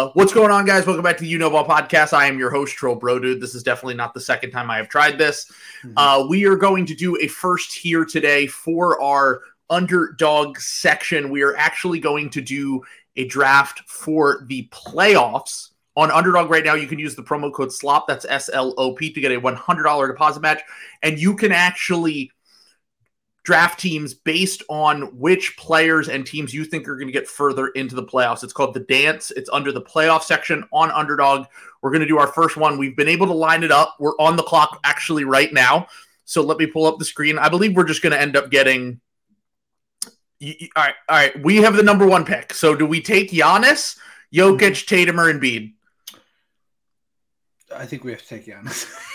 Uh, what's going on, guys? Welcome back to the You Know Ball podcast. I am your host, Troll Bro Dude. This is definitely not the second time I have tried this. Mm-hmm. Uh, we are going to do a first here today for our underdog section. We are actually going to do a draft for the playoffs. On Underdog right now, you can use the promo code SLOP, that's S L O P, to get a $100 deposit match. And you can actually draft teams based on which players and teams you think are going to get further into the playoffs. It's called the dance. It's under the playoff section on Underdog. We're going to do our first one. We've been able to line it up. We're on the clock actually right now. So let me pull up the screen. I believe we're just going to end up getting. All right, all right. We have the number one pick. So do we take Giannis, Jokic, hmm. Tatum, or Embiid? I think we have to take Giannis.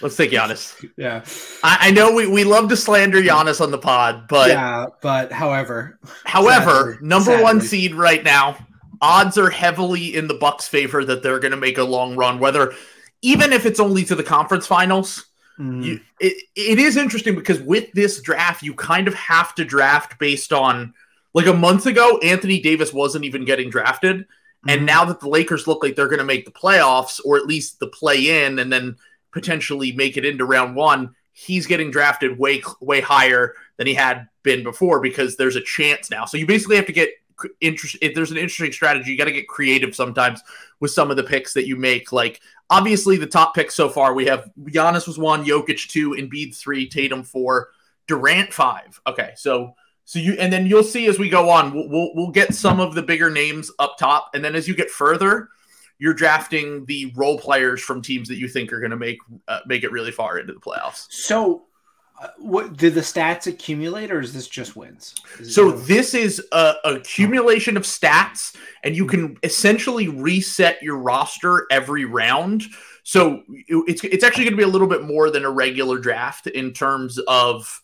Let's take Giannis. yeah. I, I, know we, we love to slander Giannis on the pod, but yeah, but however, however, sadly, number sadly. one seed right now, odds are heavily in the Bucks' favor that they're going to make a long run. Whether even if it's only to the conference finals, mm. you, it, it is interesting because with this draft, you kind of have to draft based on like a month ago, Anthony Davis wasn't even getting drafted. And mm-hmm. now that the Lakers look like they're going to make the playoffs or at least the play in, and then potentially make it into round one, he's getting drafted way way higher than he had been before because there's a chance now. So you basically have to get interest. If there's an interesting strategy, you got to get creative sometimes with some of the picks that you make. Like obviously the top picks so far, we have Giannis was one, Jokic two, Embiid three, Tatum four, Durant five. Okay, so. So you and then you'll see as we go on, we'll, we'll, we'll get some of the bigger names up top, and then as you get further, you're drafting the role players from teams that you think are going to make uh, make it really far into the playoffs. So, uh, what do the stats accumulate, or is this just wins? So this is a, a accumulation of stats, and you can essentially reset your roster every round. So it's it's actually going to be a little bit more than a regular draft in terms of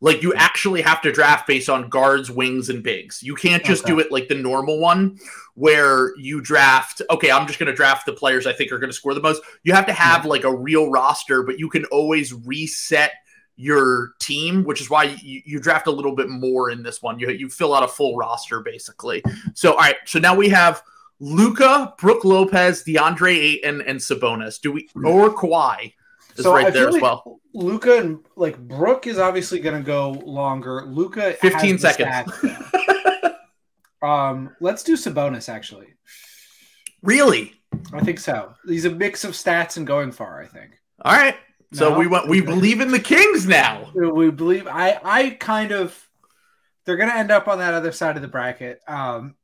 like you actually have to draft based on guards, wings, and bigs. You can't just okay. do it like the normal one where you draft, okay, I'm just going to draft the players I think are going to score the most. You have to have yeah. like a real roster, but you can always reset your team, which is why you, you draft a little bit more in this one. You, you fill out a full roster basically. So, all right, so now we have Luka, Brook Lopez, DeAndre Ayton, and Sabonis. Do we, or Kawhi? Is so right I there as like well. Luka and like Brook is obviously going to go longer. Luka, fifteen seconds. um, let's do Sabonis actually. Really? I think so. He's a mix of stats and going far. I think. All right. So no? we want we believe in the Kings now. We believe. I I kind of. They're going to end up on that other side of the bracket. Um,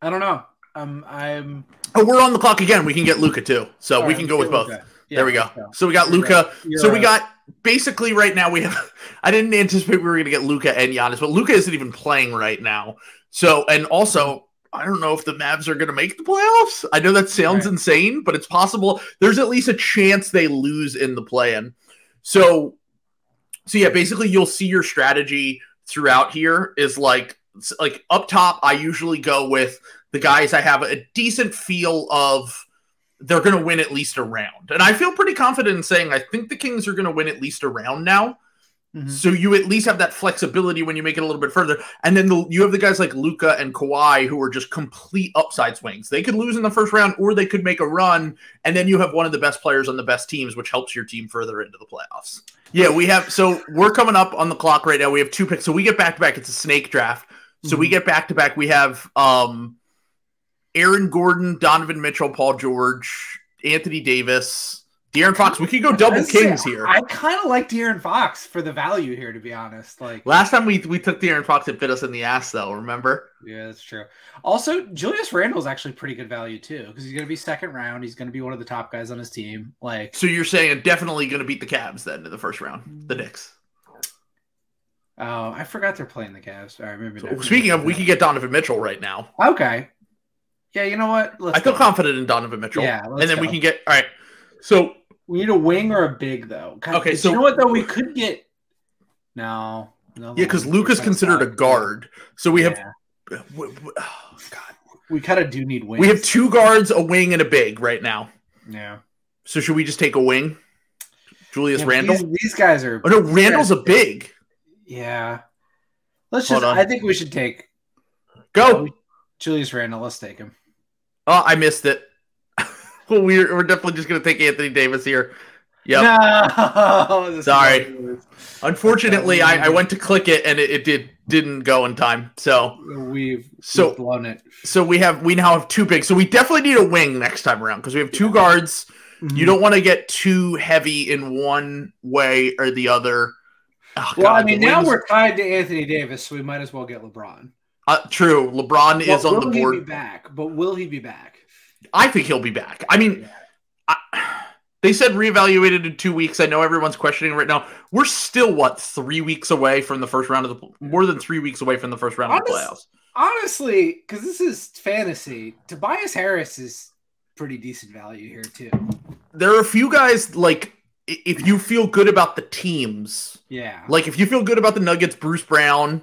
I don't know. Um, I'm. Oh, we're on the clock again. We can get Luka too, so we right, can go with both. Yeah, there we go. So we got Luka. So we got basically right now we have. I didn't anticipate we were going to get Luka and Giannis, but Luka isn't even playing right now. So and also I don't know if the Mavs are going to make the playoffs. I know that sounds right. insane, but it's possible. There's at least a chance they lose in the play-in. So, so yeah, basically you'll see your strategy throughout here is like like up top. I usually go with the guys I have a decent feel of they're going to win at least a round. And I feel pretty confident in saying I think the Kings are going to win at least a round now. Mm-hmm. So you at least have that flexibility when you make it a little bit further. And then the, you have the guys like Luka and Kawhi who are just complete upside swings. They could lose in the first round or they could make a run. And then you have one of the best players on the best teams, which helps your team further into the playoffs. Yeah, we have. So we're coming up on the clock right now. We have two picks. So we get back to back. It's a snake draft. So mm-hmm. we get back to back. We have um Aaron Gordon, Donovan Mitchell, Paul George, Anthony Davis, De'Aaron Fox. We could go double kings here. I kind of like De'Aaron Fox for the value here, to be honest. Like last time we we took De'Aaron Fox, it bit us in the ass, though. Remember? Yeah, that's true. Also, Julius Randle is actually pretty good value too, because he's going to be second round. He's going to be one of the top guys on his team. Like, so you're saying definitely going to beat the Cavs then in the first round, the Knicks. Oh, I forgot they're playing the Cavs. All right, maybe. So, speaking of, we could get Donovan Mitchell right now. Okay, yeah, you know what? Let's I feel go. confident in Donovan Mitchell. Yeah, and then go. we can get all right. So we need a wing or a big though. God, okay, so you know what though? We could get no, no. Yeah, because Luka's considered a guard, so we have. Yeah. Oh, God, we kind of do need wings. We have two guards, a wing, and a big right now. Yeah. So should we just take a wing? Julius yeah, Randle. These, these, guys are. Oh no, Randle's a big. Yeah. Let's just. I think we should take. Go. Julius Randle. Let's take him. Oh, I missed it. well, we're we're definitely just gonna take Anthony Davis here. Yep. No, Sorry. Unfortunately, I, I went to click it and it, it did didn't go in time. So we've so we've blown it. So we have we now have two big. So we definitely need a wing next time around because we have two guards. Mm-hmm. You don't want to get too heavy in one way or the other. Oh, well, God, I mean, now we're tied to Anthony Davis, so we might as well get LeBron. Uh, true. LeBron well, is on the board. Will he be back? But will he be back? I think he'll be back. I mean. I, they said reevaluated in two weeks. I know everyone's questioning right now. We're still what three weeks away from the first round of the more than three weeks away from the first round Honest, of the playoffs. Honestly, because this is fantasy, Tobias Harris is pretty decent value here too. There are a few guys like if you feel good about the teams. Yeah. Like if you feel good about the Nuggets, Bruce Brown.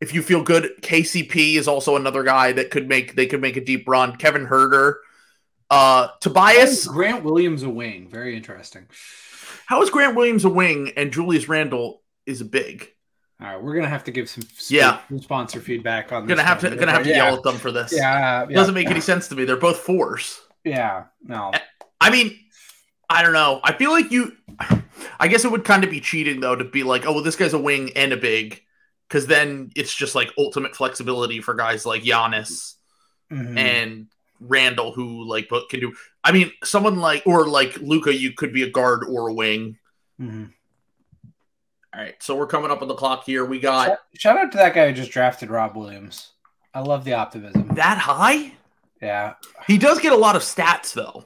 If you feel good, KCP is also another guy that could make they could make a deep run. Kevin Huerter, Uh Tobias Grant Williams a wing. Very interesting. How is Grant Williams a wing and Julius Randle is a big? All right, we're gonna have to give some yeah sponsor feedback on. This Gonna have to gonna have to yeah. yell at them for this. Yeah, yeah. doesn't make any sense to me. They're both fours. Yeah, no. I mean, I don't know. I feel like you. I guess it would kind of be cheating though to be like, oh well, this guy's a wing and a big, because then it's just like ultimate flexibility for guys like Giannis mm-hmm. and Randle, who like both can do. I mean, someone like or like Luka, you could be a guard or a wing. Mm-hmm. All right, so we're coming up on the clock here. We got shout, shout out to that guy who just drafted Rob Williams. I love the optimism. That high? Yeah. He does get a lot of stats though.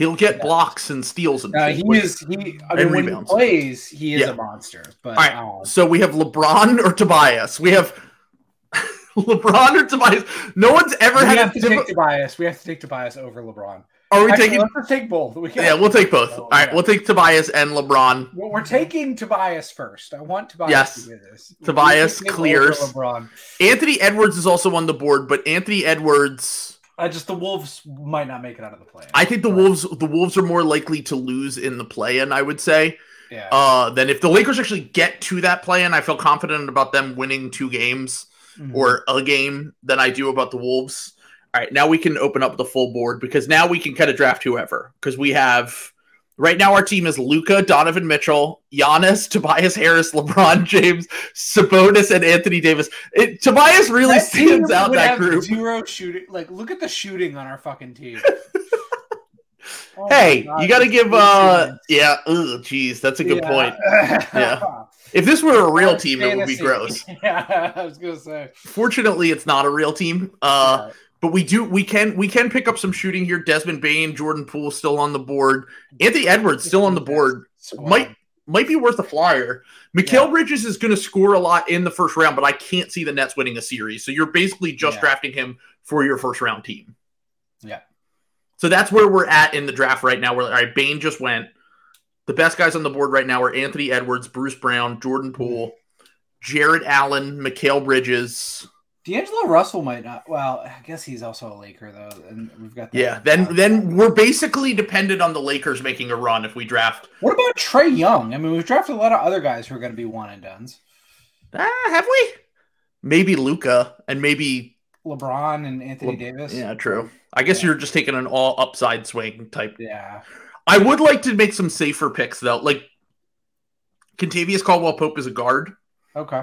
He'll get yeah. blocks and steals and uh, he is he I mean, when rebounds. he plays, he is yeah. a monster. But All right, um, so we have LeBron or Tobias. We have LeBron or Tobias. No one's ever we had have to take Tobias. We have to take Tobias over LeBron. Are we Actually, taking? Let's take both. We yeah, we'll take both. All right, yeah. we'll take Tobias and LeBron. Well, we're taking Tobias first. I want Tobias yes. to do this. Tobias clears. LeBron. Anthony Edwards is also on the board, but Anthony Edwards. I just the Wolves might not make it out of the play. I think the right. Wolves the Wolves are more likely to lose in the play-in. I would say. Yeah. Uh, then if the Lakers actually get to that play-in, I feel confident about them winning two games mm-hmm. or a game than I do about the Wolves. All right, now we can open up the full board because now we can kind of draft whoever because we have right now our team is Luka, Donovan Mitchell, Giannis, Tobias Harris, LeBron James, Sabonis, and Anthony Davis. It, Tobias really that stands out that group. Zero shooting. Like, look at the shooting on our fucking team. oh hey, God, you got to give. uh Yeah. Oh, jeez, that's a good yeah. point. Yeah. If this were a real team, it would be gross. Yeah, I was gonna say. Fortunately, it's not a real team. Uh, but we do we can we can pick up some shooting here. Desmond Bane, Jordan Poole still on the board. Anthony Edwards still on the board. Might might be worth a flyer. Mikal yeah. Bridges is going to score a lot in the first round, but I can't see the Nets winning a series. So you're basically just yeah. drafting him for your first round team. Yeah. So that's where we're at in the draft right now. We're all right. Bane just went. The best guys on the board right now are Anthony Edwards, Bruce Brown, Jordan Poole, Jared Allen, Mikal Bridges. D'Angelo Russell might not. Well, I guess he's also a Laker though, and we've got. yeah, then then we're basically dependent on the Lakers making a run if we draft. What about Trae Young? I mean, we've drafted a lot of other guys who are going to be one and duns. Ah, have we? Maybe Luka and maybe LeBron and Anthony Le- Davis. Yeah, true. I guess yeah. you're just taking an all upside swing type. Yeah. I would like to make some safer picks though. Like Kentavious Caldwell Pope is a guard. Okay.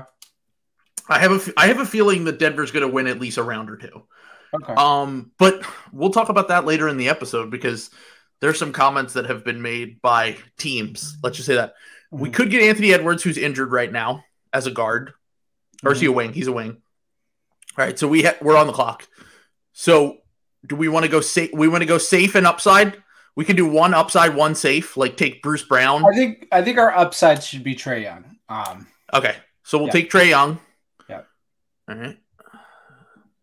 I have a I have a feeling that Denver's going to win at least a round or two. Okay. Um, but we'll talk about that later in the episode because there's some comments that have been made by teams. Let's just say that mm-hmm. we could get Anthony Edwards, who's injured right now, as a guard, or mm-hmm. is he a mm-hmm. wing? He's a wing. All right, so we ha- we're on the clock. So do we want to go safe? We want to go safe and upside. We can do one upside, one safe. Like take Bruce Brown. I think I think our upside should be Trae Young. Um, okay, so we'll yeah. take Trae Young. All right.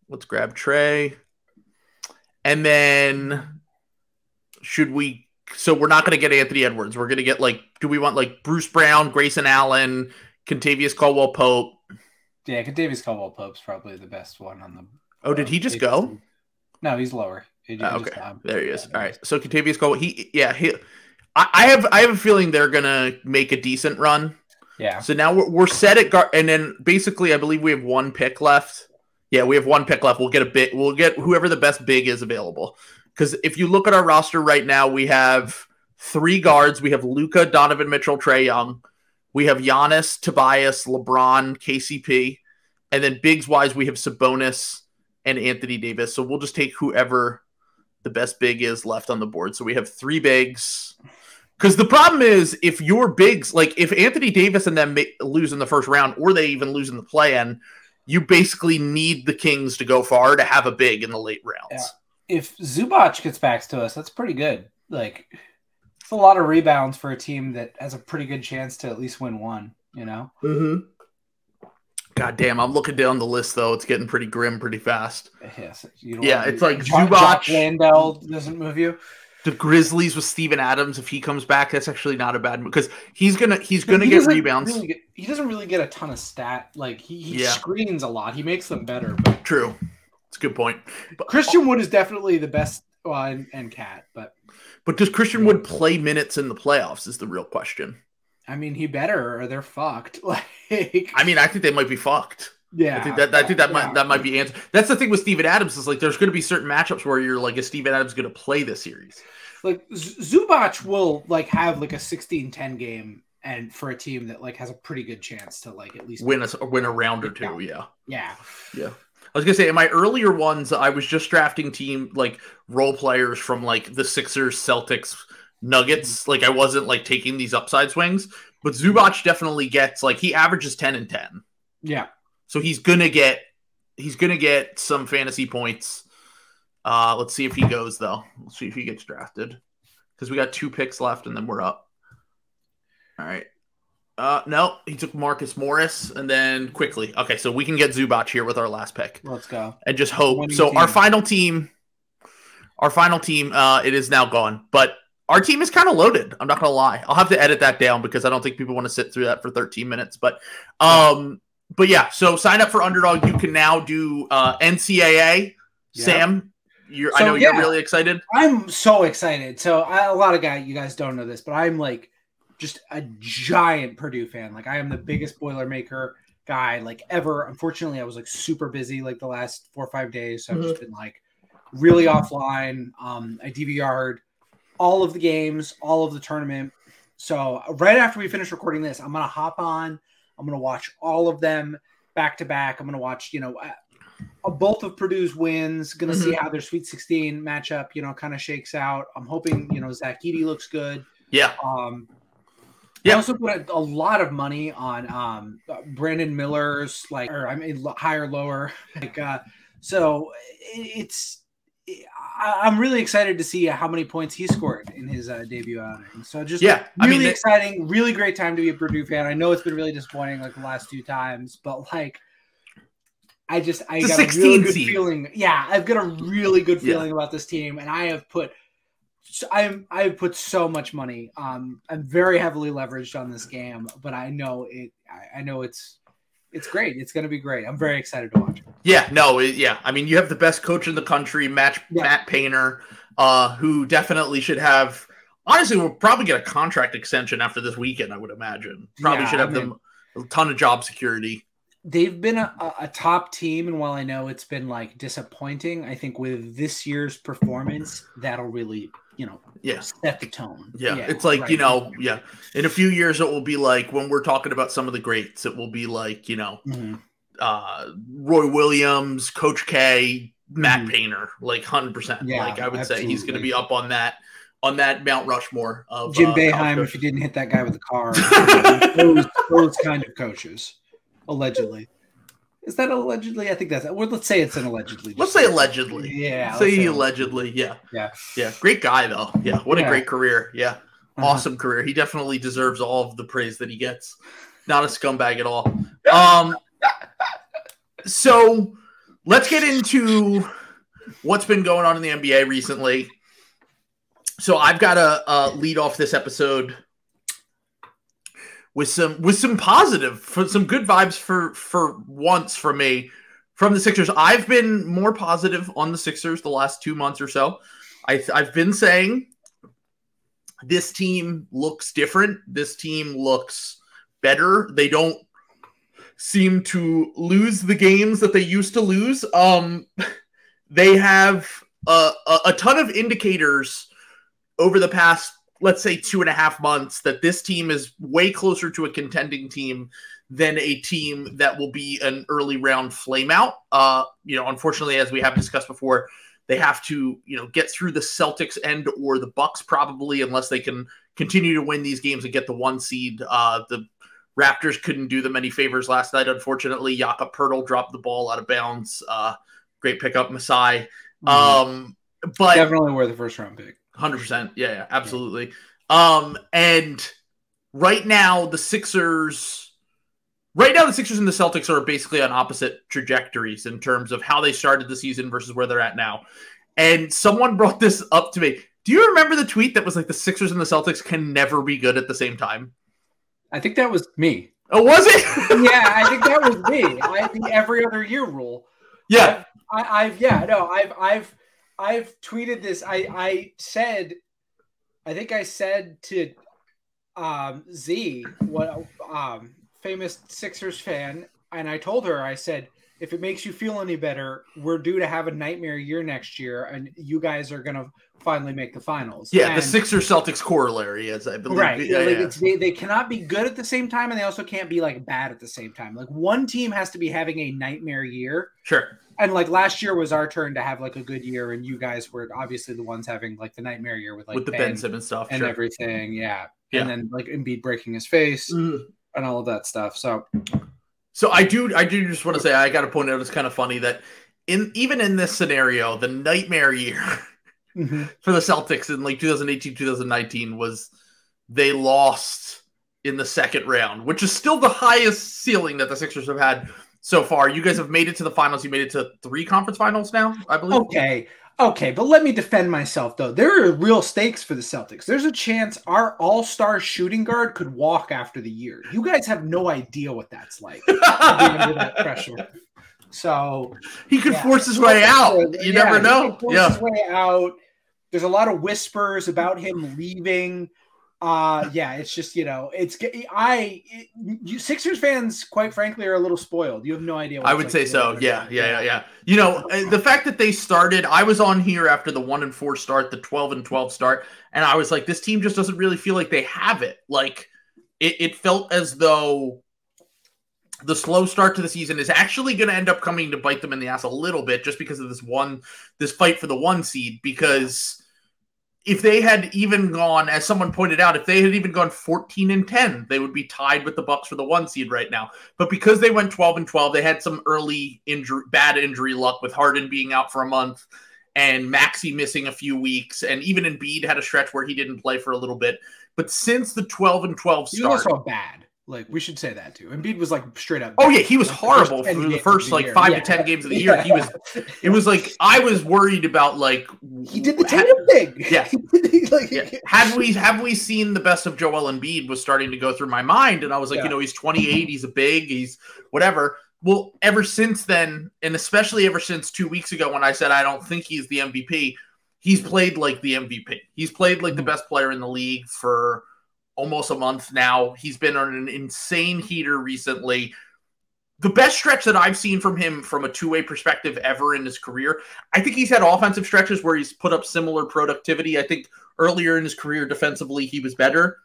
Let's grab Trae. And then should we so we're not going to get Anthony Edwards. We're going to get like do we want like Bruce Brown, Grayson Allen, Kentavious Caldwell Pope? Yeah, Kentavious Caldwell Pope's probably the best one on the Oh, did he just go? No, he's lower. He oh, okay. Just, there he is. All right. So Kentavious Caldwell he yeah, he I, I have I have a feeling they're going to make a decent run. Yeah. So now we're, we're set at guard, and then basically, I believe we have one pick left Yeah, we have one pick left. We'll get a bit. We'll get whoever the best big is available. Because if you look at our roster right now, we have three guards. We have Luka, Donovan Mitchell, Trae Young. We have Giannis, Tobias, LeBron, KCP, and then bigs wise we have Sabonis and Anthony Davis. So we'll just take whoever the best big is left on the board. So we have three bigs. Because the problem is, if your bigs, like if Anthony Davis and them lose in the first round, or they even lose in the play in, you basically need the Kings to go far to have a big in the late rounds. Yeah. If Zubac gets back to us, that's pretty good. Like, it's a lot of rebounds for a team that has a pretty good chance to at least win one, you know? Mm-hmm. God damn, I'm looking down the list though. It's getting pretty grim pretty fast. Yes. yeah, it's like Zubac. Landell doesn't move you. The Grizzlies with Steven Adams, if he comes back, that's actually not a bad move because he's gonna he's gonna he get rebounds. Really get, he doesn't really get a ton of stat. Like he, he yeah. screens a lot. He makes them better. But true, it's a good point. But, Christian Wood is definitely the best. Well, and, and Cat, but but does Christian Wood play minutes in the playoffs? Is the real question. I mean, he better or they're fucked. Like, I mean, I think they might be fucked. Yeah, I think that I think that yeah. might that might be answer. That's the thing with Steven Adams is like there's going to be certain matchups where you're like, is Steven Adams going to play this series? Like Zubac will like have like a 16-10 game, and for a team that like has a pretty good chance to like at least win a win a round or two. Yeah, yeah, yeah. I was gonna say in my earlier ones, I was just drafting team like role players from like the Sixers, Celtics, Nuggets. Mm-hmm. Like I wasn't like taking these upside swings. But Zubac definitely gets like he averages 10 and 10. Yeah. So he's gonna get he's gonna get some fantasy points. Uh let's see if he goes though. Let's see if he gets drafted. Because we got two picks left and then we're up. All right. Uh no, he took Marcus Morris and then quickly. Okay, so we can get Zubac here with our last pick. Let's go. And just hope. So team. our final team, our final team, uh, it is now gone. But our team is kind of loaded. I'm not gonna lie. I'll have to edit that down because I don't think people want to sit through that for 13 minutes. But um, but yeah. So sign up for Underdog. You can now do uh, NCAA. Yeah. Sam, you're. So, I know yeah, you're really excited. I'm so excited. So I, a lot of guys, you guys don't know this, but I'm like just a giant Purdue fan. Like I am the biggest Boilermaker guy like ever. Unfortunately, I was like super busy like the last four or five days, so mm-hmm. I've just been like really offline. Um, I DVR'd all of the games, all of the tournament. So right after we finish recording this, I'm gonna hop on. I'm gonna watch all of them back to back. I'm gonna watch, you know, a both of Purdue's wins. Gonna mm-hmm. see how their Sweet 16 matchup, you know, kind of shakes out. I'm hoping, you know, Zach Edey looks good. Yeah. Um, yeah. I also put a, lot of money on um, Brandon Miller's, like, or I mean, higher, lower. Like, uh, so it's I'm really excited to see how many points he scored in his uh, debut outing. So just yeah, really I mean, exciting, really great time to be a Purdue fan. I know it's been really disappointing like the last two times, but like I just I got a really good seed. feeling. Yeah, I've got a really good feeling yeah. about this team, and I have put I'm I've put so much money. Um, I'm very heavily leveraged on this game, but I know it. I, I know it's it's great. It's going to be great. I'm very excited to watch. Yeah, no, yeah. I mean, you have the best coach in the country, Matt yeah. Matt Painter, uh, who definitely should have. Honestly, we'll probably get a contract extension after this weekend. I would imagine. Probably yeah, should have I mean, them a ton of job security. They've been a, a top team, and while I know it's been like disappointing, I think with this year's performance, that'll really you know, yeah, set the tone. Yeah, yeah it's like right. you know, yeah. In a few years, it will be like when we're talking about some of the greats, it will be like you know, mm-hmm. uh, Roy Williams, Coach K, Matt mm-hmm. Painter, like hundred percent. Yeah, like I would absolutely. say he's going to be up on that on that Mount Rushmore of Jim uh, Boeheim. If you didn't hit that guy with a car, those, those kind of coaches, allegedly. Is that allegedly? I think that's. Well, let's say it's an allegedly. Let's say allegedly. Yeah. Say, say allegedly. Yeah. Yeah. Yeah. Great guy though. Yeah. What yeah. a great career. Yeah. Uh-huh. Awesome career. He definitely deserves all of the praise that he gets. Not a scumbag at all. Um. so let's get into what's been going on in the NBA recently. So I've got to uh, lead off this episode with some with some positive for some good vibes for for once from me from the Sixers. I've been more positive on the Sixers the last two months or so. I, I've been saying this team looks different. This team looks better. They don't seem to lose the games that they used to lose. Um, they have a, a, a ton of indicators over the past, let's say, two and a half months that this team is way closer to a contending team than a team that will be an early round flameout. Uh, you know, unfortunately, as we have discussed before, they have to, you know, get through the Celtics and or the Bucks probably, unless they can continue to win these games and get the one seed. Uh, the Raptors couldn't do them any favors last night, unfortunately. Jakob Poeltl dropped the ball out of bounds. Uh, great pickup, Masai. Mm-hmm. Um, but definitely worth the first round pick. Hundred percent. Yeah, yeah, absolutely. Um, and right now the Sixers right now the Sixers and the Celtics are basically on opposite trajectories in terms of how they started the season versus where they're at now. And someone brought this up to me. Do you remember the tweet that was like the Sixers and the Celtics can never be good at the same time? I think that was me. Oh, was it? yeah, I think that was me. I think every other year rule. Yeah. I've, I, have yeah, no, I've I've I've tweeted this. I I said I think I said to um Z what um famous Sixers fan, and I told her, I said, if it makes you feel any better, we're due to have a nightmare year next year, and you guys are going to finally make the finals. Yeah, and, the Sixers Celtics corollary, as I believe. Right. Yeah, like yeah. They, they cannot be good at the same time, and they also can't be like bad at the same time. Like one team has to be having a nightmare year. Sure. And like last year was our turn to have like a good year, and you guys were obviously the ones having like the nightmare year with like with the Ben, ben Simmons stuff and sure. everything. Yeah. yeah. And then like Embiid breaking his face. Mm and all of that stuff. So, so I do, I do just want to say I got to point out it's kind of funny that in even in this scenario, the nightmare year mm-hmm. for the Celtics in like 2018, 2019 was they lost in the second round, which is still the highest ceiling that the Sixers have had so far. You guys have made it to the finals. You made it to three conference finals now, I believe. Okay. Okay, but let me defend myself though. There are real stakes for the Celtics. There's a chance our all-star shooting guard could walk after the year. You guys have no idea what that's like under that pressure. So he could yeah. force his way out. You yeah, never know. force yeah. his way out. There's a lot of whispers about him leaving. Uh yeah, it's just you know, it's I it, you Sixers fans, quite frankly, are a little spoiled. You have no idea. I would like say so. Yeah, yeah, yeah, yeah. You know, uh, the fact that they started, I was on here after the one and four start, the twelve and twelve start, and I was like, this team just doesn't really feel like they have it. Like it, it felt as though the slow start to the season is actually going to end up coming to bite them in the ass a little bit, just because of this one, this fight for the one seed, because if they had even gone, as someone pointed out, if they had even gone 14 and 10, they would be tied with the Bucks for the one seed right now. But because they went 12 and 12, they had some early injury, bad injury luck with Harden being out for a month and Maxey missing a few weeks, and even Embiid had a stretch where he didn't play for a little bit. But since the 12 and 12 start, was also bad. Like we should say that too. Embiid was like straight up. Oh yeah, he was horrible for the first like five yeah. to ten games of the year. Yeah. He was. It was like I was worried about like he did the Tatum thing. Yeah. like, yeah. Had we have we seen the best of Joel Embiid was starting to go through my mind, and I was like, you know, he's 28, he's a big, he's whatever. Well, ever since then, and especially ever since two weeks ago when I said I don't think he's the MVP, he's played like the MVP. He's played like the mm-hmm. best player in the league for almost a month now. He's been on an insane heater recently. The best stretch that I've seen from him from a two way perspective ever in his career. I think he's had offensive stretches where he's put up similar productivity. I think earlier in his career defensively he was better.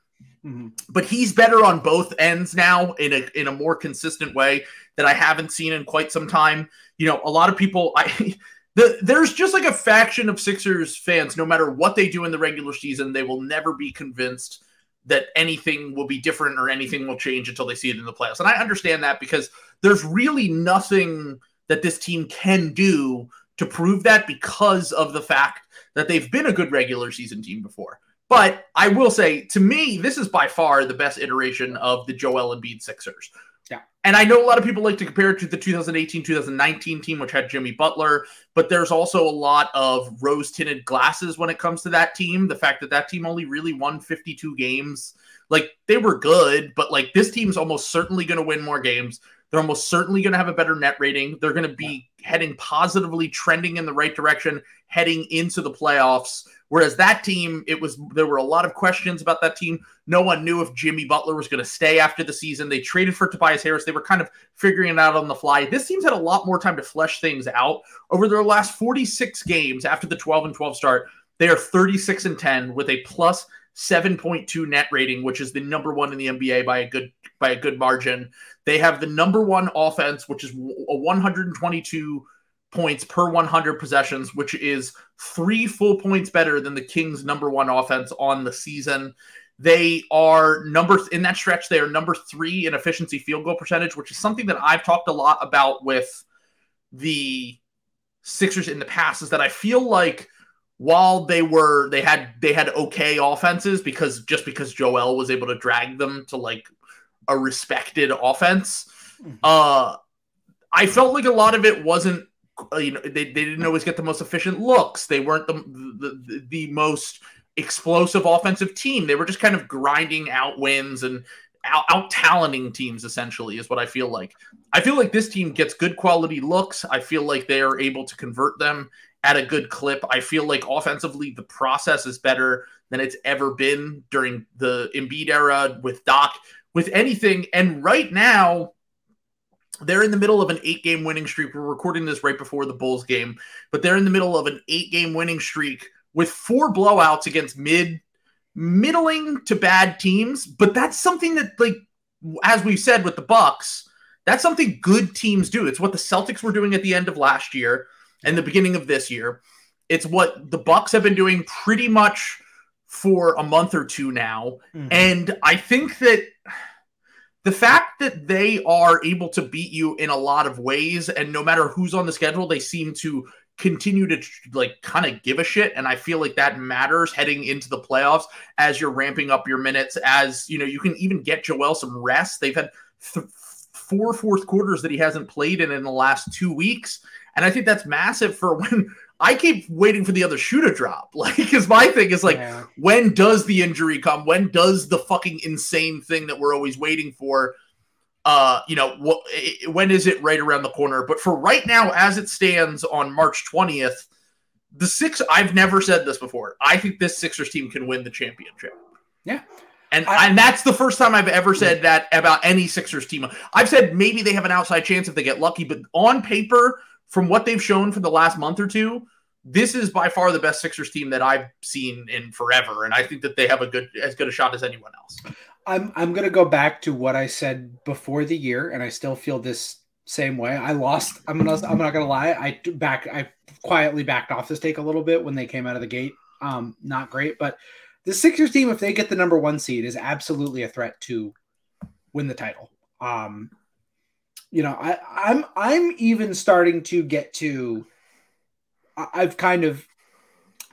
Mm-hmm. But he's better on both ends now in a in a more consistent way that I haven't seen in quite some time. You know, a lot of people I the, there's just like a faction of Sixers fans, no matter what they do in the regular season, they will never be convinced that anything will be different or anything will change until they see it in the playoffs. And I understand that because there's really nothing that this team can do to prove that because of the fact that they've been a good regular season team before. But I will say, to me, this is by far the best iteration of the Joel Embiid Sixers. Yeah. And I know a lot of people like to compare it to the 2018 2019 team, which had Jimmy Butler, but there's also a lot of rose tinted glasses when it comes to that team. The fact that that team only really won 52 games, like they were good, but like this team's almost certainly going to win more games. They're almost certainly going to have a better net rating. They're going to be heading positively, trending in the right direction, heading into the playoffs Whereas that team, it was there were a lot of questions about that team. No one knew if Jimmy Butler was going to stay after the season. They traded for Tobias Harris. They were kind of figuring it out on the fly. This team's had a lot more time to flesh things out over their last 46 games after the 12 and 12 start. They are 36 and 10 with a plus 7.2 net rating, which is the number one in the NBA by a good by a good margin. They have the number one offense, which is a 122 points per 100 possessions, which is three full points better than the Kings' number one offense on the season. They are number in that stretch. They are number three in efficiency field goal percentage, which is something that I've talked a lot about with the Sixers in the past. Is that I feel like while they were they had they had okay offenses because just because Joel was able to drag them to like a respected offense, mm-hmm. uh, I felt like a lot of it wasn't Uh, you know they, they didn't always get the most efficient looks. They weren't the, the the most explosive offensive team. They were just kind of grinding out wins and out, out talenting teams essentially is what i feel like. I feel like this team gets good quality looks. I feel like they are able to convert them at a good clip. I feel like offensively the process is better than it's ever been during the Embiid era with doc with anything. And right now they're in the middle of an eight game winning streak. We're recording this right before the Bulls game, but they're in the middle of an eight game winning streak with four blowouts against mid, middling to bad teams. But that's something that, like, as we've said with the Bucks, that's something good teams do. It's what the Celtics were doing at the end of last year and the beginning of this year. It's what the Bucks have been doing pretty much for a month or two now. Mm-hmm. And I think that the fact that they are able to beat you in a lot of ways and no matter who's on the schedule they seem to continue to like kind of give a shit and i feel like that matters heading into the playoffs as you're ramping up your minutes as you know you can even get joel some rest. They've had th- four fourth quarters that he hasn't played in in the last two weeks and i think that's massive for when I keep waiting for the other shoe to drop. Like, because my thing is like, yeah. when does the injury come? When does the fucking insane thing that we're always waiting for? Uh, you know, what? When is it right around the corner? But for right now, as it stands on March twentieth, the six. I've never said this before. I think this Sixers team can win the championship. Yeah. And, I, and that's the first time I've ever said that about any Sixers team. I've said maybe they have an outside chance if they get lucky, but on paper, from what they've shown for the last month or two, this is by far the best Sixers team that I've seen in forever, and I think that they have a good as good a shot as anyone else. I'm I'm gonna go back to what I said before the year, and I still feel this same way. I lost. I'm gonna. I'm not gonna lie. I back. I quietly backed off this take a little bit when they came out of the gate. Um, not great, but the Sixers team, if they get the number one seed, is absolutely a threat to win the title. Um, you know, I, I'm I'm even starting to get to. I've kind of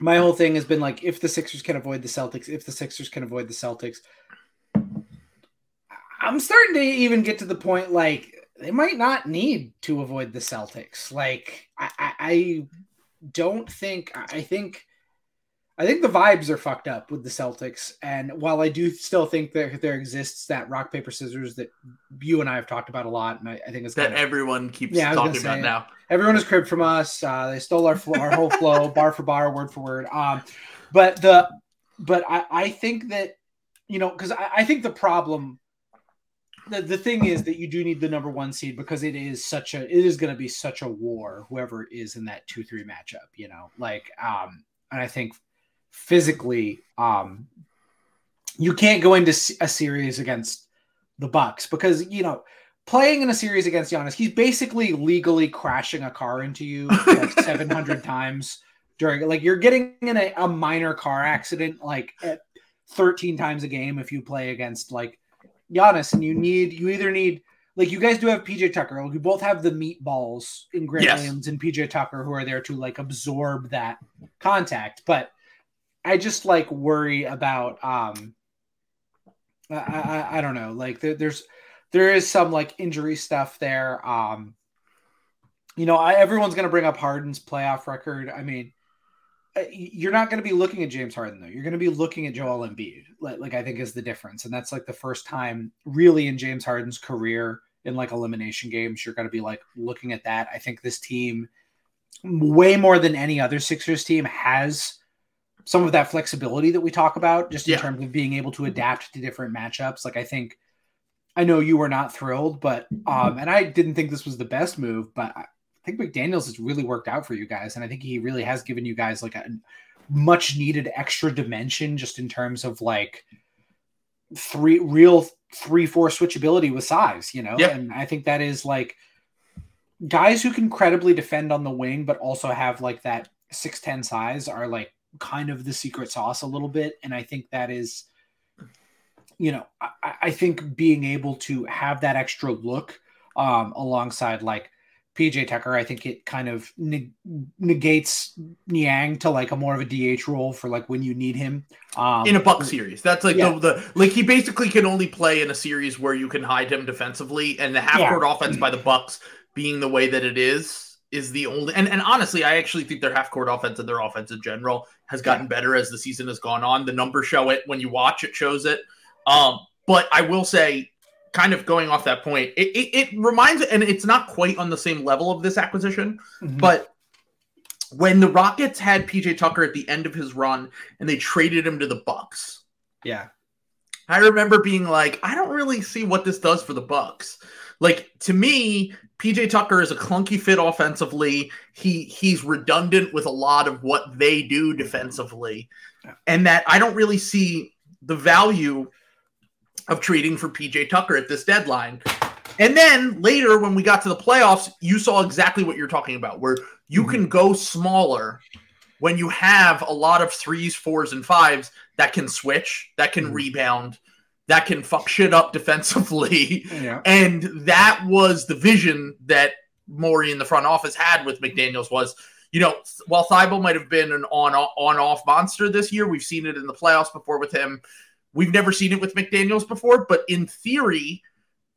my whole thing has been like if the Sixers can avoid the Celtics, if the Sixers can avoid the Celtics. I'm starting to even get to the point like they might not need to avoid the Celtics. Like I, I, I don't think I think I think the vibes are fucked up with the Celtics. And while I do still think that there exists that rock, paper, scissors that you and I have talked about a lot, and I, I think it's that of, everyone keeps yeah, talking about now. Everyone is cribbed from us. Uh, they stole our our whole flow, bar for bar, word for word. Um, but the but I, I think that you know because I, I think the problem the, the thing is that you do need the number one seed because it is such a it is going to be such a war whoever is in that two three matchup you know like um and i think physically um you can't go into a series against the bucks because you know playing in a series against Giannis he's basically legally crashing a car into you like 700 times during like you're getting in a, a minor car accident like 13 times a game if you play against like Giannis and you need you either need like you guys do have PJ Tucker. Like you both have the meatballs in Grant yes. Williams and PJ Tucker who are there to like absorb that contact. But I just like worry about um I, I, I don't know like there, there's there is some like injury stuff there um you know I, everyone's to bring up Harden's playoff record. I mean uh, you're not going to be looking at James Harden though. You're going to be looking at Joel Embiid like, like I think is the difference and that's like the first time really in James Harden's career in like elimination games you're going to be like looking at that. I think this team way more than any other Sixers team has some of that flexibility that we talk about, just in yeah. terms of being able to adapt to different matchups. Like I think, I know you were not thrilled, but um, and I didn't think this was the best move, but I think McDaniel's has really worked out for you guys, and I think he really has given you guys like a much needed extra dimension, just in terms of like three real three four switchability with size, you know, yeah. and I think that is like guys who can credibly defend on the wing, but also have like that 6'10 size are like kind of the secret sauce a little bit. And I think that is, you know, I, I think being able to have that extra look um, alongside like PJ Tucker, I think it kind of neg- negates Niang to like a more of a DH role for like when you need him um, in a Buck series. That's like yeah. the, the like he basically can only play in a series where you can hide him defensively, and the half court yeah. offense by the Bucks being the way that it is is the only and, and honestly i actually think their half court offense and their offense in general has gotten better as the season has gone on. The numbers show it. When you watch it shows it. Um but i will say kind of going off that point it, it, it reminds and it's not quite on the same level of this acquisition mm-hmm. but when the rockets had pj tucker at the end of his run and they traded him to the bucks yeah. I remember being like i don't really see what this does for the bucks like to me, PJ Tucker is a clunky fit offensively. He he's redundant with a lot of what they do defensively. And that I don't really see the value of trading for PJ Tucker at this deadline. And then later when we got to the playoffs, you saw exactly what you're talking about where you mm-hmm. can go smaller when you have a lot of threes, fours, and fives that can switch, that can mm-hmm. rebound, that can fuck shit up defensively. Yeah. And that was the vision that Morey in the front office had with McDaniels was, you know, while Thybulle might have been an on on off monster this year, we've seen it in the playoffs before with him. We've never seen it with McDaniels before, but in theory,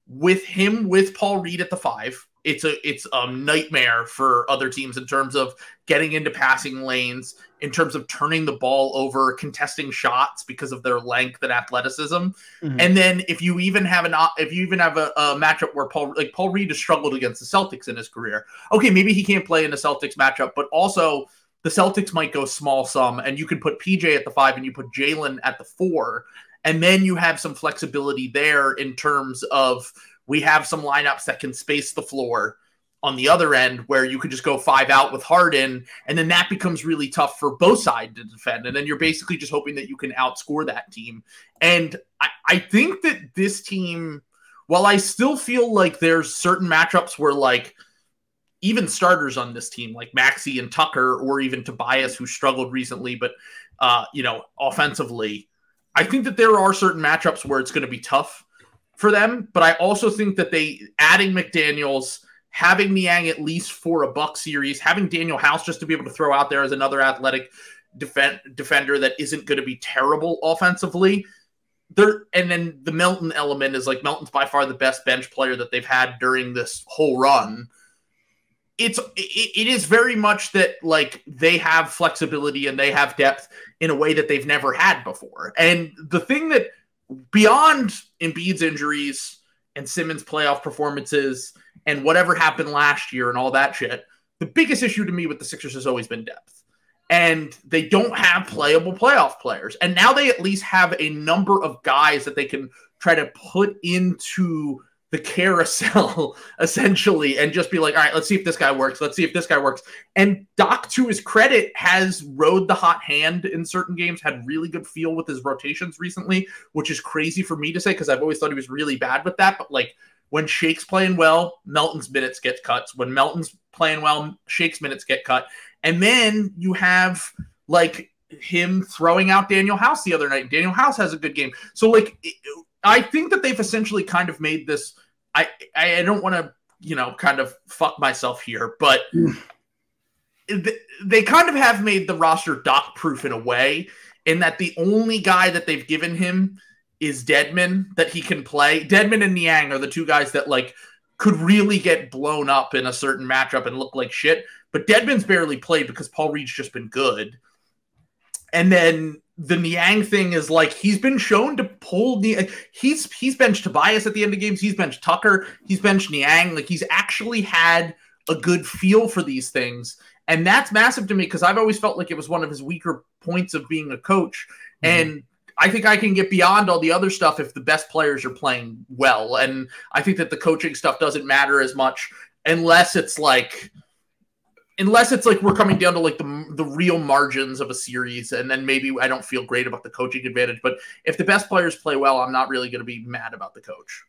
with him with Paul Reed at the five, it's a it's a nightmare for other teams in terms of getting into passing lanes, in terms of turning the ball over, contesting shots because of their length and athleticism. Mm-hmm. And then if you even have an if you even have a, a, matchup where Paul like Paul Reed has struggled against the Celtics in his career, okay, maybe he can't play in the Celtics matchup, but also the Celtics might go small sum, and you can put PJ at the five and you put Jalen at the four, and then you have some flexibility there in terms of we have some lineups that can space the floor on the other end where you could just go five out with Harden, and then that becomes really tough for both sides to defend. And then you're basically just hoping that you can outscore that team. And I, I think that this team, while I still feel like there's certain matchups where like even starters on this team, like Maxey and Tucker, or even Tobias, who struggled recently, but uh, you know, offensively, I think that there are certain matchups where it's going to be tough for them. But I also think that they adding McDaniels, having Niang at least for a buck series, having Danuel House just to be able to throw out there as another athletic defend, defender that isn't going to be terrible offensively. There and then the Melton element is like Melton's by far the best bench player that they've had during this whole run. It's it, it is very much that like they have flexibility and they have depth in a way that they've never had before. And the thing that beyond Embiid's injuries and Simmons' playoff performances and whatever happened last year and all that shit, the biggest issue to me with the Sixers has always been depth. And they don't have playable playoff players. And now they at least have a number of guys that they can try to put into the carousel essentially and just be like, all right, let's see if this guy works. Let's see if this guy works. And Doc, to his credit, has rode the hot hand in certain games, had really good feel with his rotations recently, which is crazy for me to say because I've always thought he was really bad with that. But like when Shake's playing well, Melton's minutes get cut. When Melton's playing well, Shake's minutes get cut. And then you have like him throwing out Danuel House the other night. Danuel House has a good game. So like I think that they've essentially kind of made this. I I don't want to you know kind of fuck myself here, but hmm. they kind of have made the roster doc proof in a way, in that the only guy that they've given him is Dedmon that he can play. Dedmon and Niang are the two guys that like could really get blown up in a certain matchup and look like shit. But Dedmon's barely played because Paul Reed's just been good. And then the Niang thing is like he's been shown to pull the he's he's benched Tobias at the end of games, he's benched Tucker, he's benched Niang. Like he's actually had a good feel for these things. And that's massive to me because I've always felt like it was one of his weaker points of being a coach. Mm-hmm. And I think I can get beyond all the other stuff if the best players are playing well. And I think that the coaching stuff doesn't matter as much unless it's like unless it's like we're coming down to like the the real margins of a series and then maybe I don't feel great about the coaching advantage, but if the best players play well, I'm not really going to be mad about the coach.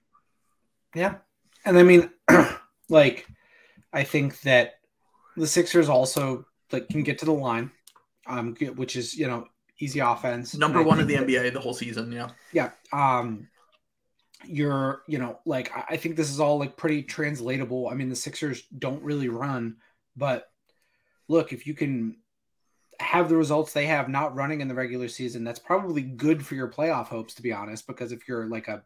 Yeah. And I mean like I think that the Sixers also like can get to the line, um, which is you know easy offense. Number one in the NBA the whole season. Yeah. Yeah. Um, you're you know like I think this is all like pretty translatable. I mean the Sixers don't really run, but look if you can have the results they have not running in the regular season, that's probably good for your playoff hopes to be honest. Because if you're like a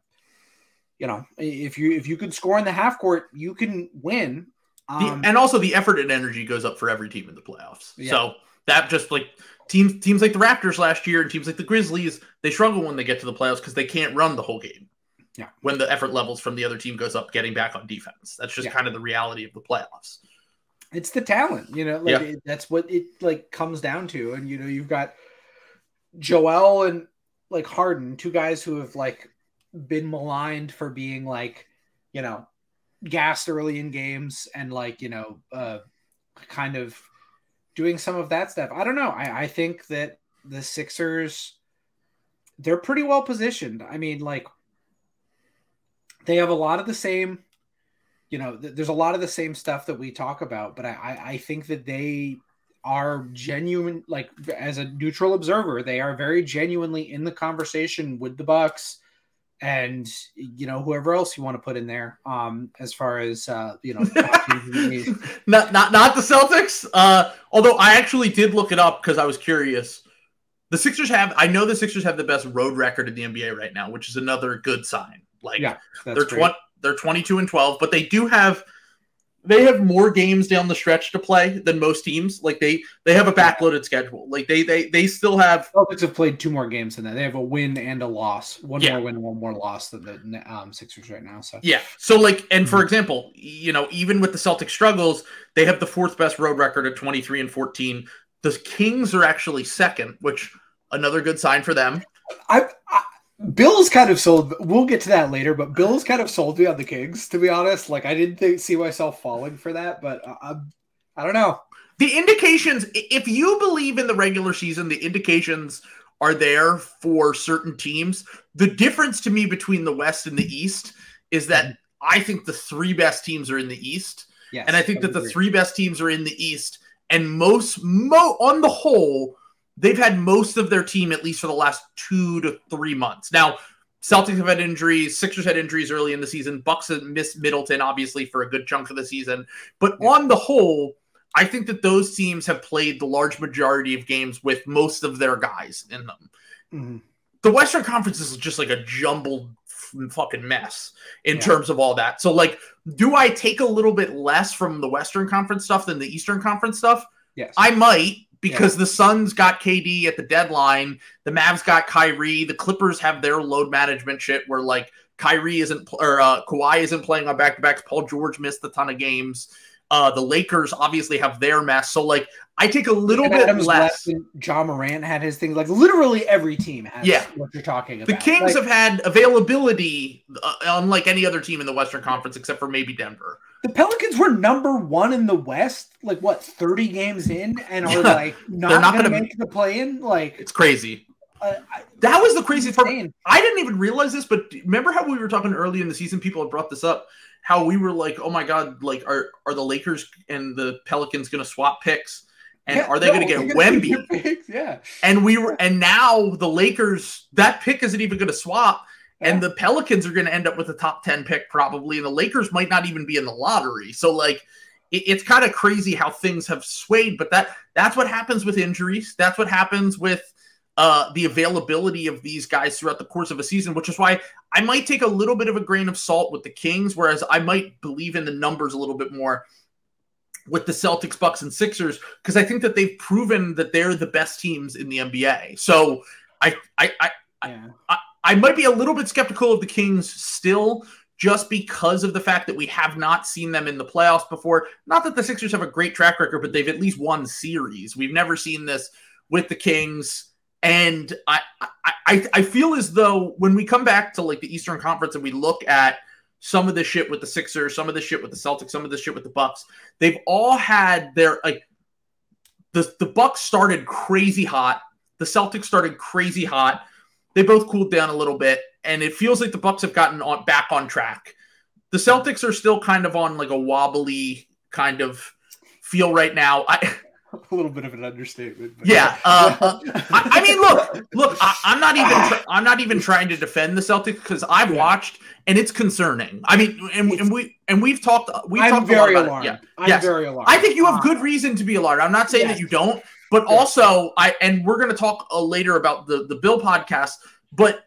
you know if you if you could score in the half court, you can win um, the, and also the effort and energy goes up for every team in the playoffs. Yeah. So that just like teams teams like the Raptors last year and teams like the Grizzlies, they struggle when they get to the playoffs because they can't run the whole game. Yeah. When the effort levels from the other team goes up getting back on defense. That's just yeah. kind of the reality of the playoffs. It's the talent, you know, like yeah. it, that's what it like comes down to. And you know, you've got Joel and like Harden, two guys who have like been maligned for being like, you know, gassed early in games and like you know uh, kind of doing some of that stuff. I don't know. I, I think that the Sixers they're pretty well positioned. I mean, like they have a lot of the same, you know, th- there's a lot of the same stuff that we talk about, but I, I, I think that they are genuine like as a neutral observer they are very genuinely in the conversation with the bucks and you know whoever else you want to put in there um as far as uh you know not not not the celtics uh although i actually did look it up because i was curious. The sixers have i know the sixers have the best road record in the nba right now which is another good sign. Like yeah they're 20 they're 22 and 12 but they do have they have more games down the stretch to play than most teams. Like they they have a backloaded schedule. Like they they they still have. Celtics have played two more games than that. They have a win and a loss. One yeah. more win, one more loss than the um, Sixers right now. So yeah. So like, and for mm-hmm. example, you know, even with the Celtics struggles, they have the fourth best road record at twenty three and fourteen. The Kings are actually second, which another good sign for them. I, I Bill's kind of sold. We'll get to that later, but Bill's kind of sold me on the Kings. To be honest, like I didn't think, see myself falling for that, but I, I, I don't know. The indications, if you believe in the regular season, the indications are there for certain teams. The difference to me between the West and the East is that. I think the three best teams are in the East, yes, and I think I that agree. the three best teams are in the East, and most, mo on the whole they've had most of their team at least for the last two to three months. Now, Celtics have had injuries, Sixers had injuries early in the season, Bucks have missed Middleton obviously for a good chunk of the season. But yeah. on the whole, I think that those teams have played the large majority of games with most of their guys in them. Mm-hmm. The Western Conference is just like a jumbled fucking mess in yeah. terms of all that. So, like, do I take a little bit less from the Western Conference stuff than the Eastern Conference stuff? Yes. I might, because yeah. the Suns got KD at the deadline, the Mavs got Kyrie, the Clippers have their load management shit where like Kyrie isn't or uh, Kawhi isn't playing on back to backs. Paul George missed a ton of games. Uh, the Lakers obviously have their mess. So like I take a little bit Adams less. Ja Morant had his thing. Like literally every team has yeah. what you're talking about. The Kings like, have had availability uh, unlike any other team in the Western Conference except for maybe Denver. The Pelicans were number one in the West, like what, 30 games in, and are like not, They're not going to make the play in? Like, it's crazy. Uh, that was the crazy part. I didn't even realize this, but remember how we were talking early in the season? People had brought this up. How we were like, "Oh my god! Like, are are the Lakers and the Pelicans going to swap picks? And yeah, are they no, going to get Wemby? Yeah. And we were, and now the Lakers that pick isn't even going to swap and the Pelicans are going to end up with a top 10 pick probably, and the Lakers might not even be in the lottery. So, like, it, it's kind of crazy how things have swayed, but that that's what happens with injuries. That's what happens with uh, the availability of these guys throughout the course of a season, which is why I might take a little bit of a grain of salt with the Kings, whereas I might believe in the numbers a little bit more with the Celtics, Bucks, and Sixers, because I think that they've proven that they're the best teams in the NBA. So I I I, yeah. I, I might be a little bit skeptical of the Kings still, just because of the fact that we have not seen them in the playoffs before. Not that the Sixers have a great track record, but they've at least won series. We've never seen this with the Kings. And I, I, I feel as though when we come back to like the Eastern Conference and we look at some of the shit with the Sixers, some of the shit with the Celtics, some of the shit with the Bucks, they've all had their like the the Bucks started crazy hot, the Celtics started crazy hot. They both cooled down a little bit, and it feels like the Bucks have gotten on back on track. The Celtics are still kind of on like a wobbly kind of feel right now. I a little bit of an understatement. Yeah, uh, uh, I, I, mean, look, look. I, am not even. I'm not even trying to defend the Celtics because I've yeah. watched and it's concerning. I mean, and, and we and we've talked. We've I'm talked very a lot alarmed. It. Yeah, I'm yes. very alarmed. I think you have good reason to be alarmed. I'm not saying yes. that you don't, but yes. also I and we're going to talk uh, later about the the Bill podcast, but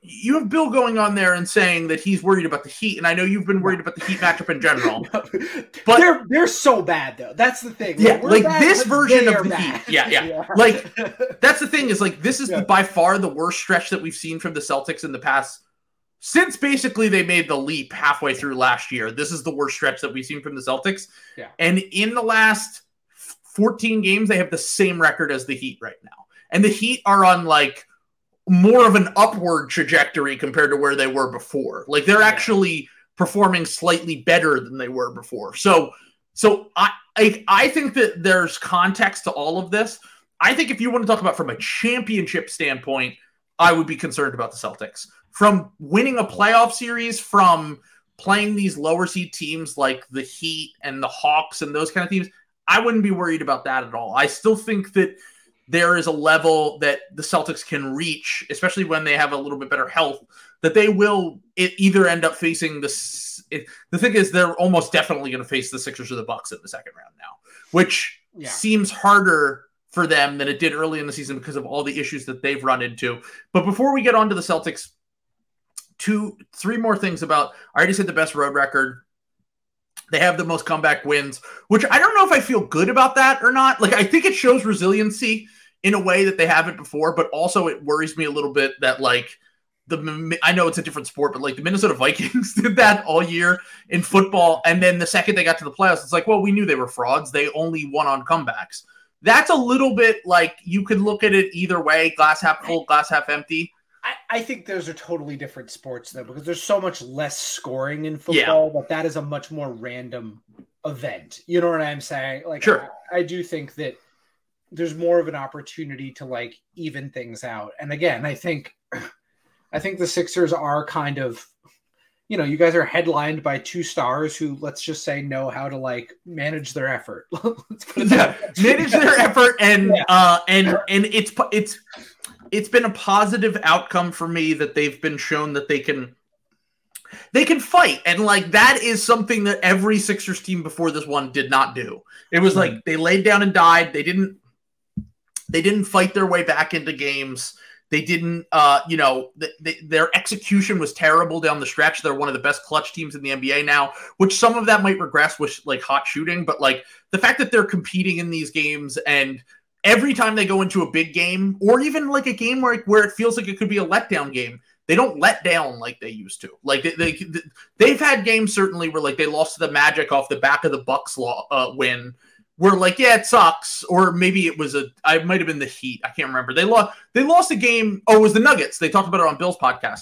you have Bill going on there and saying that he's worried about the Heat, and I know you've been worried about the Heat matchup in general. but they're they're so bad though. That's the thing. Yeah, like, like this version of the bad. Heat. Yeah, yeah, yeah. Like that's the thing is like this is yeah. the, by far the worst stretch that we've seen from the Celtics in the past since basically they made the leap halfway through last year. This is the worst stretch that we've seen from the Celtics. Yeah. And in the last 14 games, they have the same record as the Heat right now. And the Heat are on like more of an upward trajectory compared to where they were before. Like they're actually performing slightly better than they were before. So so I, I I think that there's context to all of this. I think if you want to talk about from a championship standpoint, I would be concerned about the Celtics. From winning a playoff series, from playing these lower seed teams like the Heat and the Hawks and those kind of teams, I wouldn't be worried about that at all. I still think that there is a level that the Celtics can reach, especially when they have a little bit better health, that they will either end up facing the. It, the thing is, they're almost definitely going to face the Sixers or the Bucks in the second round now, which yeah. seems harder for them than it did early in the season because of all the issues that they've run into. But before we get on to the Celtics, two, three more things about. I already said the best road record. They have the most comeback wins, which I don't know if I feel good about that or not. Like, I think it shows resiliency in a way that they haven't before, but also it worries me a little bit that, like, the I know it's a different sport, but like the Minnesota Vikings did that all year in football. And then the second they got to the playoffs, it's like, well, we knew they were frauds. They only won on comebacks. That's a little bit like you could look at it either way glass half full, glass half empty. I, I think those are totally different sports though, because there's so much less scoring in football, yeah. but that is a much more random event. You know what I'm saying? Like, sure. I, I do think that there's more of an opportunity to like even things out. And again, I think, I think the Sixers are kind of you know, you guys are headlined by two stars who, let's just say, know how to like manage their effort. yeah, manage their effort, and yeah. uh, and and it's it's it's been a positive outcome for me that they've been shown that they can they can fight and like that is something that every Sixers team before this one did not do. It was like they laid down and died. They didn't they didn't fight their way back into games. They didn't, uh, you know, they, their execution was terrible down the stretch. They're one of the best clutch teams in the NBA now, which some of that might regress with like hot shooting, but like the fact that they're competing in these games and every time they go into a big game or even like a game where, where it feels like it could be a letdown game they don't let down like they used to. Like they, they they've had games certainly where like they lost to the magic off the back of the bucks law, uh, win where like yeah it sucks or maybe it was a i might have been the heat i can't remember. They lost they lost a game oh it was the nuggets. They talked about it on bill's podcast.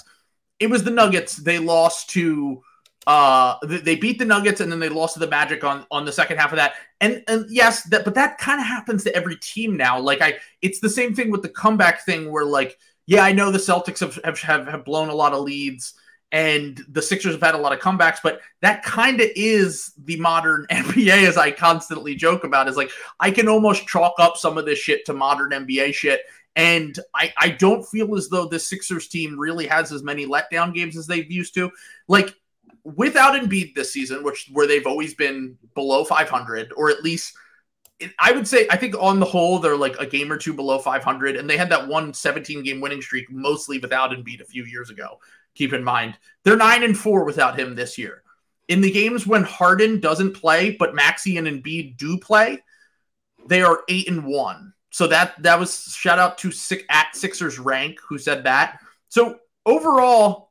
It was the nuggets. They lost to uh they beat the nuggets and then they lost to the magic on on the second half of that. And and yes that but that kind of happens to every team now. Like i it's the same thing with the comeback thing where like yeah i know the celtics have have have blown a lot of leads and the sixers have had a lot of comebacks but that kind of is the modern nba as i constantly joke about is like i can almost chalk up some of this shit to modern nba shit. And I, I don't feel as though the Sixers team really has as many letdown games as they've used to. Like without Embiid this season, which where they've always been below 500, or at least I would say I think on the whole they're like a game or two below 500, and they had that one 17 game winning streak mostly without Embiid a few years ago. Keep in mind they're nine and four without him this year. In the games when Harden doesn't play, but Maxey and Embiid do play, they are eight and one. So that that was shout out to six, at Sixers rank who said that. So overall,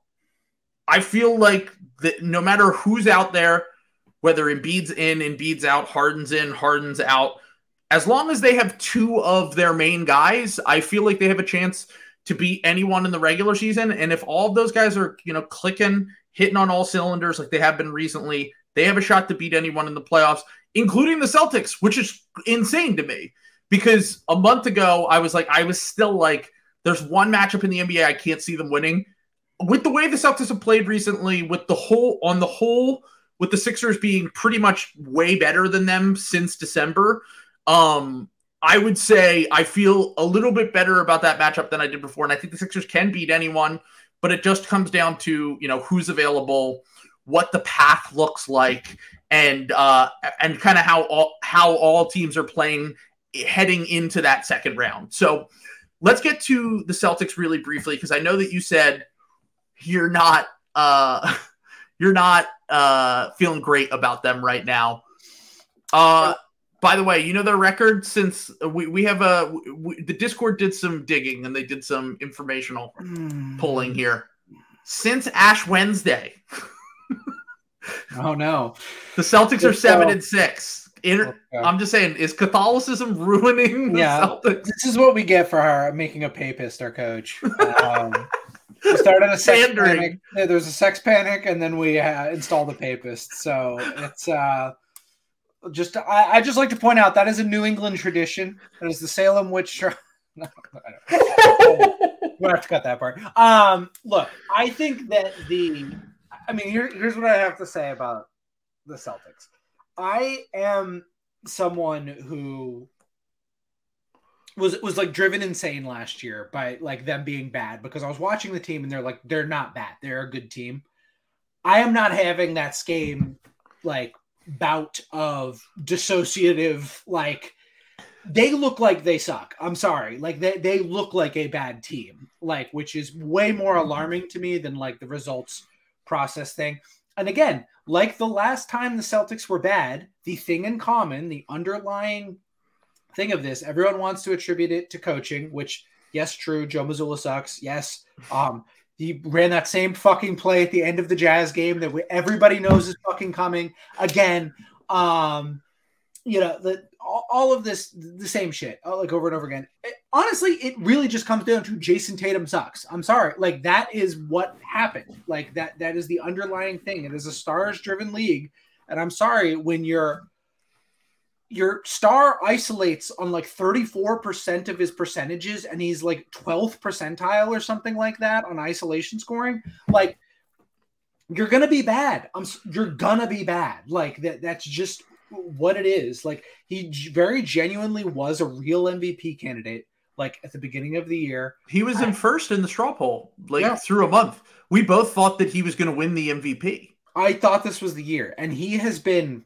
I feel like that no matter who's out there, whether Embiid's in, Embiid's out, Harden's in, Harden's out, as long as they have two of their main guys, I feel like they have a chance to beat anyone in the regular season. And if all of those guys are, you know, clicking, hitting on all cylinders like they have been recently, they have a shot to beat anyone in the playoffs, including the Celtics, which is insane to me. Because a month ago, I was like, I was still like, there's one matchup in the NBA I can't see them winning. With the way the Celtics have played recently, with the whole on the whole, with the Sixers being pretty much way better than them since December, um, I would say I feel a little bit better about that matchup than I did before, and I think the Sixers can beat anyone. But it just comes down to you know who's available, what the path looks like, and uh, and kind of how all how all teams are playing heading into that second round. So let's get to the Celtics really briefly because I know that you said you're not uh, you're not uh, feeling great about them right now. Uh, by the way, you know their record since we, we have a we, the Discord did some digging and they did some informational mm. pulling here. Since Ash Wednesday. oh no. The Celtics are 7 and 6. Inter- okay. I'm just saying, is Catholicism ruining yeah, Celtics? This is what we get for our, making a papist our coach. Um, we started a sex Pandering. panic. Yeah, there was a sex panic, and then we uh, installed the papist. So it's uh, just I, I, just like to point out that is a New England tradition. That is the Salem witch trial. we have to cut that part. Um, look, I think that the, I mean, here, here's what I have to say about the Celtics. I am someone who was was like driven insane last year by like them being bad because I was watching the team and they're like they're not bad. They're a good team. I am not having that game like bout of dissociative like they look like they suck. I'm sorry. Like they, they look like a bad team, like which is way more mm-hmm. alarming to me than like the results process thing. And again, like the last time the Celtics were bad, the thing in common, the underlying thing of this, everyone wants to attribute it to coaching, which yes, true. Joe Mazzulla sucks. Yes. Um, he ran that same fucking play at the end of the Jazz game that we, everybody knows is fucking coming again. Um, you know, the, all, all, of this, the same shit, uh, like over and over again. It, honestly, it really just comes down to Jayson Tatum sucks. I'm sorry, like that is what happened. Like that, that is the underlying thing. It is a stars-driven league, and I'm sorry when you're your star isolates on like 34% of his percentages and he's like 12th percentile or something like that on isolation scoring like you're gonna be bad. I'm you're gonna be bad. Like that that's just what it is. Like he very genuinely was a real mvp candidate like at the beginning of the year. He was in first in the straw poll like yeah. through a month. We both thought that he was going to win the mvp i thought this was the year and he has been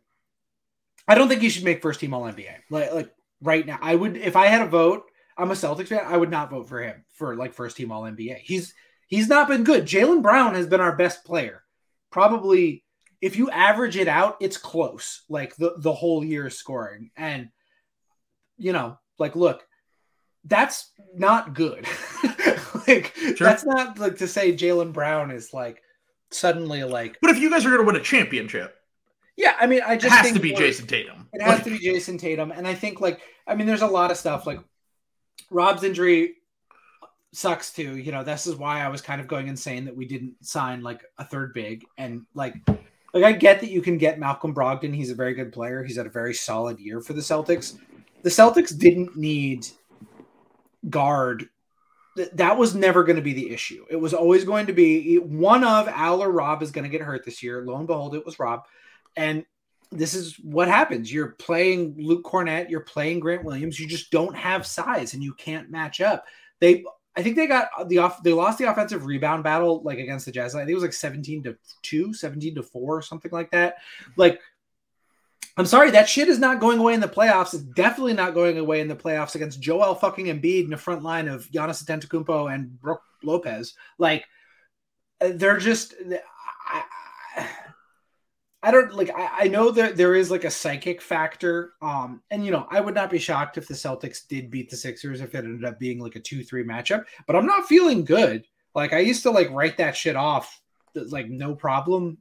I don't think he should make first team All NBA. Like like right now, I would if I had a vote. I'm a Celtics fan. I would not vote for him for like first team All NBA. He's he's not been good. Jaylen Brown has been our best player. Probably if you average it out, it's close. Like the the whole year scoring, and you know, like look, that's not good. like sure. that's not like to say Jaylen Brown is like suddenly like. But if you guys are going to win a championship, yeah, I mean, I just it has to be Jayson Tatum. It has like, to be Jayson Tatum, and I think like I mean, there's a lot of stuff like Rob's injury sucks too. You know, this is why I was kind of going insane that we didn't sign like a third big and like like I get that you can get Malcolm Brogdon. He's a very good player. He's had a very solid year for the Celtics. The Celtics didn't need guard. That was never going to be the issue. It was always going to be one of Al or Rob is going to get hurt this year. Lo and behold, it was Rob. And this is what happens. You're playing Luke Kornet, you're playing Grant Williams. You just don't have size and you can't match up. They I think they got the off they lost the offensive rebound battle like against the Jazz. I think it was like 17 to 2, 17 to 4 or something like that. Like I'm sorry, that shit is not going away in the playoffs. It's definitely not going away in the playoffs against Joel fucking Embiid in the front line of Giannis Antetokounmpo and Brook Lopez. Like they're just I, I don't like I, I know that there is like a psychic factor. Um, and you know, I would not be shocked if the Celtics did beat the Sixers if it ended up being like a two-three matchup, but I'm not feeling good. Like I used to like write that shit off like no problem.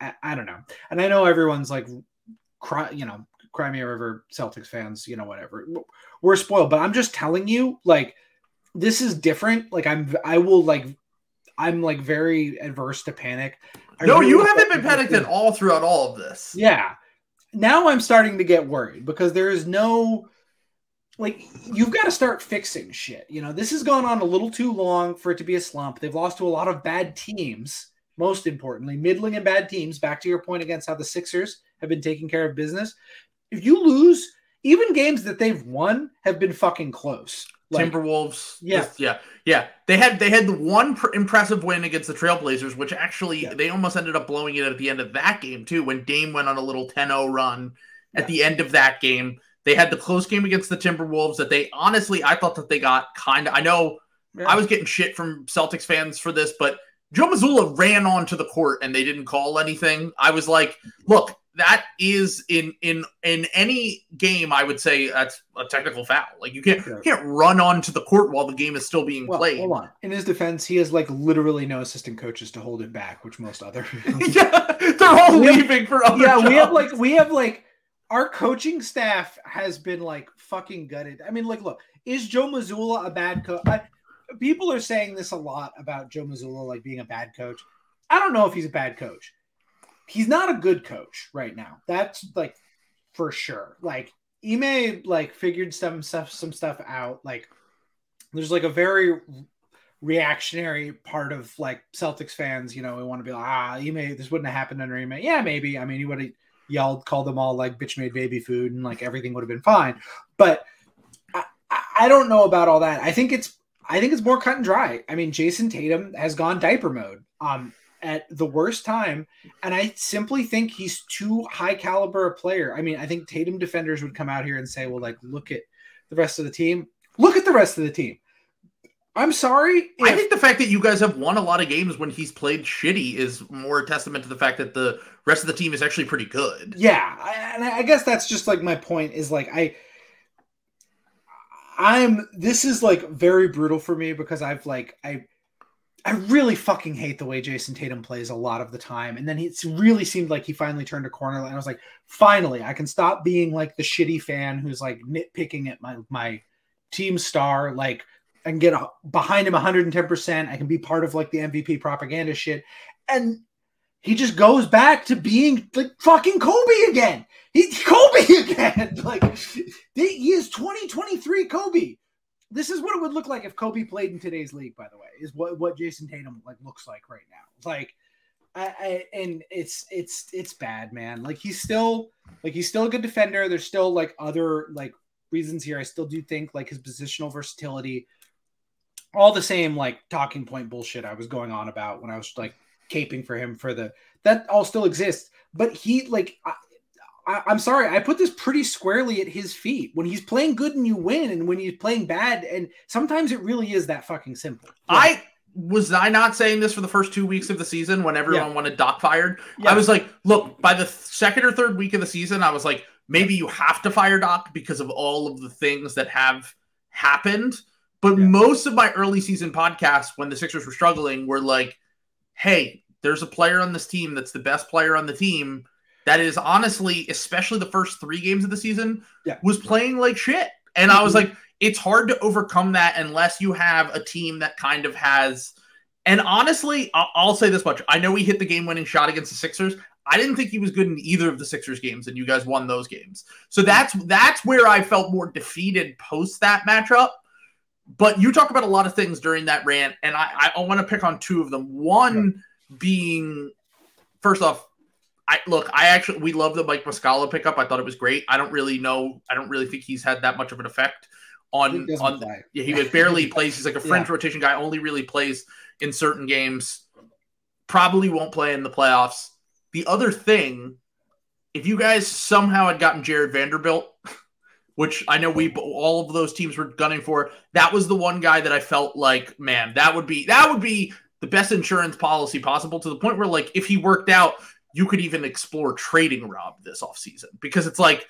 I, I don't know. And I know everyone's like, cry, you know, Crimea River Celtics fans, you know, whatever. We're spoiled, but I'm just telling you, like, this is different. Like, I'm, I will like, I'm like very adverse to panic. I no, really you haven't been panicked at all throughout all of this. Yeah. Now I'm starting to get worried because there is no, like, you've got to start fixing shit. You know, this has gone on a little too long for it to be a slump. They've lost to a lot of bad teams most importantly, middling and bad teams. Back to your point against how the Sixers have been taking care of business. If you lose, even games that they've won have been fucking close. Like, Timberwolves, yeah, just, yeah, yeah. They had they had the one pr- impressive win against the Trailblazers, which actually yeah. they almost ended up blowing it at the end of that game too. When Dame went on a little 10-0 run at the end of that game, they had the close game against the Timberwolves that they honestly I thought that they got kind of. I know yeah. I was getting shit from Celtics fans for this, but Joe Mazzulla ran onto the court and they didn't call anything. I was like, look, that is in in in any game I would say that's a technical foul. Like you can't you can't run onto the court while the game is still being well, played. Hold on. In his defense, he has like literally no assistant coaches to hold it back, which most other yeah, they're all we leaving for other. Yeah, jobs. we have like we have like our coaching staff has been like fucking gutted. I mean, like, look, is Joe Mazzulla a bad coach? people are saying this a lot about Joe Mazzulla, like being a bad coach. I don't know if he's a bad coach. He's not a good coach right now. That's like for sure. Like Ime like figured some stuff some stuff out. Like there's like a very reactionary part of like Celtics fans, you know, we want to be like, ah, Ime, this wouldn't have happened under Ime. Yeah, maybe. I mean, he would have yelled, called them all like bitch made baby food, and like everything would have been fine. But I, I don't know about all that. I think it's I think it's more cut and dry. I mean, Jayson Tatum has gone diaper mode um, at the worst time, and I simply think he's too high caliber a player. I mean, I think Tatum defenders would come out here and say, "Well, like, look at the rest of the team. Look at the rest of the team." I'm sorry. If... I think the fact that you guys have won a lot of games when he's played shitty is more a testament to the fact that the rest of the team is actually pretty good. Yeah, and I guess that's just like my point. Is like I I'm this is like very brutal for me because I've like I I really fucking hate the way Jayson Tatum plays a lot of the time. And then it really seemed like he finally turned a corner. And I was like, finally, I can stop being like the shitty fan who's like nitpicking at my my team star. Like I can get behind him 110%. I can be part of like the MVP propaganda shit. And he just goes back to being like fucking Kobe again. He's Kobe again. like he is 2023 Kobe. This is what it would look like if Kobe played in today's league. By the way, is what what Jayson Tatum like looks like right now. Like, I, I and it's it's it's bad, man. Like he's still like he's still a good defender. There's still like other like reasons here. I still do think like his positional versatility, all the same like talking point bullshit I was going on about when I was like caping for him for the that all still exists. But he like I, am sorry, I put this pretty squarely at his feet. When he's playing good and you win, and when he's playing bad, and sometimes it really is that fucking simple. Yeah. I was I not saying this for the first two weeks of the season when everyone yeah. wanted Doc fired. Yeah. I was like, look, by the second or third week of the season, I was like, maybe you have to fire Doc because of all of the things that have happened. But most of my early season podcasts, when the Sixers were struggling, were like, hey, there's a player on this team that's the best player on the team that is honestly, especially the first three games of the season, yeah. was playing like shit. And. I was mm-hmm. like, it's hard to overcome that unless you have a team that kind of has. And honestly, I'll, say this much: I know he hit the game-winning shot against the Sixers. I didn't think he was good in either of the Sixers games, and you guys won those games. So that's that's where I felt more defeated post that matchup. But you talk about a lot of things during that rant, and I, I want to pick on two of them. One yeah. being, first off, I look, I actually we love the Mike Muscala pickup. I thought it was great. I don't really know. I don't really think he's had that much of an effect on on. Play. Yeah, he barely plays. He's like a fringe yeah. rotation guy. Only really plays in certain games. Probably won't play in the playoffs. The other thing, if you guys somehow had gotten Jarred Vanderbilt, which I know we all of those teams were gunning for, that was the one guy that I felt like, man, that would be that would be the best insurance policy possible to the point where like if he worked out you could even explore trading Rob this offseason because it's like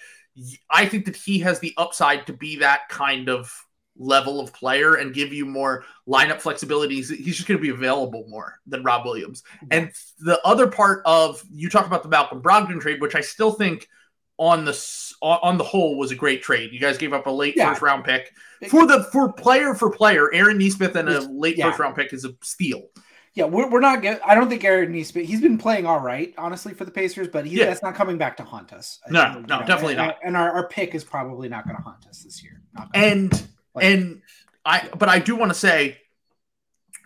I think that he has the upside to be that kind of level of player and give you more lineup flexibility. He's, he's just going to be available more than Rob Williams. Mm-hmm. And the other part of you talk about the Malcolm Brogdon trade, which I still think on the on the whole was a great trade. You guys gave up a late yeah. first round pick for the for player for player. Aaron Nesmith and a late yeah. first round pick is a steal. Yeah, we're, we're not get. I don't think Aaron Nesmith. He's been playing all right, honestly, for the Pacers, but he, yeah. that's not coming back to haunt us. I no, think, no, know, definitely and, not. And our, our pick is probably not going to haunt us this year. And like, and I, but I do want to say,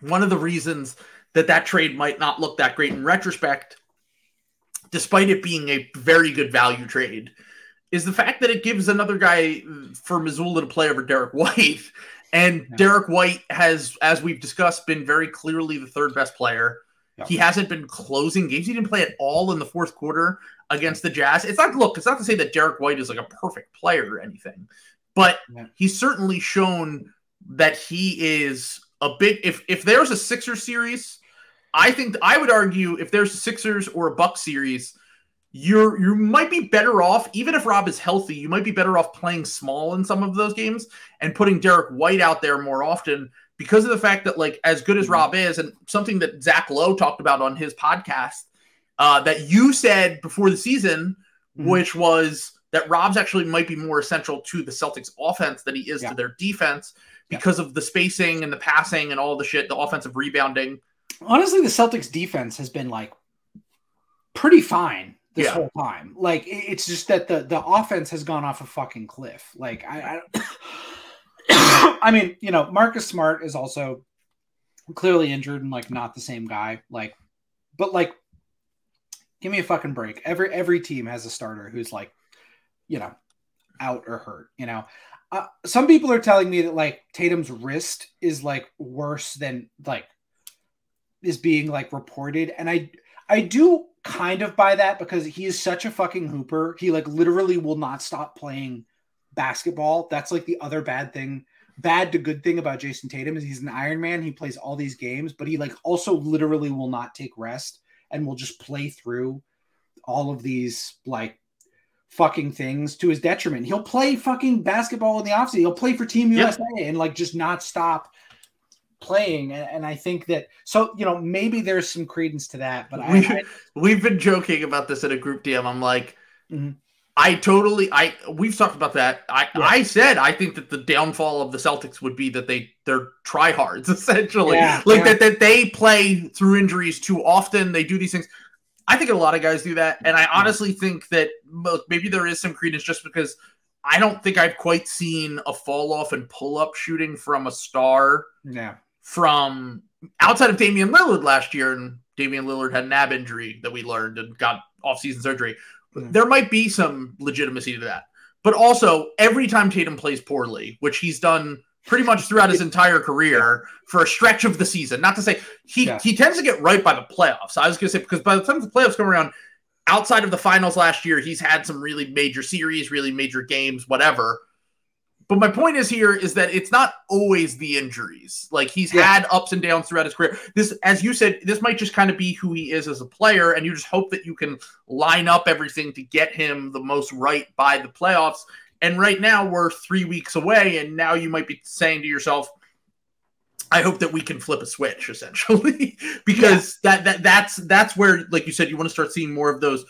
one of the reasons that that trade might not look that great in retrospect despite it being a very good value trade, is the fact that it gives another guy for Mazzulla to play over Derrick White. And yeah. Derrick White has, as we've discussed, been very clearly the third best player. Yeah. He hasn't been closing games. He didn't play at all in the fourth quarter against the Jazz. It's not look, it's not to say that Derrick White is like a perfect player or anything, but yeah. he's certainly shown that he is a big if if there's a Sixer series I think I would argue if there's a Sixers or a Buck series, you're you might be better off even if Rob is healthy. You might be better off playing small in some of those games and putting Derrick White out there more often because of the fact that like as good as mm-hmm. Rob is, and something that Zach Lowe talked about on his podcast uh, that you said before the season, mm-hmm. which was that Rob's actually might be more essential to the Celtics offense than he is yeah. to their defense because yeah. of the spacing and the passing and all the shit, the offensive rebounding honestly, the Celtics defense has been like pretty fine this yeah. whole time. Like it's just that the the offense has gone off a fucking cliff. Like I, I, I mean, you know, Marcus Smart is also clearly injured and like not the same guy. Like, but like, give me a fucking break. Every every team has a starter who's like, you know, out or hurt. You know. Uh, some people are telling me that like Tatum's wrist is like worse than like is being like reported and i i do kind of buy that because he is such a fucking hooper he like literally will not stop playing basketball that's like the other bad thing bad to good thing about Jayson tatum is he's an iron man he plays all these games but he like also literally will not take rest and will just play through all of these like fucking things to his detriment. He'll play fucking basketball in the offseason. He'll play for Team USA yep. and like just not stop playing and i think that so you know maybe there's some credence to that but we, I, we've been joking about this in a group dm i'm like mm-hmm. i totally i we've talked about that i yeah. i said i think that the downfall of the celtics would be that they they're tryhards essentially yeah, like yeah. that that they play through injuries too often they do these things i think a lot of guys do that and i honestly think that maybe there is some credence just because I don't think I've quite seen a fall off and pull up shooting from a star. Yeah from outside of Damian Lillard last year, and Damian Lillard had an ab injury that we learned and got off-season surgery. Mm. There might be some legitimacy to that. But also, every time Tatum plays poorly, which he's done pretty much throughout his entire career for a stretch of the season, not to say he yeah. he tends to get right by the playoffs. I was going to say because by the time the playoffs come around, outside of the finals last year, he's had some really major series, really major games, whatever. But my point is here is that it's not always the injuries. Like he's yeah. had ups and downs throughout his career. This, as you said, this might just kind of be who he is as a player, and you just hope that you can line up everything to get him the most right by the playoffs. And right now we're three weeks away, and now you might be saying to yourself, I hope that we can flip a switch essentially, because yeah. that that that's that's where, like you said, you want to start seeing more of those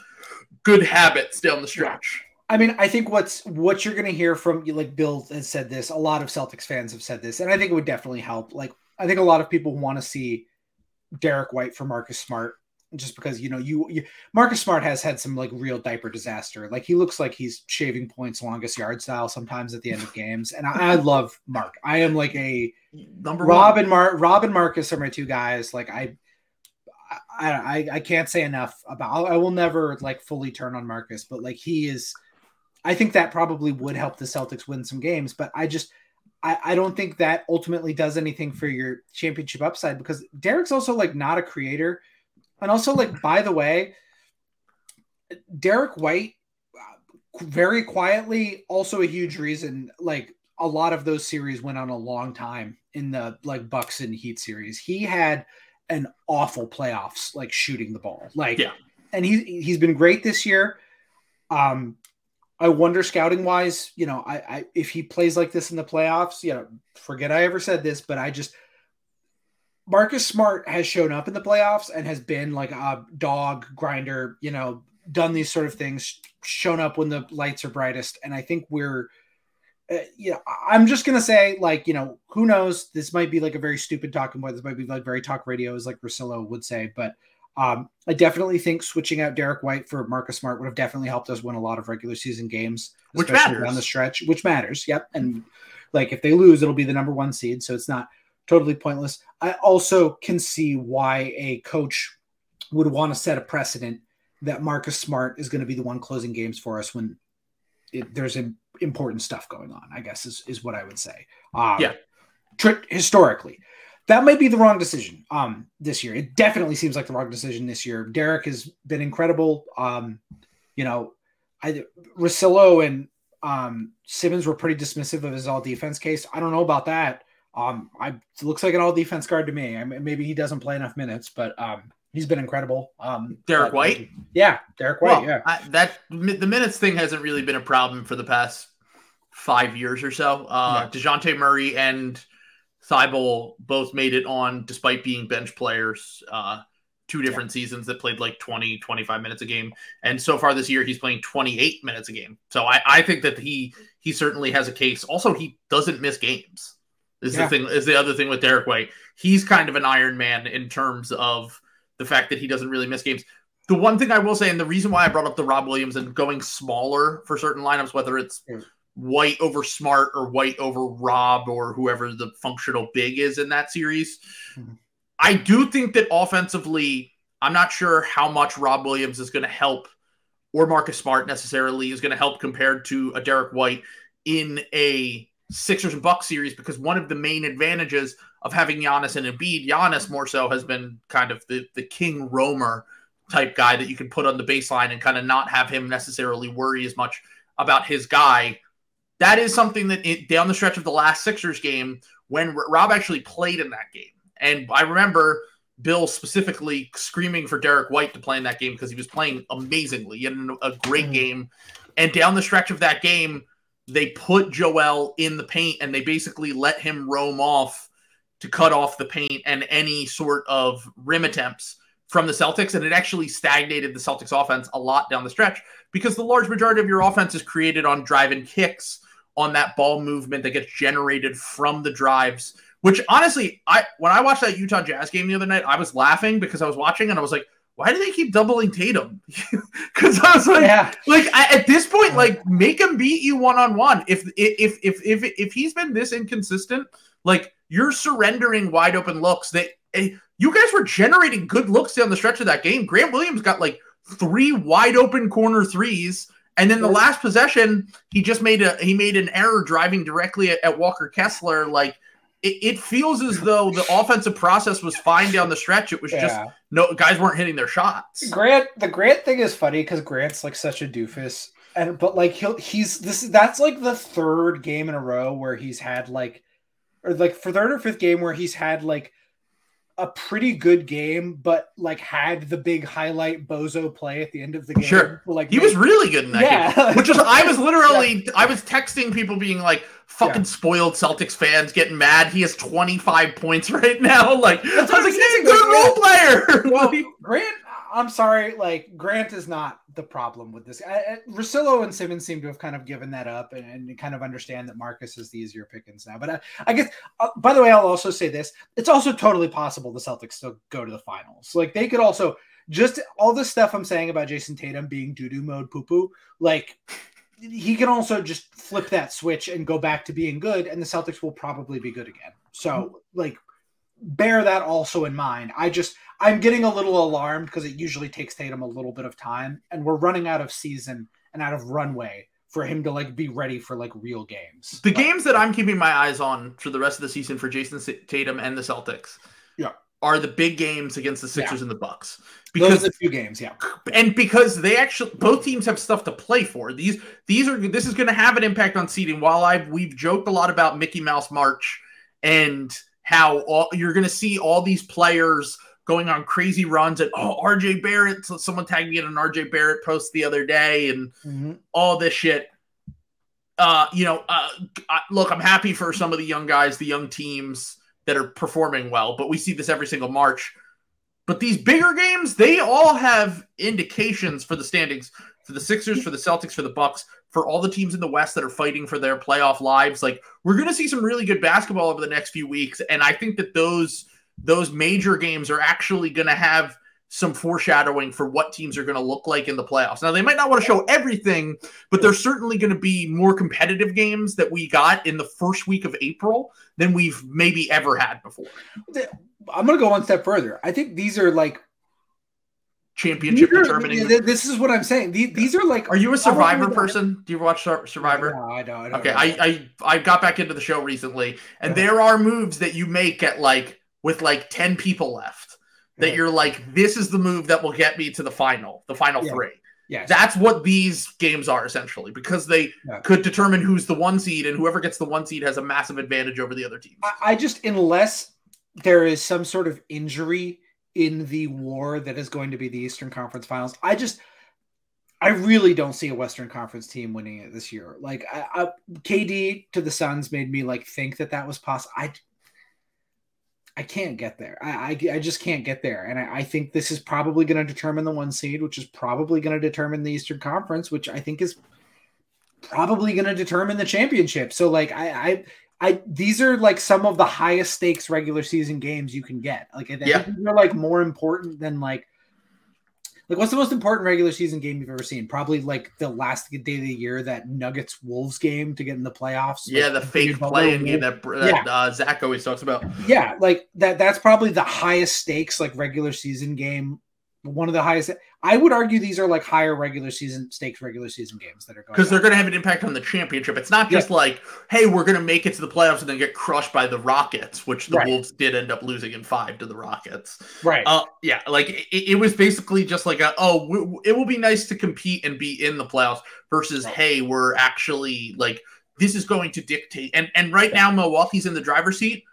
good habits down the stretch. I mean, I think what's what you're going to hear from like Bill has said this. A lot of Celtics fans have said this, and I think it would definitely help. Like, I think a lot of people want to see Derrick White for Marcus Smart, just because you know you, you Marcus Smart has had some like real diaper disaster. Like he looks like he's shaving points longest yard style sometimes at the end of games, and I, I love Mark. I am like a number Rob one. and Mar Rob and Marcus are my two guys. Like I I, I, I can't say enough about. I will never like fully turn on Marcus, but like he is I think that probably would help the Celtics win some games, but I just I, I don't think that ultimately does anything for your championship upside because Derrick's also like not a creator. And also, like, by the way, Derrick White very quietly, also a huge reason, like a lot of those series went on a long time in the like Bucks and Heat series. He had an awful playoffs, like shooting the ball. Like, yeah. and he he's been great this year. Um, I wonder scouting wise, you know, I, I if he plays like this in the playoffs, you know, forget I ever said this, but I just Marcus Smart has shown up in the playoffs and has been like a dog grinder, you know, done these sort of things, shown up when the lights are brightest. And I think we're, uh, you know, I'm just gonna say, like, you know, who knows? This might be like a very stupid talking point. This might be like very talk radio, as like Russillo would say. But um, I definitely think switching out Derrick White for Marcus Smart would have definitely helped us win a lot of regular season games, which matters down the stretch, which matters. Yep, and like if they lose, it'll be the number one seed, so it's not totally pointless. I also can see why a coach would want to set a precedent that Marcus Smart is going to be the one closing games for us when it, there's important stuff going on. I guess is is what I would say. Um, yeah, historically, that might be the wrong decision. Um, this year, it definitely seems like the wrong decision this year. Derrick has been incredible. Um, you know, I Russillo and um, Simmons were pretty dismissive of his all defense case. I don't know about that. Um, I looks like an all defense guard to me. I mean, maybe he doesn't play enough minutes, but um, he's been incredible. Um, Derrick White, yeah, Derrick White, well, yeah. I, that the minutes thing hasn't really been a problem for the past five years or so. Uh, yeah. Dejounte Murray and Thybulle both made it on despite being bench players. Uh, two different yeah. seasons that played like 20, 25 minutes a game. And so far this year, he's playing 28 minutes a game. So I, I think that he he certainly has a case. Also, he doesn't miss games. Is yeah. the thing is the other thing with Derrick White. He's kind of an Iron Man in terms of the fact that he doesn't really miss games. The one thing I will say, and the reason why I brought up the Rob Williams and going smaller for certain lineups, whether it's mm. White over Smart or White over Rob or whoever the functional big is in that series, mm. I do think that offensively, I'm not sure how much Rob Williams is going to help or Marcus Smart necessarily is going to help compared to a Derrick White in a Sixers and Bucks series because one of the main advantages of having Giannis and Embiid, Giannis more so has been kind of the, the king roamer type guy that you can put on the baseline and kind of not have him necessarily worry as much about his guy. That is something that it, down the stretch of the last Sixers game when Rob actually played in that game. And I remember Bill specifically screaming for Derrick White to play in that game because he was playing amazingly. He had a great mm-hmm. game. And down the stretch of that game, they put Joel in the paint and they basically let him roam off to cut off the paint and any sort of rim attempts from the Celtics. And it actually stagnated the Celtics offense a lot down the stretch because the large majority of your offense is created on drive and kicks on that ball movement that gets generated from the drives. Which honestly, I when I watched that Utah Jazz game the other night, I was laughing because I was watching and I was like, why do they keep doubling Tatum? Because I was like, yeah. like at this point, like make him beat you one on one. If if if if if he's been this inconsistent, like you're surrendering wide open looks. That eh, you guys were generating good looks down the stretch of that game. Grant Williams got like three wide open corner threes. And then the last possession, he just made a he made an error driving directly at, at Walker Kessler. Like it, it, feels as though the offensive process was fine down the stretch. It was yeah. just no guys weren't hitting their shots. Grant, the Grant thing is funny because Grant's like such a doofus, and but like he'll he's this is that's like the third game in a row where he's had like, or like for third or fifth game where he's had like a pretty good game, but like had the big highlight bozo play at the end of the game. Sure, like he was really good in that yeah. game. Which is, I was literally, yeah. I was texting people being like, "Fucking yeah. spoiled Celtics fans getting mad. He has 25 points right now." Like, I was like, "He's a good role player." Well, Grant, I'm sorry, like Grant is not the problem with this. I, and Simmons seem to have kind of given that up and, and, kind of understand that Marcus is the easier pickings now. But I, I guess, uh, by the way, I'll also say this: it's also totally possible the Celtics still go to the finals. Like they could also just all this stuff I'm saying about Jayson Tatum being doo doo mode poo poo, like. He can also just flip that switch and go back to being good, and the Celtics will probably be good again. So, like, bear that also in mind. I just I'm getting a little alarmed because it usually takes Tatum a little bit of time, and we're running out of season and out of runway for him to like be ready for like real games. The games that I'm keeping my eyes on for the rest of the season for Jayson Tatum and the Celtics, yeah, are the big games against the Sixers yeah. and the Bucks. Because a few games, yeah, and because they actually both teams have stuff to play for. These these are this is going to have an impact on seeding. While I've we've joked a lot about Mickey Mouse March and how all, you're going to see all these players going on crazy runs and oh RJ Barrett. So someone tagged me in an RJ Barrett post the other day and mm-hmm. all this shit. Uh, you know, uh, I, look, I'm happy for some of the young guys, the young teams that are performing well, but we see this every single March. But these bigger games, they all have indications for the standings for the Sixers, for the Celtics, for the Bucks, for all the teams in the West that are fighting for their playoff lives. Like we're going to see some really good basketball over the next few weeks, and I think that those those major games are actually going to have some foreshadowing for what teams are going to look like in the playoffs. Now, they might not want to show everything, but there's certainly going to be more competitive games that we got in the first week of April than we've maybe ever had before. I'm going to go one step further. I think these are like championship are, determining. This is what I'm saying. These, these are like. Are you a Survivor person? Do you watch Survivor? No, I don't. I don't okay, I, I I got back into the show recently, and there are moves that you make at like with like ten people left that you're like, this is the move that will get me to the final, the final yeah. three. Yeah, that's what these games are essentially because they yeah. could determine who's the one seed, and whoever gets the one seed has a massive advantage over the other teams. I, I just unless there is some sort of injury in the war that is going to be the Eastern Conference Finals, I just I really don't see a Western Conference team winning it this year. Like I, I, KD to the Suns made me like think that that was possible. I I can't get there. I, I, I just can't get there. And I, I think this is probably going to determine the one seed, which is probably going to determine the Eastern Conference, which I think is probably going to determine the championship. So like I, I I these are like some of the highest stakes regular season games you can get. Like I think yeah. these are like more important than like like, what's the most important regular season game you've ever seen? Probably like the last day of the year, that Nuggets Wolves game to get in the playoffs. Yeah, like, the fake play-in game that, that yeah. uh, Zach always talks about. Yeah, like that. That's probably the highest stakes like regular season game one of the highest. I would argue these are like higher regular season stakes regular season games that are going because they're going to have an impact on the championship. It's not just yeah. like, hey, we're going to make it to the playoffs and then get crushed by the Rockets, which the right. Wolves did end up losing in five to the Rockets. Right. Uh, yeah, like it, it was basically just like a, oh, w- it will be nice to compete and be in the playoffs versus right. hey, we're actually like this is going to dictate. And and right now Milwaukee's in the driver's seat.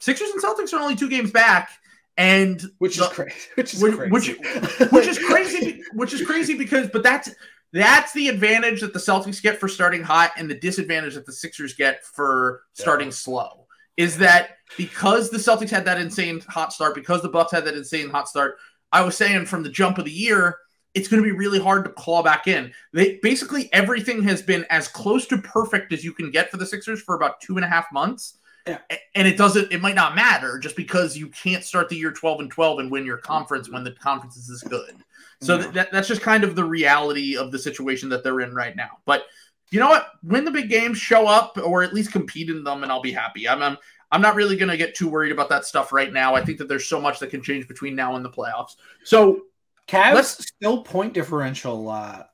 Sixers and Celtics are only two games back and which the, is crazy, which is which, crazy. Which, which is crazy, which is crazy because, but that's that's the advantage that the Celtics get for starting hot, and the disadvantage that the Sixers get for starting yeah. slow. Is that because the Celtics had that insane hot start, because the Bucks had that insane hot start? I was saying from the jump of the year, it's going to be really hard to claw back in. They basically everything has been as close to perfect as you can get for the Sixers for about two and a half months. And it doesn't, it might not matter just because you can't start the year 12 and 12 and win your conference when the conference is this good. So yeah. that, that's just kind of the reality of the situation that they're in right now. But you know what? Win the big games, show up, or at least compete in them, and I'll be happy. I'm, I'm, I'm not really going to get too worried about that stuff right now. I think that there's so much that can change between now and the playoffs. So, Cavs let's still point differential. Uh,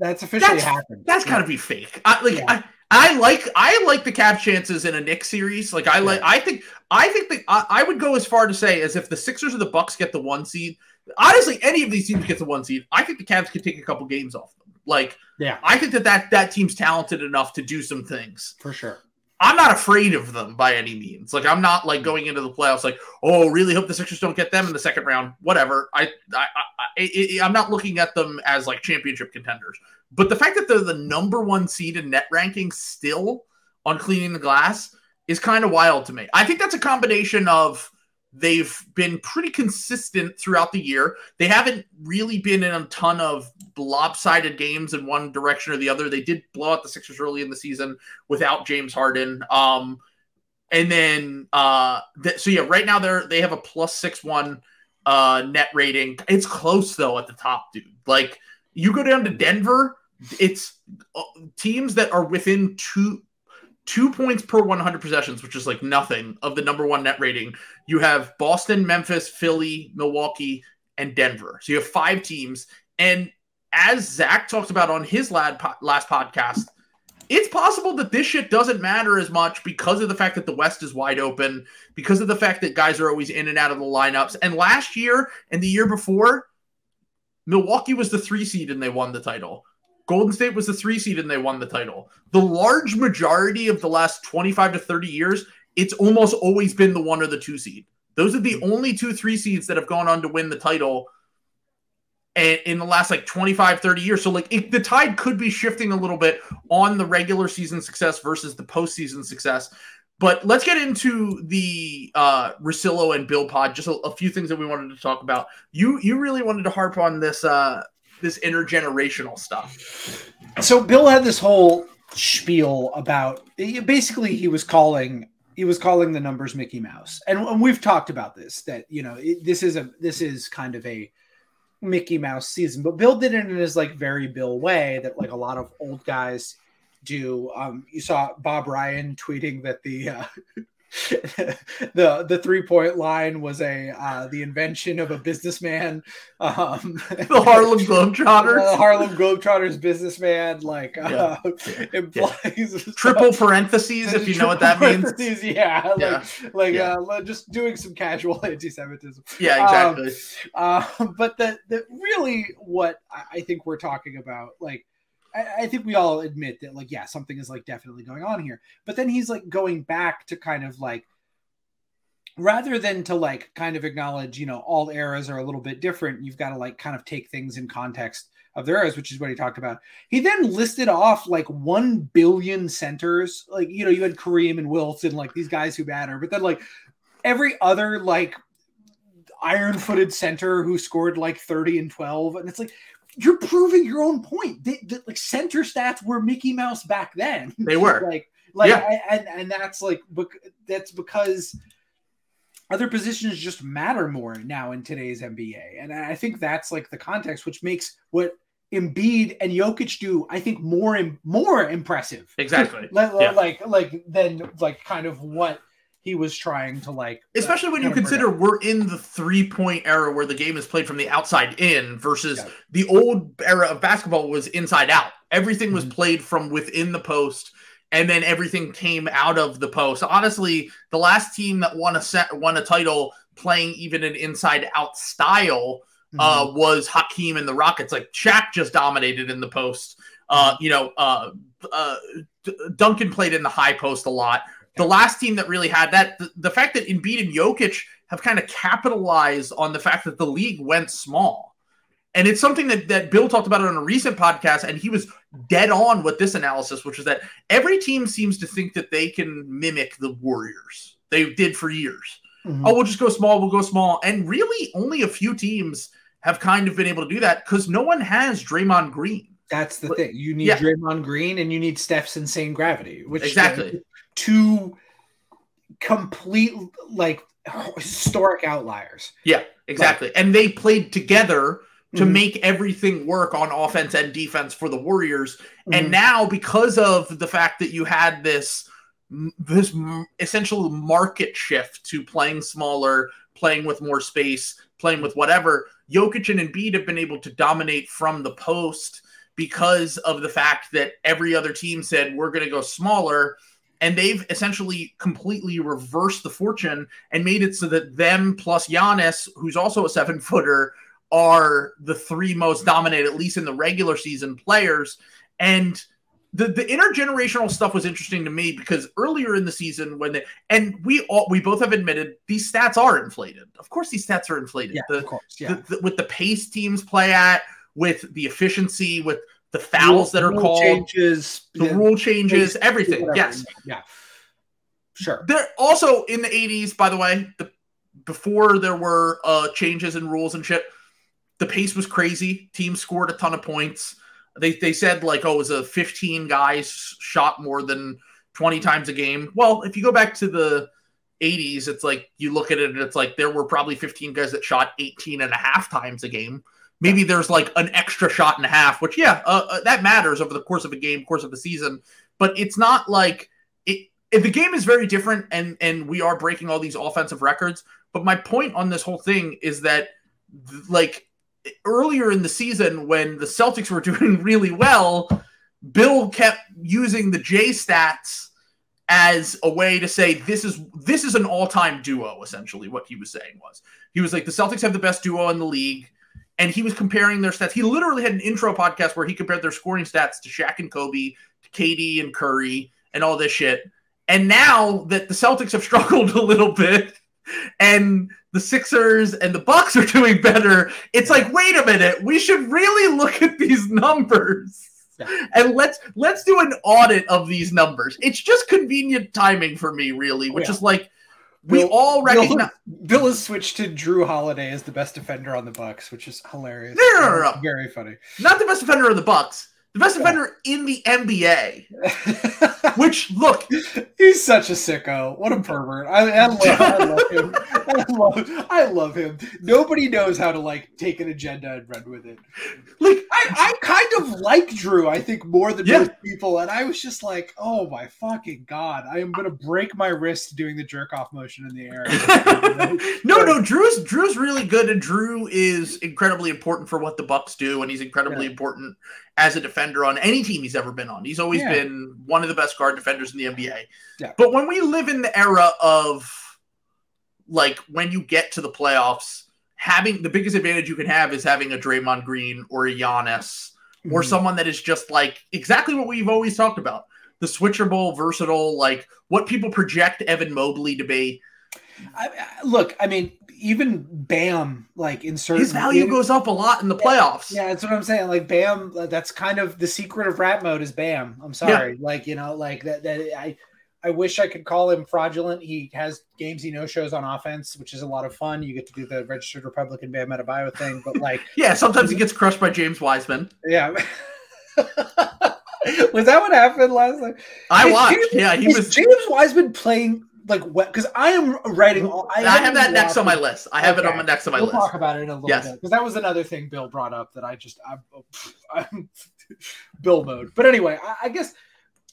that's officially that's, happened. That's got to be fake. I, like, yeah. I, I like I like the cap chances in a Knicks series. Like I like I think I think that I, I, would go as far to say as if the Sixers or the Bucks get the one seed. Honestly, any of these teams get the one seed. I think the Cavs could take a couple games off them. Like yeah, I think that that that team's talented enough to do some things for sure. I'm not afraid of them by any means. Like I'm not like going into the playoffs like, oh, really hope the Sixers don't get them in the second round. Whatever. I I, I, I I'm not looking at them as like championship contenders. But the fact that they're the number one seed in net ranking still on cleaning the glass is kind of wild to me. I think that's a combination of they've been pretty consistent throughout the year. They haven't really been in a ton of lopsided games in one direction or the other. They did blow out the Sixers early in the season without James Harden. Um, and then uh, th- so yeah, right now they're they have a plus six one uh, net rating. It's close though at the top, dude. Like you go down to Denver, it's uh, teams that are within two two points per 100 possessions, which is like nothing of the number one net rating. You have Boston, Memphis, Philly, Milwaukee, and Denver. So you have five teams. And as Zach talked about on his last podcast, it's possible that this shit doesn't matter as much because of the fact that the West is wide open, because of the fact that guys are always in and out of the lineups. And last year and the year before, Milwaukee was the three seed and they won the title. Golden State was the three seed and they won the title. The large majority of the last 25 to 30 years, it's almost always been the one or the two seed. Those are the only two three seeds that have gone on to win the title in the last like 25 30 years so like it, the tide could be shifting a little bit on the regular season success versus the postseason success but let's get into the uh Russillo and Bill Pod. Just a, a, few things that we wanted to talk about. You you really wanted to harp on this uh this intergenerational stuff. So Bill had this whole spiel about basically he was calling he was calling the numbers Mickey Mouse, and, and we've talked about this that you know it, this is a this is kind of a Mickey Mouse season, but Bill did it in his like very Bill way that like a lot of old guys do. Um, you saw Bob Ryan tweeting that the uh, the the three point line was a uh, the invention of a businessman. Um, the Harlem Globetrotters. The Harlem Globetrotters businessman, like uh, implies yeah. triple parentheses if you know what that means. Yeah, like yeah. like yeah. Uh, just doing some casual anti-Semitism. Yeah, exactly. Um, but the the really what I think we're talking about, like I, I think we all admit that, like, yeah, something is like definitely going on here. But then he's like going back to kind of like rather than to like kind of acknowledge, you know, all eras are a little bit different. You've got to like kind of take things in context of their eras, which is what he talked about. He then listed off like one billion centers. Like, you know, you had Kareem and Wilson, like these guys who matter, but then like every other like iron footed center who scored like 30 and 12. And it's like, you're proving your own point. They, they, like center stats were Mickey Mouse back then. They were like like yeah. and and that's like that's because other positions just matter more now in today's NBA. And I think that's like the context which makes what Embiid and Jokic do, I think more and more impressive. Exactly. like, yeah. like like than like kind of what he was trying to like especially uh, when you consider we're in the three point era where the game is played from the outside in versus yeah. the old era of basketball was inside out everything was mm-hmm. played from within the post and then everything came out of the post honestly the last team that won a set won a title playing even an inside out style uh, mm-hmm. uh, was Hakeem and the Rockets like Shaq just dominated in the post uh, you know uh, uh, Duncan played in the high post a lot the last team that really had that, the, the fact that Embiid and Jokic have kind of capitalized on the fact that the league went small. And it's something that, that Bill talked about on a recent podcast, and he was dead on with this analysis, which is that every team seems to think that they can mimic the Warriors. They did for years. Mm-hmm. Oh, we'll just go small, we'll go small. And really, only a few teams have kind of been able to do that because no one has Draymond Green. That's the but, thing. You need yeah. Draymond Green and you need Steph's insane gravity, which exactly two complete like historic outliers. Yeah, exactly. Like, and they played together to mm-hmm. make everything work on offense and defense for the Warriors. Mm-hmm. And now because of the fact that you had this this essential market shift to playing smaller, playing with more space, playing with whatever, Jokic and Embiid have been able to dominate from the post because of the fact that every other team said we're going to go smaller and they've essentially completely reversed the fortune and made it so that them plus Giannis, who's also a seven footer, are the three most dominant, at least in the regular season, players. And the, the intergenerational stuff was interesting to me because earlier in the season, when they and we all we both have admitted these stats are inflated. Of course, these stats are inflated. Yeah, the, of course. Yeah. The, the, with the pace teams play at, with the efficiency, with the fouls that are called, changes, the rule changes, everything. Yes, yeah, sure. There also in the '80s, by the way, the before there were uh, changes in rules and shit, the pace was crazy. Teams scored a ton of points. They they said like, oh, it was a 15 guys shot more than 20 times a game. Well, if you go back to the 80s, it's like you look at it and it's like there were probably 15 guys that shot 18 and a half times a game. Maybe there's like an extra shot and a half, which yeah, uh, uh, that matters over the course of a game, course of a season. But it's not like it. If the game is very different, and and we are breaking all these offensive records. But my point on this whole thing is that, like earlier in the season, when the Celtics were doing really well, Bill kept using the J stats as a way to say this is this is an all-time duo essentially what he was saying was he was like the Celtics have the best duo in the league and he was comparing their stats. He literally had an intro podcast where he compared their scoring stats to Shaq and Kobe, to KD and Curry, and all this shit. And now that the Celtics have struggled a little bit, and the Sixers and the Bucks are doing better, it's like, wait a minute, we should really look at these numbers. Yeah. And let's let's do an audit of these numbers. It's just convenient timing for me, really, which oh, yeah. is like we Bill, all recognize Bill, Bill, has switched to Jrue Holiday as the best defender on the Bucks, which is hilarious. No, no, no, no. Very funny. Not the best defender on the Bucks. The best defender in the NBA. Which look, he's such a sicko. What a pervert. I, I, love, I love him. I love, I love him. Nobody knows how to like take an agenda and run with it. Like I, I kind of like Jrue. I think more than yeah. most people, and I was just like, oh my fucking god, I am gonna break my wrist doing the jerk off motion in the air. no, no, Drew's Jrue's really good, and Jrue is incredibly important for what the Bucks do, and he's incredibly yeah. important as a defender on any team he's ever been on. He's always yeah. been one of the best guard defenders in the NBA. Yeah. But when we live in the era of like when you get to the playoffs, having the biggest advantage you can have is having a Draymond Green or a Giannis mm-hmm. or someone that is just like exactly what we've always talked about. The switchable, versatile, like what people project Evan Mobley to be. I, look, I mean, even Bam, like in certain his value goes up a lot in the playoffs. Yeah, that's what I'm saying. Like Bam, that's kind of the secret of rat mode is Bam. I'm sorry, yeah. like you know, like that. That I, I wish I could call him fraudulent. He has games he no shows on offense, which is a lot of fun. You get to do the registered Republican Bam Adebayo thing, but like, yeah, sometimes he gets crushed by James Wiseman. Yeah. was that what happened last night? I watched. James, yeah, he was James Wiseman playing like what because I am writing all I, I have that next on my list. I have okay. it on my next on my we'll list. We'll talk about it in a little yes. bit because that was another thing Bill brought up that I just I'm, oh, I'm Bill mode. But anyway, I, I guess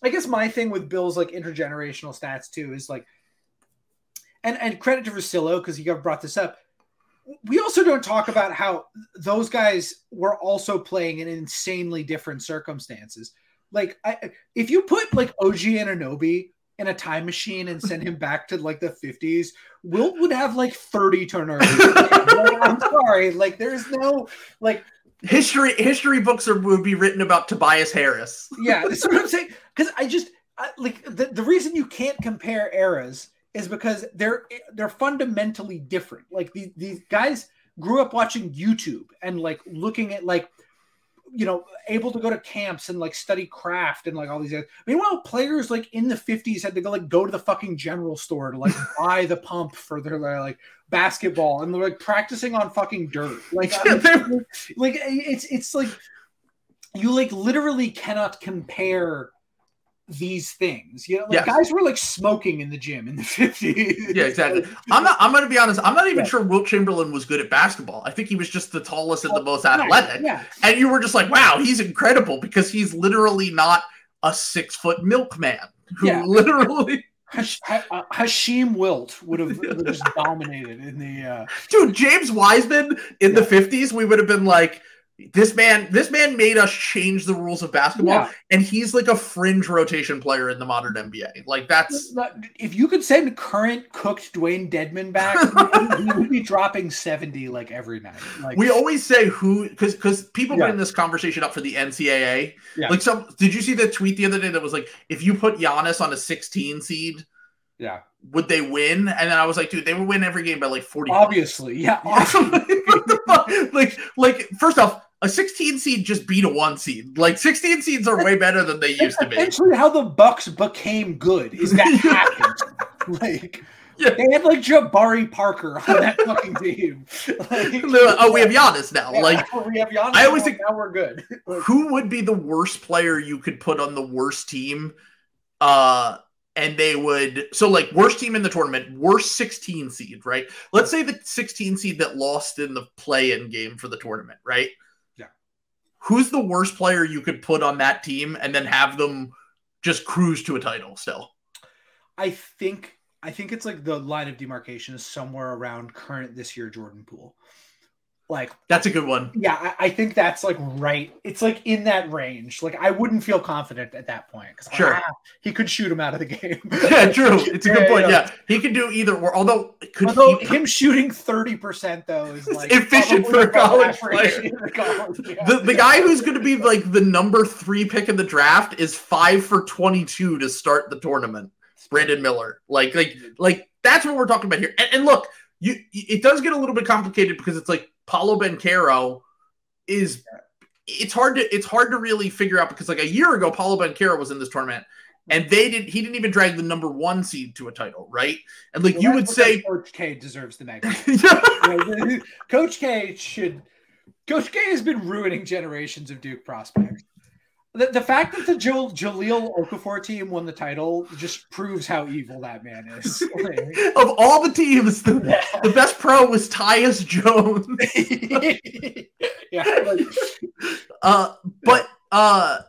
I guess my thing with Bill's like intergenerational stats too is like and and credit to Russillo because he brought this up. We also don't talk about how those guys were also playing in insanely different circumstances. Like, I, if you put like OG Anunoby in a time machine and send him back to like the 50s, Wilt would have like 30 turnovers. like, I'm sorry. Like there's no like history history books are, would be written about Tobias Harris. yeah, that's what I'm saying. Because I just I, like the, the reason you can't compare eras is because they're they're fundamentally different. Like these these guys grew up watching YouTube and like looking at like you know, able to go to camps and like study craft and like all these. Other... Meanwhile, players like in the fifties had to go like go to the fucking general store to like buy the pump for their like basketball and they're like practicing on fucking dirt. Like, I mean, like it's it's like you like literally cannot compare these things. You know, like yes. guys were like smoking in the gym in the 50s. Yeah, exactly. I'm not I'm gonna be honest, I'm not even yeah. sure Wilt Chamberlain was good at basketball. I think he was just the tallest and the most athletic. Yeah. And you were just like, wow, he's incredible because he's literally not a six foot milkman who yeah. literally Hashim Wilt would have, just dominated in the uh... dude. James Wiseman in yeah. the 50s, we would have been like, this man this man made us change the rules of basketball yeah. and he's like a fringe rotation player in the modern nba like that's if you could send current cooked dwayne dedmon back he would be dropping 70 like every night like we always say who because because people yeah. bring this conversation up for the ncaa yeah. like some did you see the tweet the other day that was like if you put Giannis on a 16 seed yeah would they win? And then I was like, dude, they would win every game by like 40. Obviously, yeah. like, like, first off, a 16 seed just beat a one seed. Like 16 seeds are way better than they used to be. Essentially, how the Bucks became good is that happened. like, yeah. they had like Jabari Parker on that fucking team. Like, oh, we have Giannis now. Yeah, like we have Giannis. I always think now we're good. Like, who would be the worst player you could put on the worst team? Uh and they would so like worst team in the tournament, worst 16 seed, right? Let's say the 16 seed that lost in the play-in game for the tournament, right? Who's the worst player you could put on that team and then have them just cruise to a title still? I think I think it's like the line of demarcation is somewhere around current this year Jordan Poole. Like that's a good one. Yeah, I, I, think that's like right. It's like in that range. Like I wouldn't feel confident at that point because sure ah, he could shoot him out of the game. yeah, true. It's a good yeah, point. Yeah, yeah, he could do either. Or although could although he, him shooting thirty percent though is like efficient for a college player. College, the the guy who's going to be like the number three pick in the draft is five for twenty two to start the tournament. Brandon Miller, like like like that's what we're talking about here. And, and look, you it does get a little bit complicated because it's like Paolo Banchero is it's hard to it's hard to really figure out because like a year ago Paolo Banchero was in this tournament and they did he didn't even drag the number one seed to a title, right? And like well, you would say Coach K deserves the magnet. Coach K should Coach K has been ruining generations of Duke prospects. The, the fact that the jo- Jahlil Okafor team won the title just proves how evil that man is. of all the teams, the, yeah. the best pro was Tyus Jones. yeah. uh, but uh,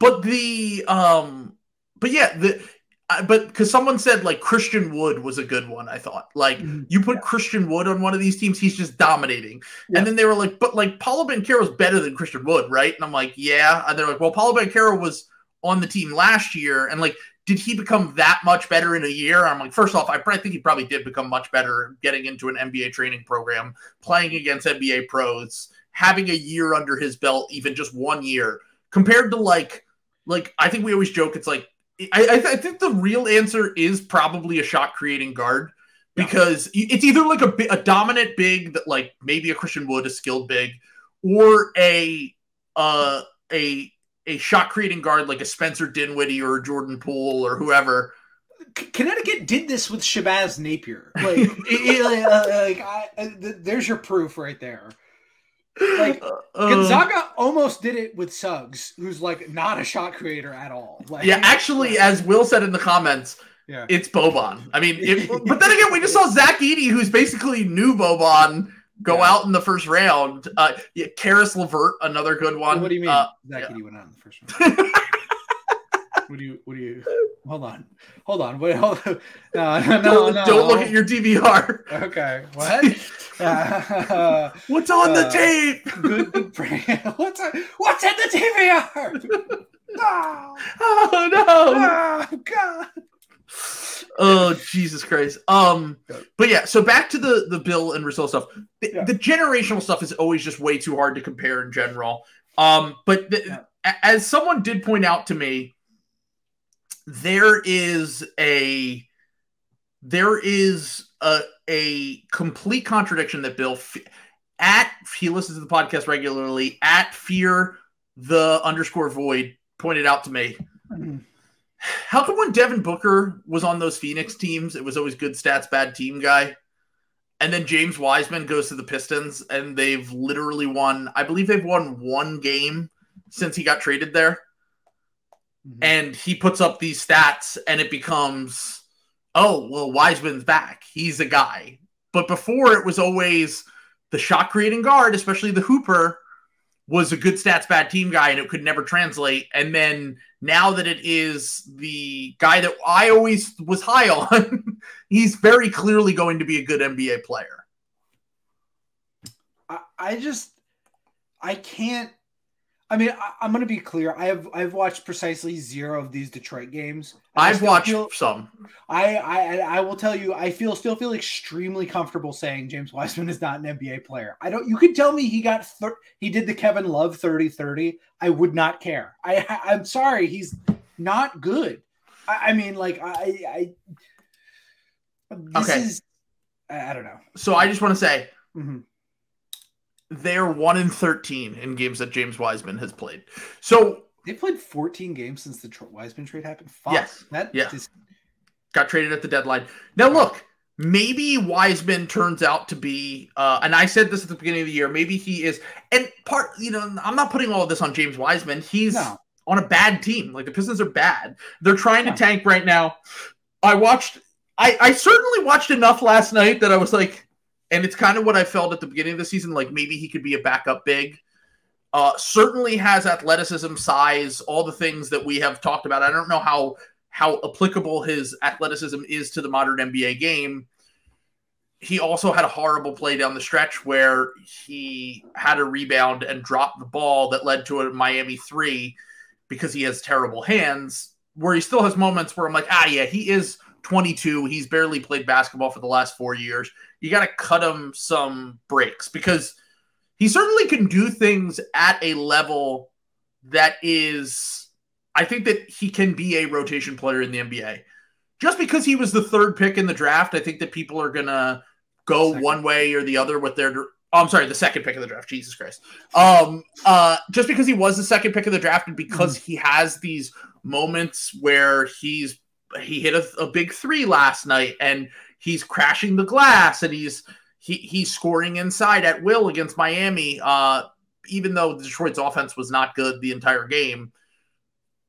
but the um, but yeah, the but because someone said like Christian Wood was a good one, I thought like mm-hmm. you put yeah. Christian Wood on one of these teams, he's just dominating. Yeah. And then they were like, but like Paolo Banchero is better than Christian Wood, right? And I'm like, yeah. And they're like, well, Paolo Banchero was on the team last year, and like, did he become that much better in a year? I'm like, first off, I think he probably did become much better getting into an NBA training program, playing against NBA pros, having a year under his belt, even just one year, compared to like, like I think we always joke it's like I, I, th- I, think the real answer is probably a shot creating guard because yeah. it's either like a, a dominant big that like maybe a Christian Wood, a skilled big, or a uh, a a shot creating guard like a Spencer Dinwiddie or a Jordan Poole or whoever. Connecticut did this with Shabazz Napier. Like, it, it, uh, like I, uh, there's your proof right there. Like uh, Gonzaga almost did it with Suggs, who's like not a shot creator at all. Like, yeah, actually, as Will said in the comments, yeah. it's Boban. I mean, if, but then again, we just saw Zach Edey, who's basically new Boban, go yeah. out in the first round. Uh, yeah, Caris LeVert, another good one. What do you mean? Uh, Zach yeah. Edey went out in the first round. what do you? What do you? Hold on, hold on. Wait, hold on. No, no, don't, no. Don't look at your DVR. Okay, what? Uh, what's on uh, the tape? Good, good what's on, what's in the DVR? no. Oh no! Oh God! Oh Jesus Christ! Um, but yeah. So back to the the Bill and Russillo stuff. The, yeah. the, generational stuff is always just way too hard to compare in general. Um, but the, yeah. as someone did point out to me, there is a there is a, a complete contradiction that Bill at he listens to the podcast regularly at fear the underscore void pointed out to me. How come when Devin Booker was on those Phoenix teams, it was always good stats, bad team guy? And then James Wiseman goes to the Pistons and they've literally won, I believe they've won one game since he got traded there. Mm-hmm. And he puts up these stats and it becomes oh, well, Wiseman's back. He's a guy. But before it was always the shot creating guard, especially the Hooper, was a good stats, bad team guy, and it could never translate. And then now that it is the guy that I always was high on, he's very clearly going to be a good NBA player. I, I just, I can't I mean, I, am going to be clear. I have I've watched precisely zero of these Detroit games. I've watched feel, some. I, I I will tell you, I feel still feel extremely comfortable saying James Wiseman is not an NBA player. I don't. You could tell me he got thir- he did the Kevin Love 30-30. I would not care. I I'm sorry, he's not good. I, I mean, like I I. This okay. is I, I don't know. So I just want to say. Mm-hmm they're one in thirteen in games that James Wiseman has played. So they played fourteen games since the Wiseman trade happened. Fuck, yes, that yeah. Got traded at the deadline. Now look, maybe Wiseman turns out to be, uh, and I said this at the beginning of the year. Maybe he is, and part. You know, I'm not putting all of this on James Wiseman. He's no. on a bad team. Like the Pistons are bad. They're trying to tank right now. I watched. I, I certainly watched enough last night that I was like, and it's kind of what I felt at the beginning of the season. Like maybe he could be a backup big. Uh, certainly has athleticism, size, all the things that we have talked about. I don't know how how applicable his athleticism is to the modern NBA game. He also had a horrible play down the stretch where he had a rebound and dropped the ball that led to a Miami three because he has terrible hands. Where he still has moments where I'm like, ah, yeah, he is 22. He's barely played basketball for the last four years you got to cut him some breaks because he certainly can do things at a level that is I think that he can be a rotation player in the NBA. just because he was the third pick in the draft, I think that people are gonna go second. one way or the other with their. Oh, I'm sorry, the second pick of the draft. Jesus Christ. Um, uh, just because he was the second pick of the draft, and because mm-hmm. he has these moments where he's he hit a, a big three last night, and he's crashing the glass, and he's he he's scoring inside at will against Miami. Uh, even though Detroit's offense was not good the entire game,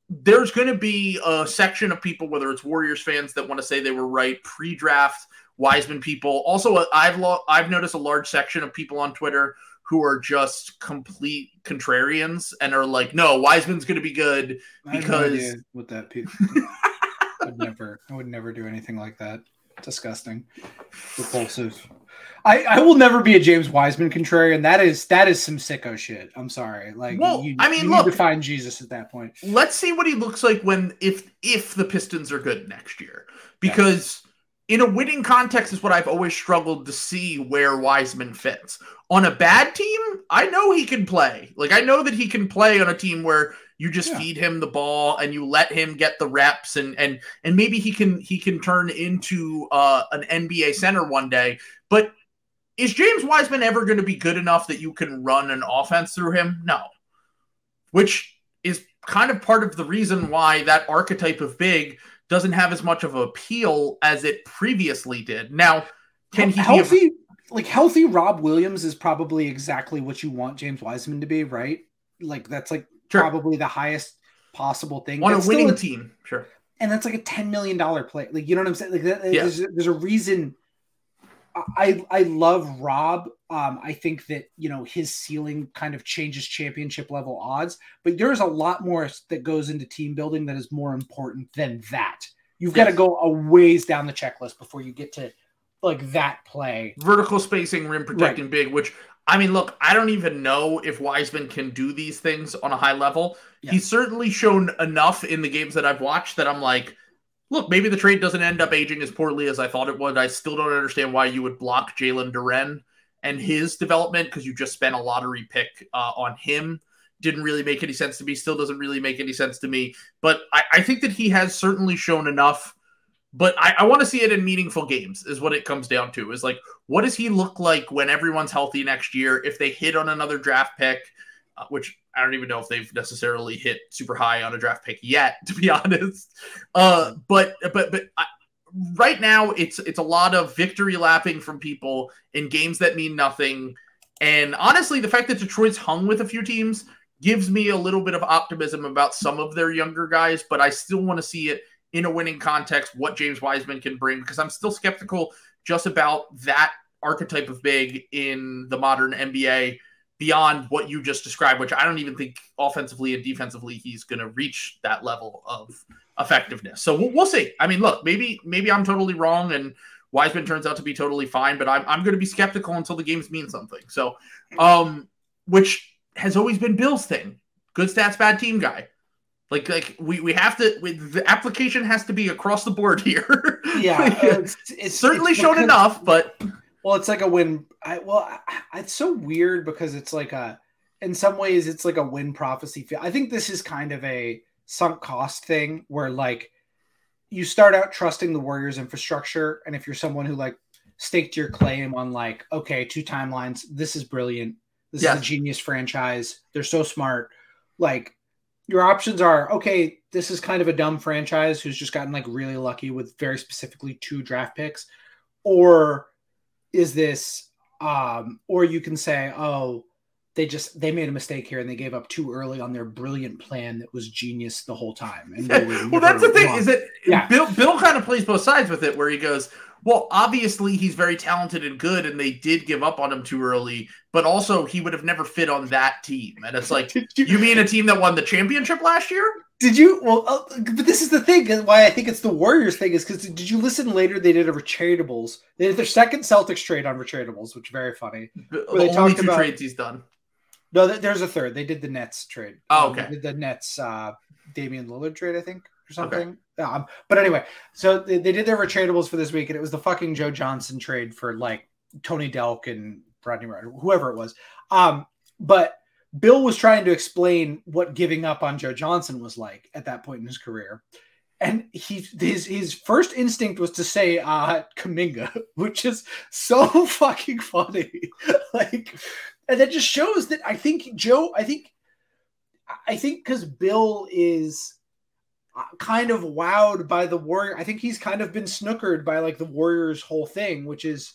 there's going to be a section of people, whether it's Warriors fans that want to say they were right pre-draft, Wiseman people. Also, uh, I've lo- I've noticed a large section of people on Twitter who are just complete contrarians and are like, "No, Wiseman's going to be good because." No with that, I would never, I would never do anything like that. Disgusting, repulsive. I, I will never be a James Wiseman contrarian. That is that is some sicko shit. I'm sorry. Like, well, you, I mean, you look, need to find Jesus at that point. Let's see what he looks like when if if the Pistons are good next year, because. Yeah. In a winning context, is what I've always struggled to see where Wiseman fits. On a bad team, I know he can play. Like I know that he can play on a team where you just yeah. feed him the ball and you let him get the reps and and and maybe he can he can turn into uh, an NBA center one day. But is James Wiseman ever going to be good enough that you can run an offense through him? No. Which is kind of part of the reason why that archetype of big doesn't have as much of an appeal as it previously did. Now, can he healthy? A- like healthy Rob Williams is probably exactly what you want James Wiseman to be, right? Like that's like sure. probably the highest possible thing on that's a winning a, team, sure. And that's like a ten million dollar play. Like you know what I'm saying? Like that, yeah. there's, there's a reason I I love Rob. Um, I think that you know his ceiling kind of changes championship level odds, but there's a lot more that goes into team building that is more important than that. You've yes. got to go a ways down the checklist before you get to like that play. Vertical spacing, rim protecting, right. big. Which I mean, look, I don't even know if Wiseman can do these things on a high level. Yeah. He's certainly shown enough in the games that I've watched that I'm like look, maybe the trade doesn't end up aging as poorly as I thought it would. I still don't understand why you would block Jalen Duren and his development because you just spent a lottery pick uh, on him. Didn't really make any sense to me. Still doesn't really make any sense to me. But I, I think that he has certainly shown enough. But I, I want to see it in meaningful games, is what it comes down to. Is like, what does he look like when everyone's healthy next year? If they hit on another draft pick, uh, which I don't even know if they've necessarily hit super high on a draft pick yet, to be honest. Uh, but but but I, right now, it's it's a lot of victory lapping from people in games that mean nothing. And honestly, the fact that Detroit's hung with a few teams gives me a little bit of optimism about some of their younger guys. But I still want to see it in a winning context what James Wiseman can bring because I'm still skeptical just about that archetype of big in the modern NBA beyond what you just described, which I don't even think offensively and defensively he's going to reach that level of effectiveness. So we'll, we'll, see. I mean, look, maybe maybe I'm totally wrong and Wiseman turns out to be totally fine, but I'm I'm going to be skeptical until the games mean something. So, um, which has always been Bill's thing. Good stats, bad team guy. Like, like we, we have to. We, the application has to be across the board here. Yeah, uh, it's, it's, certainly it's shown enough, but well, it's like a win. I, well, I, it's so weird because it's like a, in some ways, it's like a win prophecy. Feel. I think this is kind of a sunk cost thing where like you start out trusting the Warriors infrastructure, and if you're someone who like staked your claim on like, okay, two timelines, this is brilliant. This yes. is a genius franchise. They're so smart. Like your options are okay. This is kind of a dumb franchise who's just gotten like really lucky with very specifically two draft picks, or is this um or you can say oh they just they made a mistake here and they gave up too early on their brilliant plan that was genius the whole time and well that's the thing wrong. is that yeah. bill bill kind of plays both sides with it where he goes well obviously he's very talented and good and they did give up on him too early but also he would have never fit on that team and it's like you, you mean a team that won the championship last year did you? Well, uh, but this is the thing. Why I think it's the Warriors thing is because did you listen later? They did a retradables. They did their second Celtics trade on retradables, which is very funny. The they only two about, trades he's done. No, there's a third. They did the Nets trade. Oh, um, okay. the Nets uh, Damian Lillard trade, I think, or something. Okay. Um, but anyway, so they, they did their retradables for this week, and it was the fucking Joe Johnson trade for like Tony Delk and Rodney Ryder, whoever it was. Um, but Bill was trying to explain what giving up on Joe Johnson was like at that point in his career. and he his his first instinct was to say uh Kuminga, which is so fucking funny. like and that just shows that I think Joe, I think I think because Bill is Uh, kind of wowed by the warrior. I think he's kind of been snookered by like the Warriors whole thing, which is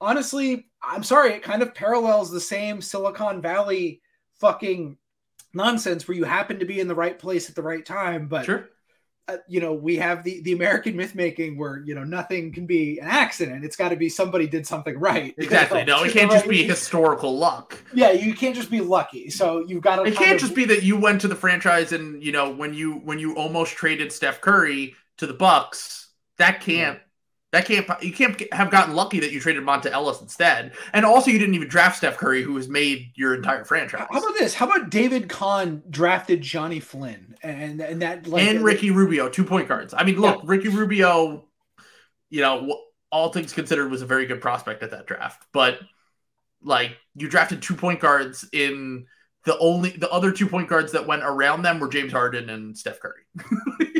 honestly, I'm sorry, it kind of parallels the same Silicon Valley fucking nonsense where you happen to be in the right place at the right time, but sure uh, you know, we have the the American myth making where you know nothing can be an accident. It's got to be somebody did something right. Exactly. no, it can't just be historical luck. Yeah, you can't just be lucky. So you've got to. It can't of... just be that you went to the franchise and you know when you when you almost traded Steph Curry to the Bucks. That can't. Yeah. That can't you can't have gotten lucky that you traded Monta Ellis instead, and also you didn't even draft Steph Curry, who has made your entire franchise. How about this? How about David Kahn drafted Johnny Flynn and and that like, and Ricky Rubio, two point guards. I mean, look, yeah. Ricky Rubio, you know, all things considered, was a very good prospect at that draft, but like you drafted two point guards in the only the other two point guards that went around them were James Harden and Steph Curry.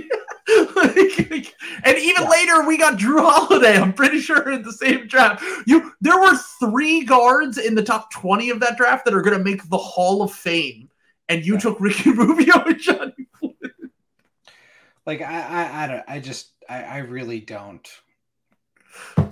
like, and even yeah. later, we got Jrue Holiday. I'm pretty sure in the same draft. You there were three guards in the top 20 of that draft that are going to make the Hall of Fame, and you yeah. took Ricky Rubio and Johnny Flynn. Like I, I, I don't. I just, I, I really don't.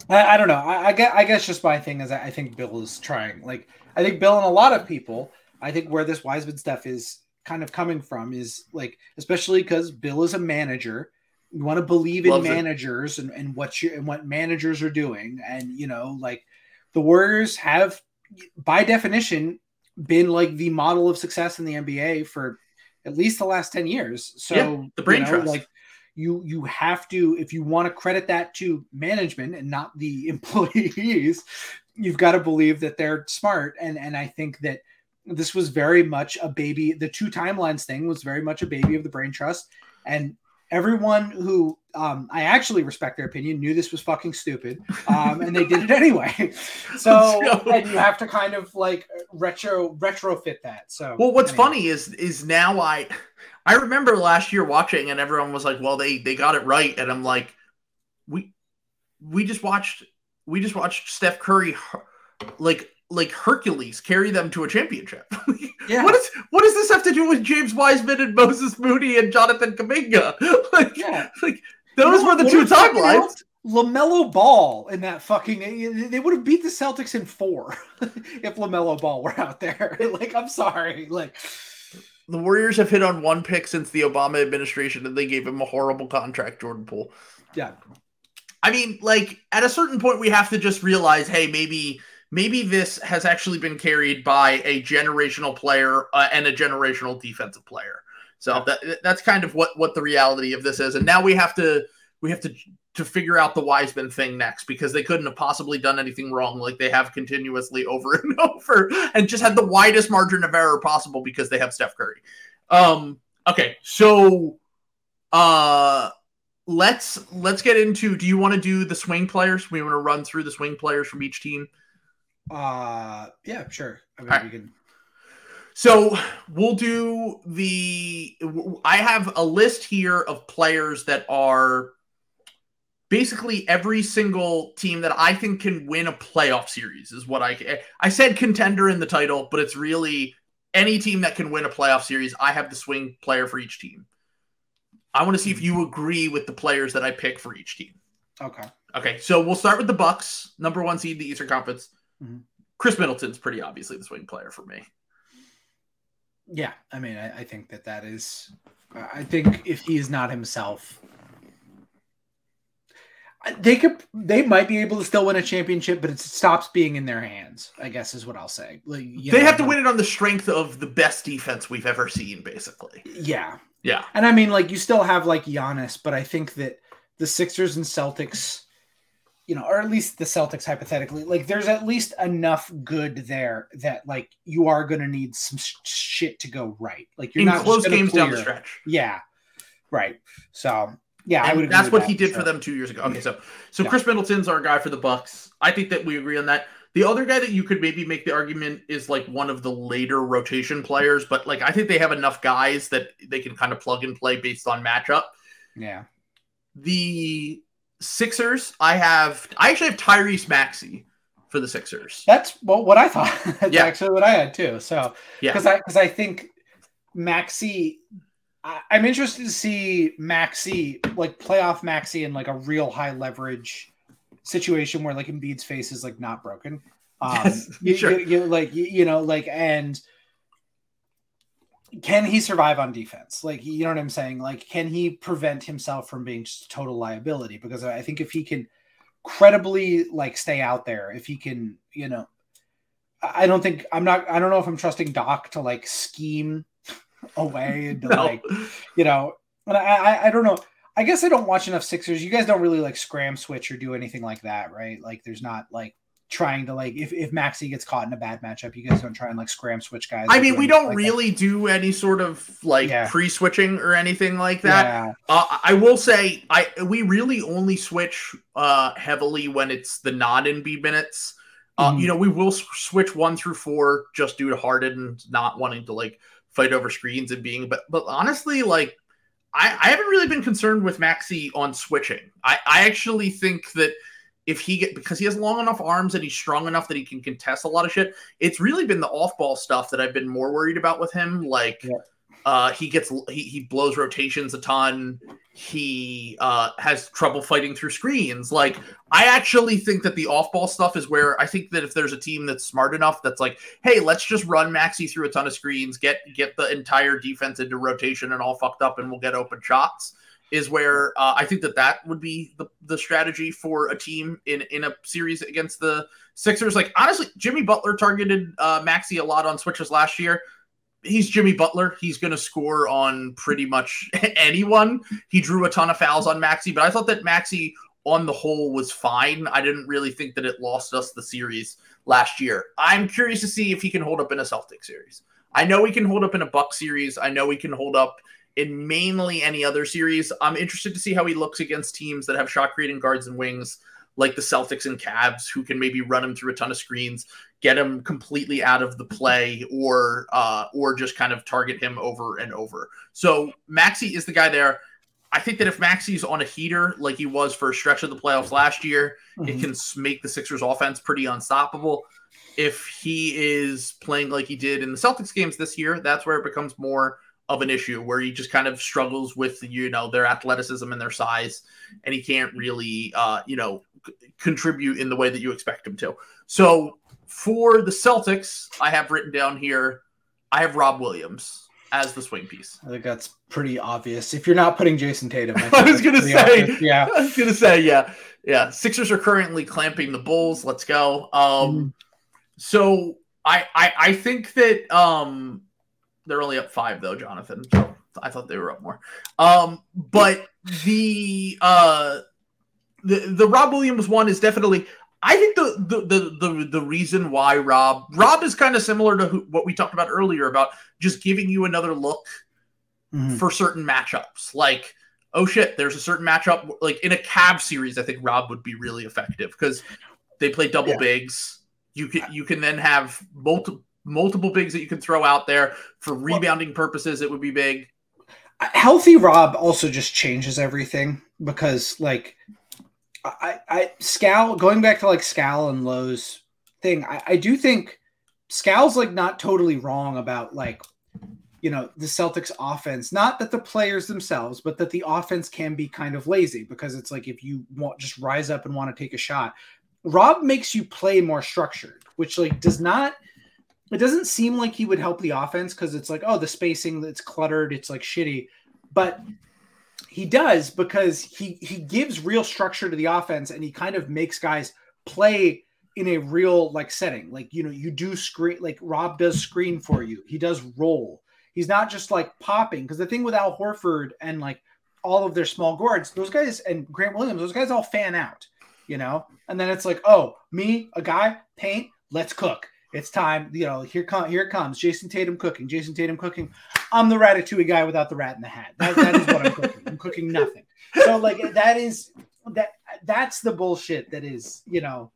I, I don't know. I, I guess, I guess just my thing is, I think Bill is trying. Like, I think Bill and a lot of people. I think where this Wiseman stuff is kind of coming from is like, especially because Bill is a manager you want to believe in Loves managers and, and what you and what managers are doing and you know like the warriors have by definition been like the model of success in the nba for at least the last 10 years. So yeah, the brain you know, trust. like you you have to if you want to credit that to management and not the employees you've got to believe that they're smart. And and i think that this was very much a baby the two timelines thing was very much a baby of the brain trust. And everyone who um, I actually respect their opinion knew this was fucking stupid, um, and they did it anyway. So and you have to kind of like retro retrofit that. So well, what's anyway. funny is is now I I remember last year watching and everyone was like, well, they they got it right, and I'm like, we we just watched we just watched Steph Curry like like Hercules carry them to a championship. yeah. What is what does this have to do with James Wiseman and Moses Moody and Jonathan Kuminga? like, yeah. like those you know, were the two timelines. LaMelo Ball in that fucking they would have beat the Celtics in four if LaMelo Ball were out there. like I'm sorry. Like the Warriors have hit on one pick since the Obama administration and they gave him a horrible contract, Jordan Poole. Yeah. I mean, like at a certain point we have to just realize, hey, maybe maybe this has actually been carried by a generational player uh, and a generational defensive player. So that that's kind of what what the reality of this is. And now we have to we have to to figure out the Wiseman thing next because they couldn't have possibly done anything wrong like they have continuously over and over and just had the widest margin of error possible because they have Steph Curry. Um okay, so uh let's let's get into do you want to do the swing players? We want to run through the swing players from each team. Uh, yeah, sure. I mean, we can. So we'll do the. I have a list here of players that are basically every single team that I think can win a playoff series is what I I said contender in the title, but it's really any team that can win a playoff series. I have the swing player for each team. I want to see if you agree with the players that I pick for each team. Okay. Okay. So we'll start with the Bucks, number one seed in the Eastern Conference. Mm-hmm. Khris Middleton's pretty obviously the swing player for me. Yeah, I mean, I, I think that that is. I think if he is not himself, they could they might be able to still win a championship, but it stops being in their hands. I guess is what I'll say. Like they know, have to win it on the strength of the best defense we've ever seen, basically. Yeah, yeah. And I mean, like you still have like Giannis, but I think that the Sixers and Celtics you know, or at least the Celtics hypothetically, like there's at least enough good there that like you are going to need some sh- shit to go right. Like you're In not close games clear. down the stretch. Yeah, right. So yeah, and I would. That's what that, he did sure. for them two years ago. Okay, so so yeah. Khris Middleton's our guy for the Bucks. I think that we agree on that. The other guy that you could maybe make the argument is like one of the later rotation players, but like I think they have enough guys that they can kind of plug and play based on matchup. Yeah. The Sixers, I have I actually have Tyrese Maxey for the Sixers. That's well, what I thought. That's yeah. actually what I had too. So yeah, because I because I think Maxey, I, am interested to see Maxey like playoff Maxey in like a real high leverage situation where like Embiid's face is like not broken. Um, yes, you, sure. You, you, like you, you know like and can he survive on defense? Like, you know what I'm saying? Like, can he prevent himself from being just total liability? Because I think if he can credibly like stay out there, if he can, you know, I don't think I'm not. I don't know if I'm trusting Doc to like scheme away and no. like, you know, and I, I I don't know. I guess I don't watch enough Sixers. You guys don't really like scram switch or do anything like that, right? Like, there's not like trying to like if, if Maxey gets caught in a bad matchup, you guys don't try and like scram switch guys. I mean, we don't like really that. do any sort of like yeah. pre-switching or anything like that. Yeah. Uh, I will say I we really only switch uh heavily when it's the non Embiid minutes. Uh, mm. You know, we will switch one through four just due to Harden not wanting to like fight over screens and being, but but honestly, like I, I haven't really been concerned with Maxey on switching. I, I actually think that if he get because he has long enough arms and he's strong enough that he can contest a lot of shit. It's really been the off ball stuff that I've been more worried about with him. Like yeah. uh he gets he, he blows rotations a ton. He uh has trouble fighting through screens. Like I actually think that the off ball stuff is where I think that if there's a team that's smart enough that's like, hey, let's just run Maxey through a ton of screens, get get the entire defense into rotation and all fucked up and we'll get open shots is where uh, I think that that would be the, the strategy for a team in in a series against the Sixers. Like honestly, Jimmy Butler targeted uh, Maxey a lot on switches last year. He's Jimmy Butler. He's going to score on pretty much anyone. He drew a ton of fouls on Maxey, but I thought that Maxey on the whole was fine. I didn't really think that it lost us the series last year. I'm curious to see if he can hold up in a Celtic series. I know he can hold up in a Buck series. I know he can hold up in mainly any other series. I'm interested to see how he looks against teams that have shot creating guards and wings like the Celtics and Cavs, who can maybe run him through a ton of screens, get him completely out of the play, or uh, or just kind of target him over and over. So Maxey is the guy there. I think that if Maxey's on a heater like he was for a stretch of the playoffs last year, mm-hmm. it can make the Sixers offense pretty unstoppable. If he is playing like he did in the Celtics games this year, that's where it becomes more of an issue where he just kind of struggles with you know their athleticism and their size and he can't really uh you know c- contribute in the way that you expect him to. So for the celtics i have written down here i have rob williams as the swing piece. I think that's pretty obvious. If you're not putting Jayson tatum i, I was gonna say. obvious. yeah. I was gonna say yeah. Yeah sixers are currently clamping the bulls. Let's go. Um mm. so I, I i think that um they're only up five though, Jonathan. So I thought they were up more. Um, but the uh, the the Rob Williams one is definitely. I think the the the the, the reason why Rob Rob is kind of similar to who, what we talked about earlier about just giving you another look mm-hmm. for certain matchups. Like, oh shit, there's a certain matchup like in a Cab series. I think Rob would be really effective because they play double yeah. bigs. You can you can then have multiple multiple bigs that you can throw out there for rebounding purposes. It would be big. Healthy Rob also just changes everything because, like, I, I Scal going back to like Scal and Lowe's thing. I, I do think Scal's like not totally wrong about like you know the Celtics offense. Not that the players themselves, but that the offense can be kind of lazy because it's like if you want just rise up and want to take a shot. Rob makes you play more structured, which like does not it doesn't seem like he would help the offense because it's like, oh, the spacing that's cluttered, it's like shitty. But he does because he he gives real structure to the offense and he kind of makes guys play in a real like setting. Like, you know, you do screen like Rob does screen for you. He does roll. He's not just like popping because the thing with Al Horford and like all of their small guards, those guys and Grant Williams, those guys all fan out, you know? And then it's like, oh, me, a guy, paint, let's cook. It's time, you know. Here come, here comes Jayson Tatum cooking. Jayson Tatum cooking. I'm the ratatouille guy without the rat in the hat. That, that is what I'm cooking. I'm cooking nothing. So like that is that that's the bullshit that is you know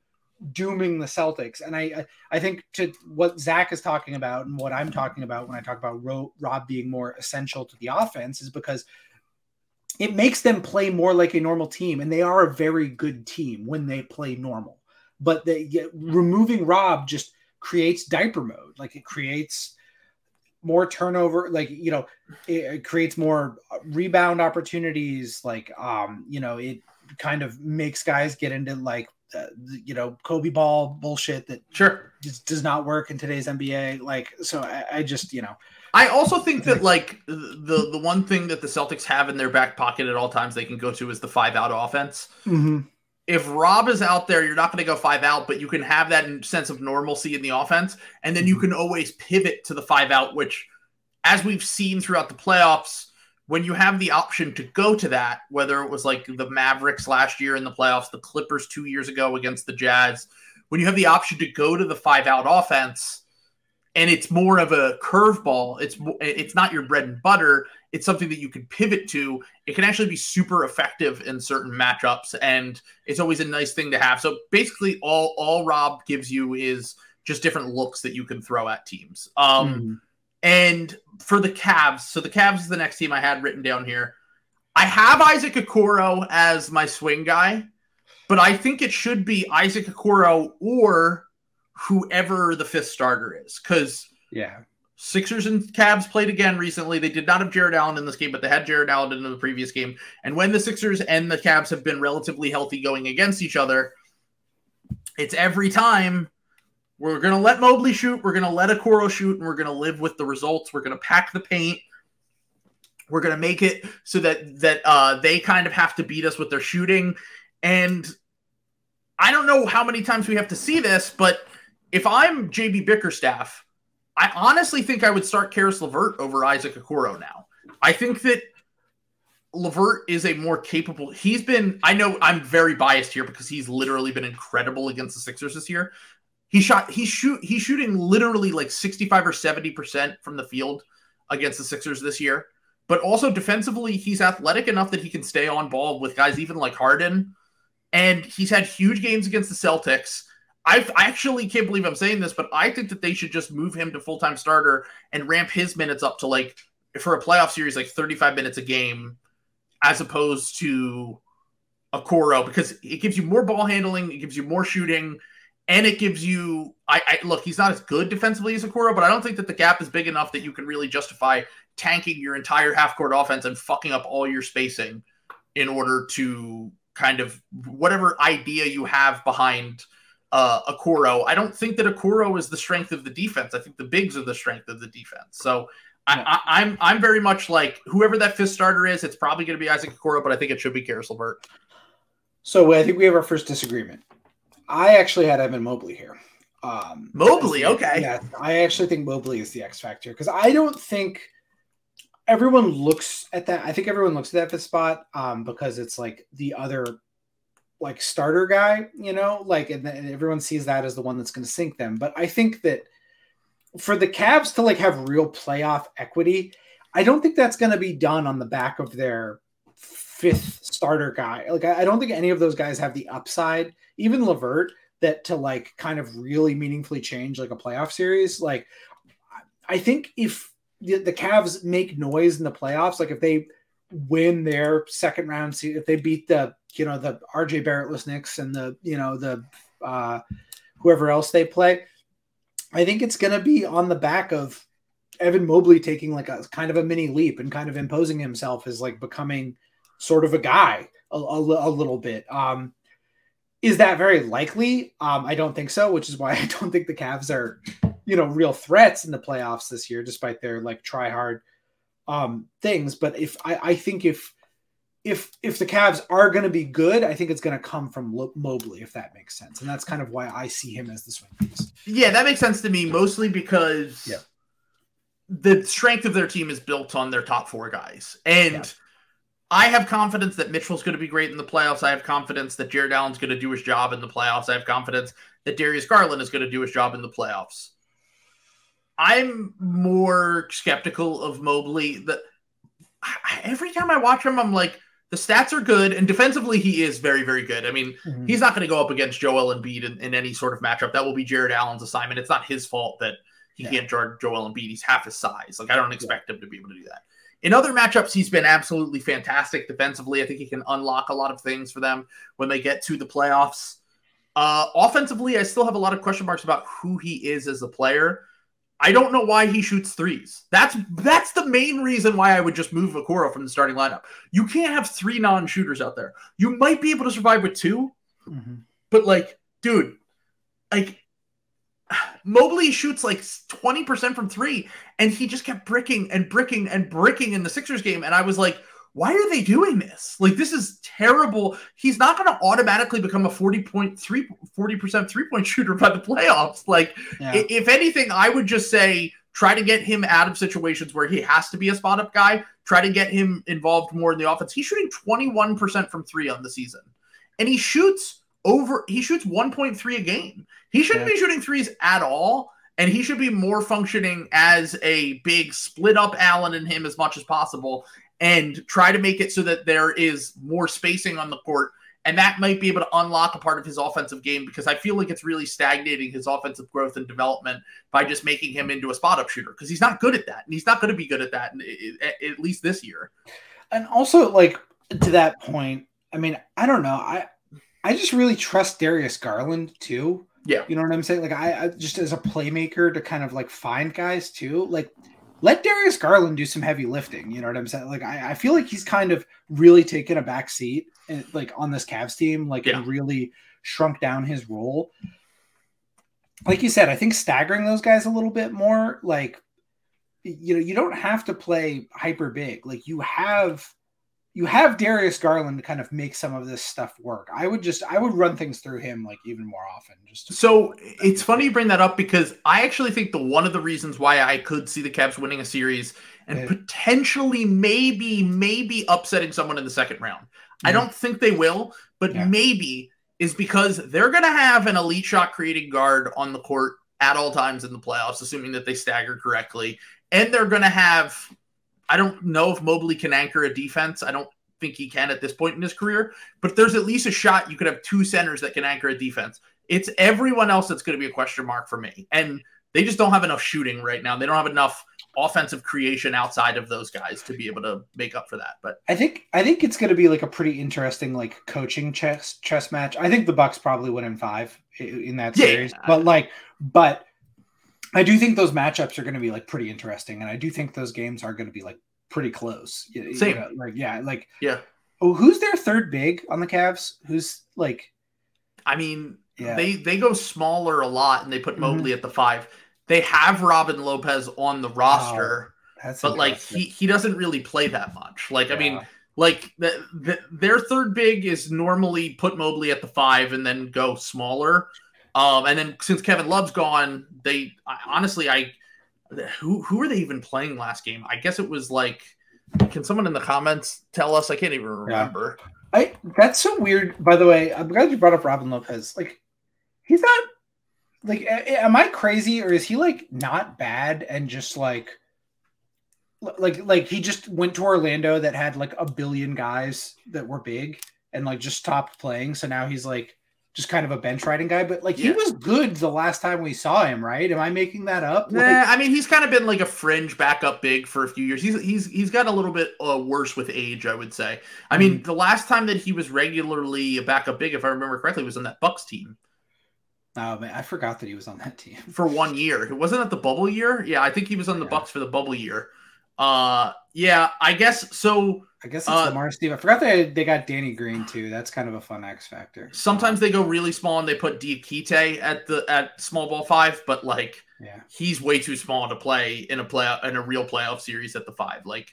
dooming the Celtics. And I I think to what Zach is talking about and what I'm talking about when I talk about Ro- Rob being more essential to the offense is because it makes them play more like a normal team, and they are a very good team when they play normal. But they, removing Rob just creates diaper mode. Like it creates more turnover. Like you know, it, creates more rebound opportunities. Like um, you know, it kind of makes guys get into like uh, you know Kobe ball bullshit that sure just does not work in today's NBA. Like so, I, I just you know I also think that like the the one thing that the Celtics have in their back pocket at all times they can go to is the five out offense. Mm-hmm. If Rob is out there, you're not going to go five out, but you can have that sense of normalcy in the offense, and then you mm-hmm. can always pivot to the five out, which, as we've seen throughout the playoffs, when you have the option to go to that, whether it was like the Mavericks last year in the playoffs, the Clippers two years ago against the Jazz, when you have the option to go to the five out offense and it's more of a curveball. It's it's not your bread and butter. It's something that you can pivot to. It can actually be super effective in certain matchups, and it's always a nice thing to have. So basically, all all Rob gives you is just different looks that you can throw at teams. Um, mm. And for the Cavs, so the Cavs is the next team I had written down here. I have Isaac Okoro as my swing guy, but I think it should be Isaac Okoro or whoever the fifth starter is. Because yeah, Sixers and Cavs played again recently. They did not have Jarrett Allen in this game, but they had Jarrett Allen in the previous game. And when the Sixers and the Cavs have been relatively healthy going against each other, it's every time we're going to let Mobley shoot, we're going to let Okoro shoot, and we're going to live with the results. We're going to pack the paint. We're going to make it so that that uh, they kind of have to beat us with their shooting. And I don't know how many times we have to see this, but if I'm JB Bickerstaff, I honestly think I would start Caris LeVert over Isaac Okoro now. I think that LeVert is a more capable. He's been. I know I'm very biased here because he's literally been incredible against the Sixers this year. He shot. He shoot. He's shooting literally like 65 or 70 percent from the field against the Sixers this year. But also defensively, he's athletic enough that he can stay on ball with guys even like Harden. And he's had huge games against the Celtics. I actually can't believe I'm saying this, but I think that they should just move him to full time starter and ramp his minutes up to like for a playoff series like 35 minutes a game, as opposed to Okoro because it gives you more ball handling, it gives you more shooting, and it gives you. I, I look, he's not as good defensively as Okoro, but I don't think that the gap is big enough that you can really justify tanking your entire half court offense and fucking up all your spacing in order to kind of whatever idea you have behind uh, Okoro. I don't think that Okoro is the strength of the defense. I think the bigs are the strength of the defense. So I, am I'm, I'm very much like whoever that fifth starter is. It's probably going to be Isaac Okoro, but I think it should be Caris LeVert. So I think we have our first disagreement. I actually had Evan Mobley here. Um, Mobley, okay. Yeah, I actually think Mobley is the X factor because I don't think everyone looks at that. I think everyone looks at that fifth spot um, because it's like the other like starter guy, you know, like and, and everyone sees that as the one that's going to sink them. But I think that for the Cavs to like have real playoff equity, I don't think that's going to be done on the back of their fifth starter guy. Like I, I don't think any of those guys have the upside, even LeVert, that to like kind of really meaningfully change like a playoff series. Like I think if the, the Cavs make noise in the playoffs, like if they win their second round, if they beat the you know the RJ Barrettless Knicks and the you know the uh, whoever else they play. I think it's going to be on the back of Evan Mobley taking like a kind of a mini leap and kind of imposing himself as like becoming sort of a guy a, a, a little bit. Um, is that very likely? Um, I don't think so, which is why I don't think the Cavs are, you know, real threats in the playoffs this year, despite their like try hard um, things. But if I, I think if if if the Cavs are going to be good, I think it's going to come from Lo- Mobley, if that makes sense, and that's kind of why I see him as the swing piece. Yeah, that makes sense to me, mostly because yeah. the strength of their team is built on their top four guys, and yeah. I have confidence that Mitchell's going to be great in the playoffs. I have confidence that Jarrett Allen's going to do his job in the playoffs. I have confidence that Darius Garland is going to do his job in the playoffs. I'm more skeptical of Mobley. That every time I watch him, I'm like the stats are good, and defensively, he is very, very good. I mean, mm-hmm. he's not going to go up against Joel Embiid in, in any sort of matchup. That will be Jarrett Allen's assignment. It's not his fault that he yeah. can't guard Joel Embiid. He's half his size. Like, I don't expect yeah. him to be able to do that. In other matchups, he's been absolutely fantastic defensively. I think he can unlock a lot of things for them when they get to the playoffs. Uh, offensively, I still have a lot of question marks about who he is as a player. I don't know why he shoots threes. That's that's the main reason why I would just move Okoro from the starting lineup. You can't have three non-shooters out there. You might be able to survive with 2 mm-hmm. but like, dude, like Mobley shoots like 20% from three, and he just kept bricking and bricking and bricking in the Sixers game. And I was like, why are they doing this? Like, this is terrible. He's not going to automatically become a 40.3 40% three point shooter by the playoffs. Like, yeah. if anything, I would just say try to get him out of situations where he has to be a spot up guy, try to get him involved more in the offense. He's shooting 21% from three on the season, and he shoots over, he shoots 1.3 a game. He shouldn't yeah. be shooting threes at all and he should be more functioning as a big split up Allen and him as much as possible and try to make it so that there is more spacing on the court. And that might be able to unlock a part of his offensive game because I feel like it's really stagnating his offensive growth and development by just making him into a spot up shooter because he's not good at that. And he's not going to be good at that, at least this year. And also, like, to that point, I mean, I don't know. I, I just really trust Darius Garland too. Yeah. You know what I'm saying? Like, I, I just as a playmaker to kind of like find guys too. Like, let Darius Garland do some heavy lifting. You know what I'm saying? Like I, I feel like he's kind of really taken a back seat and like on this Cavs team, like yeah. and really shrunk down his role. Like you said, I think staggering those guys a little bit more, like you know, you don't have to play hyper big. Like you have you have Darius Garland to kind of make some of this stuff work. I would just I would run things through him like even more often. Just so it's funny you bring that up because I actually think the one of the reasons why I could see the Cavs winning a series and yeah. potentially maybe maybe upsetting someone in the second round. I don't think they will, but yeah. maybe is because they're going to have an elite shot creating guard on the court at all times in the playoffs, assuming that they stagger correctly, and they're going to have I don't know if Mobley can anchor a defense. I don't think he can at this point in his career, but there's at least a shot you could have two centers that can anchor a defense. It's everyone else that's going to be a question mark for me. And they just don't have enough shooting right now. They don't have enough offensive creation outside of those guys to be able to make up for that. But I think I think it's going to be like a pretty interesting like coaching chess chess match. I think the Bucks probably win in 5 in that series. Yeah. But like but I do think those matchups are going to be like pretty interesting, and I do think those games are going to be like pretty close. Same, you know, like yeah, like yeah. Oh, who's their third big on the Cavs? Who's like? I mean, yeah. they they go smaller a lot, and they put mm-hmm. Mobley mm-hmm. at the five. They have Robin Lopez on the roster, oh, but like he he doesn't really play that much. Like yeah. I mean, like the, the, their third big is normally put Mobley at the five and then go smaller. Um, and then since Kevin Love's gone, they I, honestly, I who who were they even playing last game? I guess it was like, can someone in the comments tell us? I can't even remember. Yeah. I that's so weird. By the way, I'm glad you brought up Robin Lopez. Like, he's not like, am I crazy or is he like not bad and just like, like, like he just went to Orlando that had like a billion guys that were big and like just stopped playing. So now he's like just kind of a bench riding guy, but like yeah. he was good the last time we saw him, right? Am I making that up? Nah, like, I mean he's kind of been like a fringe backup big for a few years. He's he's he's got a little bit uh, worse with age, I would say. I mean, mm-hmm. the last time that he was regularly a backup big, if I remember correctly, was on that Bucks team. Oh man, I forgot that he was on that team for one year. It wasn't at the bubble year. Yeah, I think he was on the yeah. Bucks for the bubble year. Uh, yeah, I guess so. I guess it's uh, Lamar Steve. I forgot they they got Danny Green too. That's kind of a fun X factor. Sometimes they go really small and they put Diakite at the at small ball five, but like yeah, he's way too small to play in a play in a real playoff series at the five. Like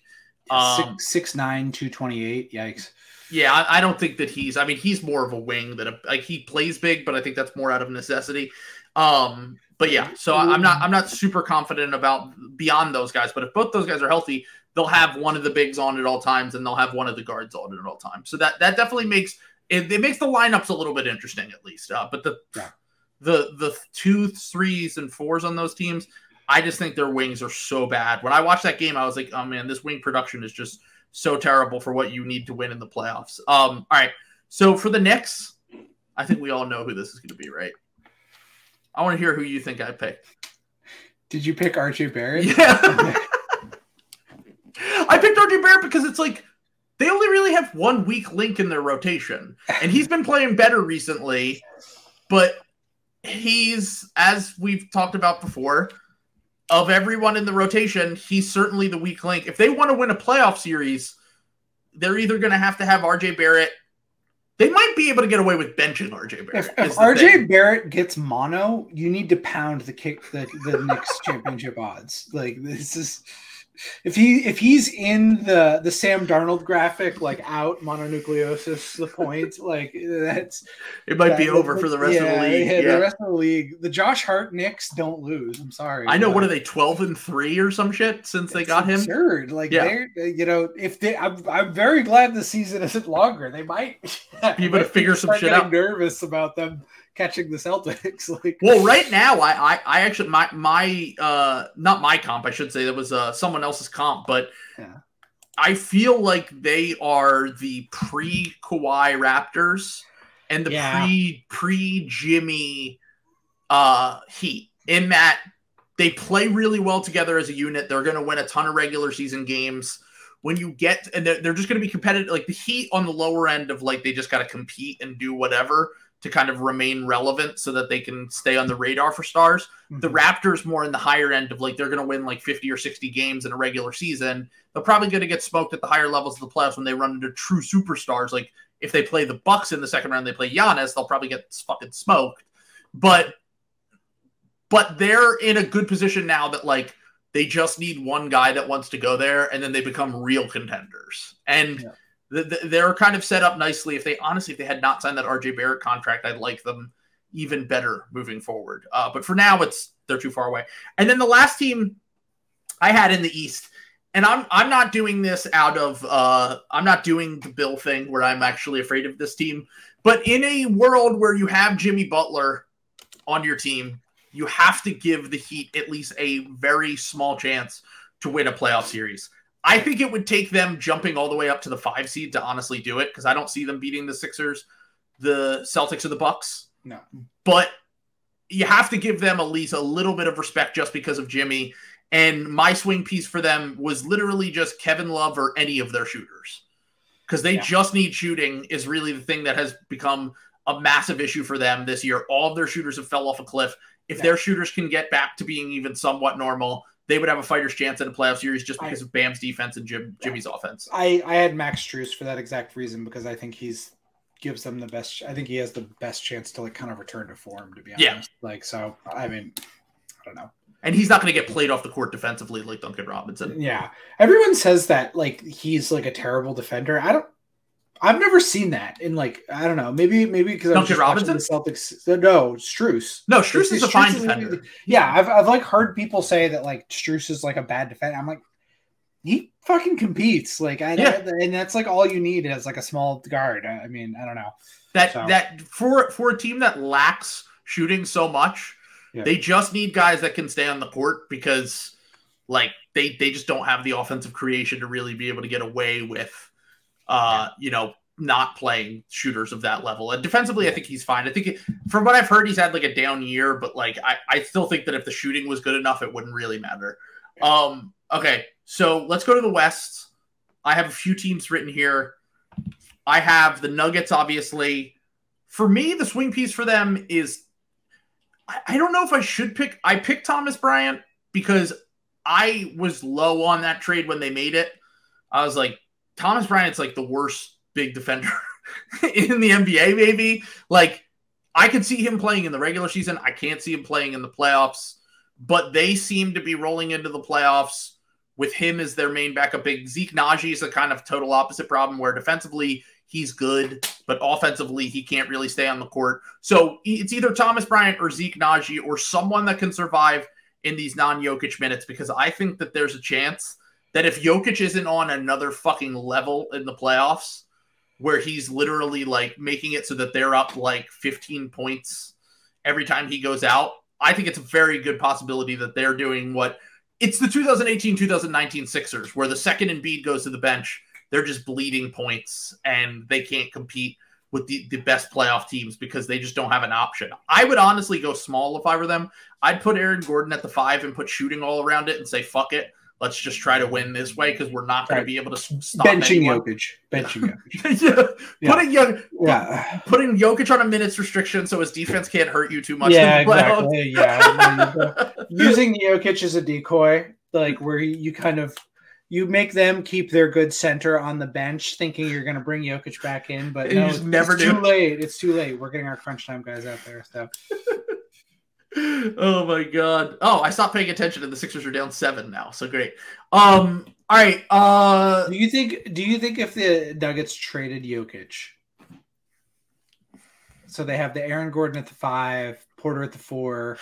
um, six, six nine two twenty eight. Yikes. Yeah, I, I, don't think that he's. I mean, he's more of a wing that a like he plays big, but I think that's more out of necessity. Um, but yeah, so I'm not I'm not super confident about beyond those guys. But if both those guys are healthy, they'll have one of the bigs on at all times and they'll have one of the guards on at all times. So that that definitely makes it, it makes the lineups a little bit interesting at least. Uh, but the yeah. the the two threes and fours on those teams, I just think their wings are so bad. When I watched that game, I was like, oh man, this wing production is just so terrible for what you need to win in the playoffs. Um, all right. So for the Knicks, I think we all know who this is going to be, right? I want to hear who you think I picked. Did you pick RJ Barrett? Yeah. I picked RJ Barrett because it's like they only really have one weak link in their rotation, and he's been playing better recently. But he's, as we've talked about before, of everyone in the rotation, he's certainly the weak link. If they want to win a playoff series, they're either going to have to have RJ Barrett. They might be able to get away with benching RJ Barrett. If, if RJ thing. Barrett gets mono, you need to pound the kick the, the Knicks championship odds. Like this is if he if he's in the the Sam Darnold graphic, like out mononucleosis, the point, like that's it might that, be over for the rest yeah, of the league. Yeah, yeah, the rest of the league. The Josh Hart Knicks don't lose. I'm sorry. I know. What are they? Twelve and three or some shit since they got absurd. him. Like yeah. they're you know if they I'm, I'm very glad the season isn't longer. They might be able to figure some shit out. Nervous about them catching the Celtics. like, well, right now, I, I, I actually my my uh not my comp, I should say that was uh someone else's comp, but yeah. I feel like they are the pre Kawhi Raptors and the yeah. pre pre Jimmy uh Heat in that they play really well together as a unit. They're going to win a ton of regular season games. When you get and they're, they're just going to be competitive, like the Heat on the lower end of like they just got to compete and do whatever to kind of remain relevant so that they can stay on the radar for stars. Mm-hmm. The Raptors more in the higher end of like they're going to win like 50 or 60 games in a regular season. They're probably going to get smoked at the higher levels of the playoffs when they run into true superstars. Like if they play the Bucks in the second round, they play Giannis, they'll probably get fucking smoked. But but they're in a good position now that like they just need one guy that wants to go there and then they become real contenders. And yeah they're kind of set up nicely. If they honestly, if they had not signed that RJ Barrett contract, I'd like them even better moving forward. Uh, but for now, it's they're too far away. And then the last team I had in the East, and I'm I'm not doing this out of uh, I'm not doing the Bill thing where I'm actually afraid of this team. But in a world where you have Jimmy Butler on your team, you have to give the Heat at least a very small chance to win a playoff series. I think it would take them jumping all the way up to the five seed to honestly do it because I don't see them beating the Sixers, the Celtics, or the Bucks. No, but you have to give them at least a little bit of respect just because of Jimmy. And my swing piece for them was literally just Kevin Love or any of their shooters because they yeah. just need shooting is really the thing that has become a massive issue for them this year. All of their shooters have fell off a cliff. If yeah. their shooters can get back to being even somewhat normal, they would have a fighter's chance in a playoff series just because I, of Bam's defense and Jim, Jimmy's offense. I, I had Max Strus for that exact reason because I think he's gives them the best. I think he has the best chance to like kind of return to form. To be honest, yeah. Like so, I mean, I don't know. And he's not going to get played off the court defensively like Duncan Robinson. Yeah, everyone says that like he's like a terrible defender. I don't. I've never seen that in like I don't know maybe maybe because I'm just Robinson the Celtics. Uh, no, Strus. No, Strus is a fine defender. Yeah, I've I've like heard people say that like Strus is like a bad defender. I'm like, he fucking competes. Like I yeah. and that's like all you need as like a small guard. I mean I don't know that so. that for for a team that lacks shooting so much, yeah. they just need guys that can stay on the court because like they they just don't have the offensive creation to really be able to get away with uh, you know, not playing shooters of that level. And defensively, I think he's fine. I think it, from what I've heard, he's had like a down year, but like I, I still think that if the shooting was good enough, it wouldn't really matter. Um, okay, so let's go to the West. I have a few teams written here. I have the Nuggets, obviously. For me, the swing piece for them is I, I don't know if I should pick. I picked Thomas Bryant because I was low on that trade when they made it. I was like, Thomas Bryant's like the worst big defender in the NBA, maybe. Like, I could see him playing in the regular season. I can't see him playing in the playoffs, but they seem to be rolling into the playoffs with him as their main backup big. Zeke Nnaji is a kind of total opposite problem where defensively he's good, but offensively he can't really stay on the court. So it's either Thomas Bryant or Zeke Nnaji or someone that can survive in these non Jokic minutes because I think that there's a chance that if Jokic isn't on another fucking level in the playoffs, where he's literally like making it so that they're up like 15 points every time he goes out, I think it's a very good possibility that they're doing what it's the 2018 2019 Sixers, where the second Embiid goes to the bench, they're just bleeding points and they can't compete with the, the best playoff teams because they just don't have an option. I would honestly go small if I were them. I'd put Aaron Gordon at the five and put shooting all around it and say, fuck it let's just try to win this way because we're not going right. to be able to stop benching anyone. Jokic. Benching Jokic. yeah. yeah. Putting Jokic, yeah. putting Jokic on a minutes restriction so his defense can't hurt you too much. Yeah, exactly. yeah. Using Jokic as a decoy, like where you kind of you make them keep their good center on the bench, thinking you're going to bring Jokic back in, but no, it's, never it's too late. It's too late. We're getting our crunch time guys out there. So. oh my god! Oh, I stopped paying attention, and the Sixers are down seven now. So great. Um. All right. Uh. Do you think? Do you think if the Nuggets traded Jokic, so they have the Aaron Gordon at the five, Porter at the four,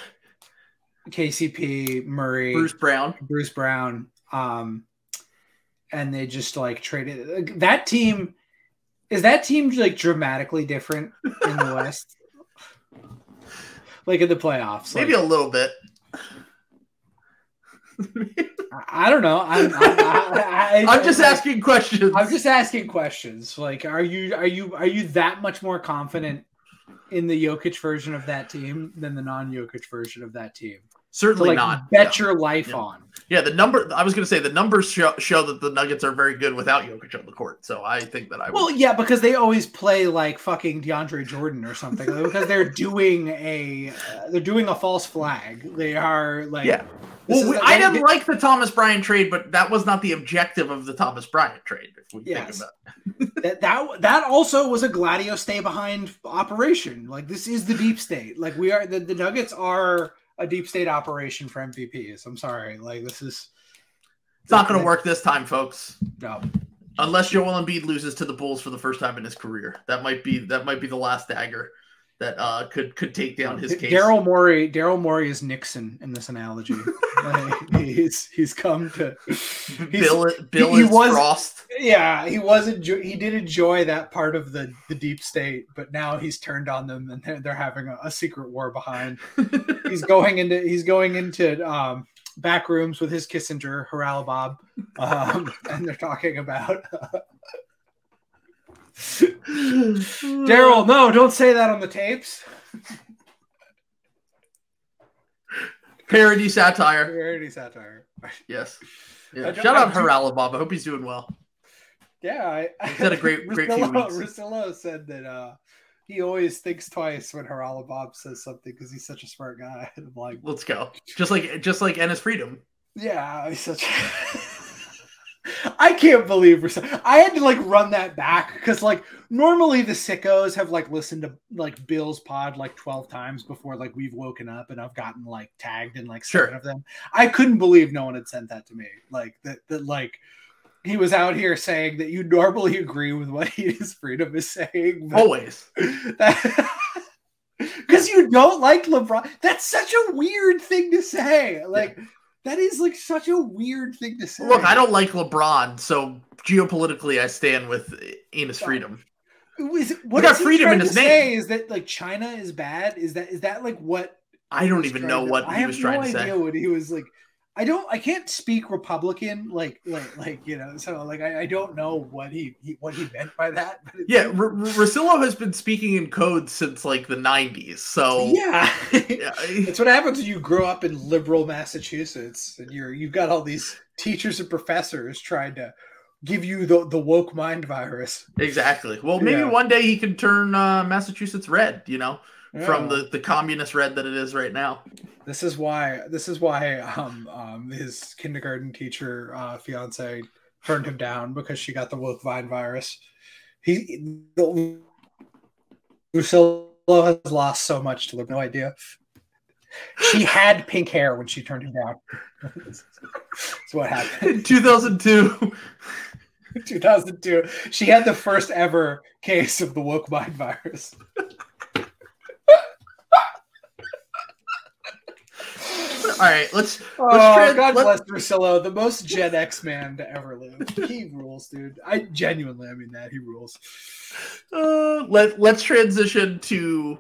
KCP, Murray, Bruce Brown, Bruce Brown, um, and they just like traded that team. Is that team like dramatically different in the West? Like in the playoffs? Maybe like, a little bit. I don't know. I'm, I, am just asking questions. I'm just asking questions. Like, are you are you are you that much more confident in the Jokic version of that team than the non-Jokic version of that team? Certainly like, not. Bet yeah. your life yeah. on. Yeah, the number. I was going to say the numbers show, show that the Nuggets are very good without Jokic on the court. So I think that I. Would. Well, yeah, because they always play like fucking DeAndre Jordan or something. because they're doing a uh, they're doing a false flag. They are like. Yeah. Well, we, I didn't like the Thomas Bryant trade, but that was not the objective of the Thomas Bryant trade. If we yes. think about that, that that also was a Gladio stay behind operation. Like this is the deep state. Like we are the, the Nuggets are a deep state operation for MVPs. I'm sorry, like this is. It's not going to work this time, folks. No. Unless Joel Embiid loses to the Bulls for the first time in his career, that might be that might be the last dagger that uh, could could take down his case. Daryl Morey, Daryl Morey is Nixon in this analogy. like, he's he's come to he's, Bill. Bill he, he was, Frost. Yeah, he was enjoy, he did enjoy that part of the the deep state, but now he's turned on them and they're, they're having a, a secret war behind. he's going into he's going into um, back rooms with his Kissinger, Haralabob, um, and they're talking about. Uh, Daryl, no, don't say that on the tapes. Parody satire. Parody satire. Yes. Yeah. Shout out Haralabob. I hope he's doing well. Yeah, I, he's had a great, great few weeks. Russillo said that uh, he always thinks twice when Haralabob says something because he's such a smart guy. I'm like, let's go. Just like, just like Enes Freedom. Yeah, he's such. I can't believe I had to like run that back because like normally the sickos have like listened to like Bill's pod like 12 times before like we've woken up and I've gotten like tagged in like seven sure. of them. I couldn't believe no one had sent that to me. Like that that like he was out here saying that you normally agree with what Enes Freedom is saying. Always. Because you don't like LeBron. That's such a weird thing to say. Like yeah that is like such a weird thing to say. Look, I don't like LeBron, so geopolitically, I stand with Enes Freedom. Is what got freedom in his name. Is that like China is bad? Is that is that like what? I don't even know to, what I he was trying no to say. I have no idea what he was like. I don't I can't speak Republican like like like you know so like I, I don't know what he, he what he meant by that. yeah, R- Russillo has been speaking in code since like the '90s. So yeah, yeah. it's what happens when you grow up in liberal Massachusetts and you're you've got all these teachers and professors trying to give you the the woke mind virus. Exactly. Well, maybe yeah. one day he can turn uh, Massachusetts red. You know yeah. from the, the communist red that it is right now. This is why this is why um, um his kindergarten teacher uh, fiance turned him down because she got the woke vine virus. He the, has lost so much to live. No idea. She had pink hair when she turned him down. That's what happened. In 2002. 2002. She had the first ever case of the woke mind virus. All right, let's. let's oh, trans- God let- bless Russillo, the most Gen X man to ever live. He rules, dude. I genuinely, I mean that he rules. Uh, let Let's transition to.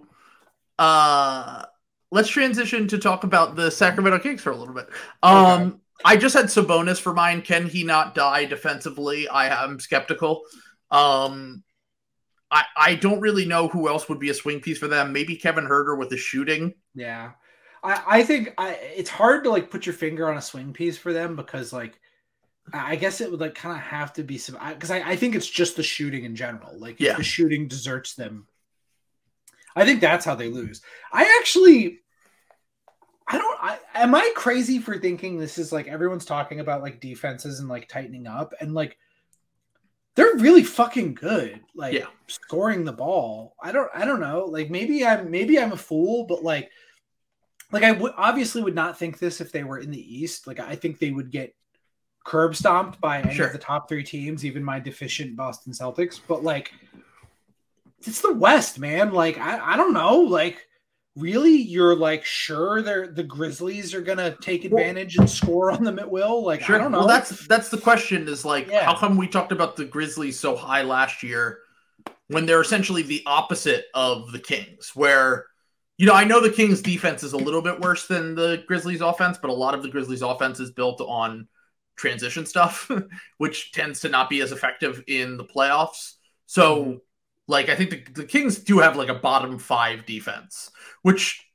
Uh, let's transition to talk about the Sacramento Kings for a little bit. Um, okay. I just had Sabonis for mine. Can he not die defensively? I am skeptical. Um, I I don't really know who else would be a swing piece for them. Maybe Kevin Huerter with the shooting. Yeah. I, I think I, it's hard to like put your finger on a swing piece for them because like I guess it would like kind of have to be some because I, I, think it's just the shooting in general. Like yeah. the shooting deserts them. I think that's how they lose. I actually I don't I am I crazy for thinking this is like everyone's talking about like defenses and like tightening up and like they're really fucking good like yeah. scoring the ball. I don't I don't know. Like maybe I'm maybe I'm a fool but like like I would obviously would not think this if they were in the East. Like I think they would get curb stomped by any sure. of the top three teams, even my deficient Boston Celtics. But like, it's the West, man. Like I, I don't know. Like really, you're like sure they're the Grizzlies are gonna take advantage and score on them at will. Like sure. I don't know. Well, that's that's the question. Is like yeah. how come we talked about the Grizzlies so high last year when they're essentially the opposite of the Kings, where you know, I know the Kings defense is a little bit worse than the Grizzlies offense, but a lot of the Grizzlies offense is built on transition stuff, which tends to not be as effective in the playoffs. So, mm-hmm. like, I think the, the Kings do have like a bottom five defense, which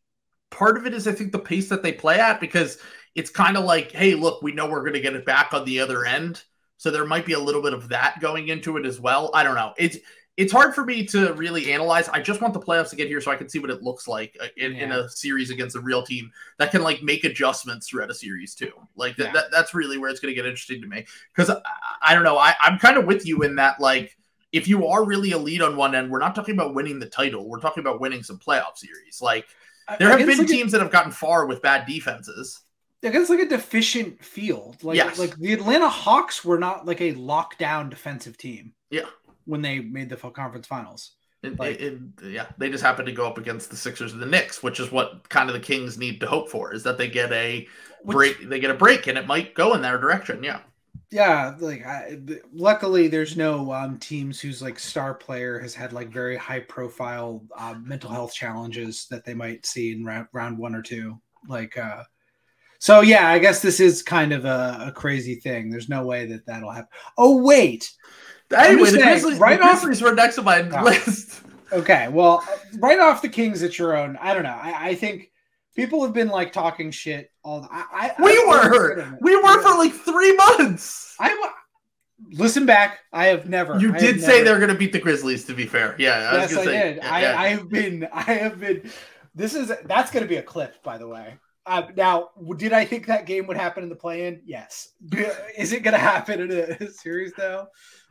part of it is, I think, the pace that they play at because it's kind of like, hey, look, we know we're going to get it back on the other end. So there might be a little bit of that going into it as well. I don't know. It's it's hard for me to really analyze. I just want the playoffs to get here so I can see what it looks like uh, in, yeah. in a series against a real team that can like make adjustments throughout a series too. Like th- yeah. that, that's really where it's going to get interesting to me because I, I, don't know. I, I'm kind of with you in that like if you are really elite on one end, we're not talking about winning the title. We're talking about winning some playoff series. Like there have been like teams a, that have gotten far with bad defenses. I guess like a deficient field. Like yes. like the Atlanta Hawks were not like a lockdown defensive team. Yeah when they made the conference finals. It, like, it, it, yeah, they just happened to go up against the Sixers and the Knicks, which is what kind of the Kings need to hope for is that they get a break. They get a break, and it might go in their direction. Yeah, yeah. Like, I, luckily, there's no um, teams whose like star player has had like very high profile um, mental health challenges that they might see in round, round one or two. Like, uh, so yeah, I guess this is kind of a, a crazy thing. There's no way that that'll happen. Oh wait, Anyway, the Grizzlies, right the Grizzlies off, were next on my oh. list. Okay, well, right off the Kings at your own. I don't know. I, I think people have been like talking shit all. The, I, I we were we were for like three months. I listen back. I have never. You did say never, they're going to beat the Grizzlies. To be fair, yeah. I yes, I say, did. Yeah, I, yeah. I have been. I have been. This is that's going to be a clip, by the way. Uh, now, did I think that game would happen in the play-in? Yes. Is it going to happen in a series though?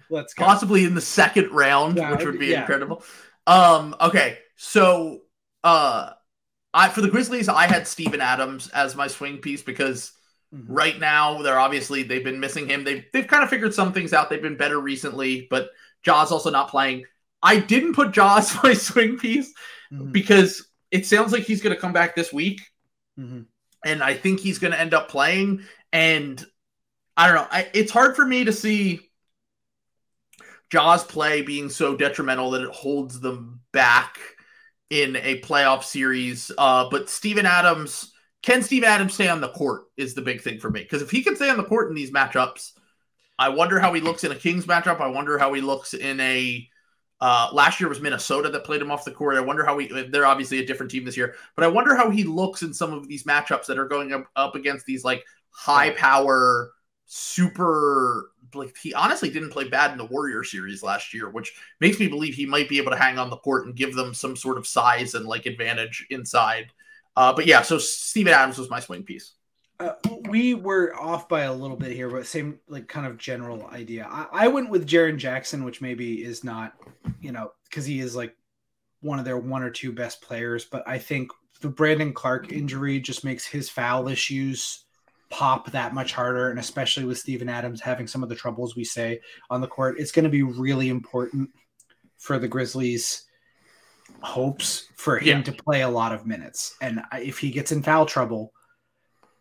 Let's go. possibly in the second round, yeah, which would be yeah. incredible. Um, okay, so uh, I for the Grizzlies, I had Steven Adams as my swing piece because mm-hmm. right now they're obviously they've been missing him. They've they've kind of figured some things out. They've been better recently, but Ja's also not playing. I didn't put Ja as my swing piece mm-hmm. because it sounds like he's going to come back this week, mm-hmm. and I think he's going to end up playing. And I don't know. I, it's hard for me to see Ja's play being so detrimental that it holds them back in a playoff series. Uh, but Steven Adams, can Steven Adams stay on the court is the big thing for me. Because if he can stay on the court in these matchups, I wonder how he looks in a Kings matchup. I wonder how he looks in a uh, last year was Minnesota that played him off the court. I wonder how he. They're obviously a different team this year, but I wonder how he looks in some of these matchups that are going up, up against these like high power, super like he honestly didn't play bad in the Warrior series last year, which makes me believe he might be able to hang on the court and give them some sort of size and like advantage inside. Uh, but yeah, so Steven Adams was my swing piece. Uh, we were off by a little bit here, but same like kind of general idea. I, I went with Jaren Jackson, which maybe is not, you know, because he is like one of their one or two best players, but I think the Brandon Clarke injury just makes his foul issues pop that much harder, and especially with Steven Adams having some of the troubles we say on the court, it's going to be really important for the Grizzlies' hopes for him yeah. to play a lot of minutes. And if he gets in foul trouble,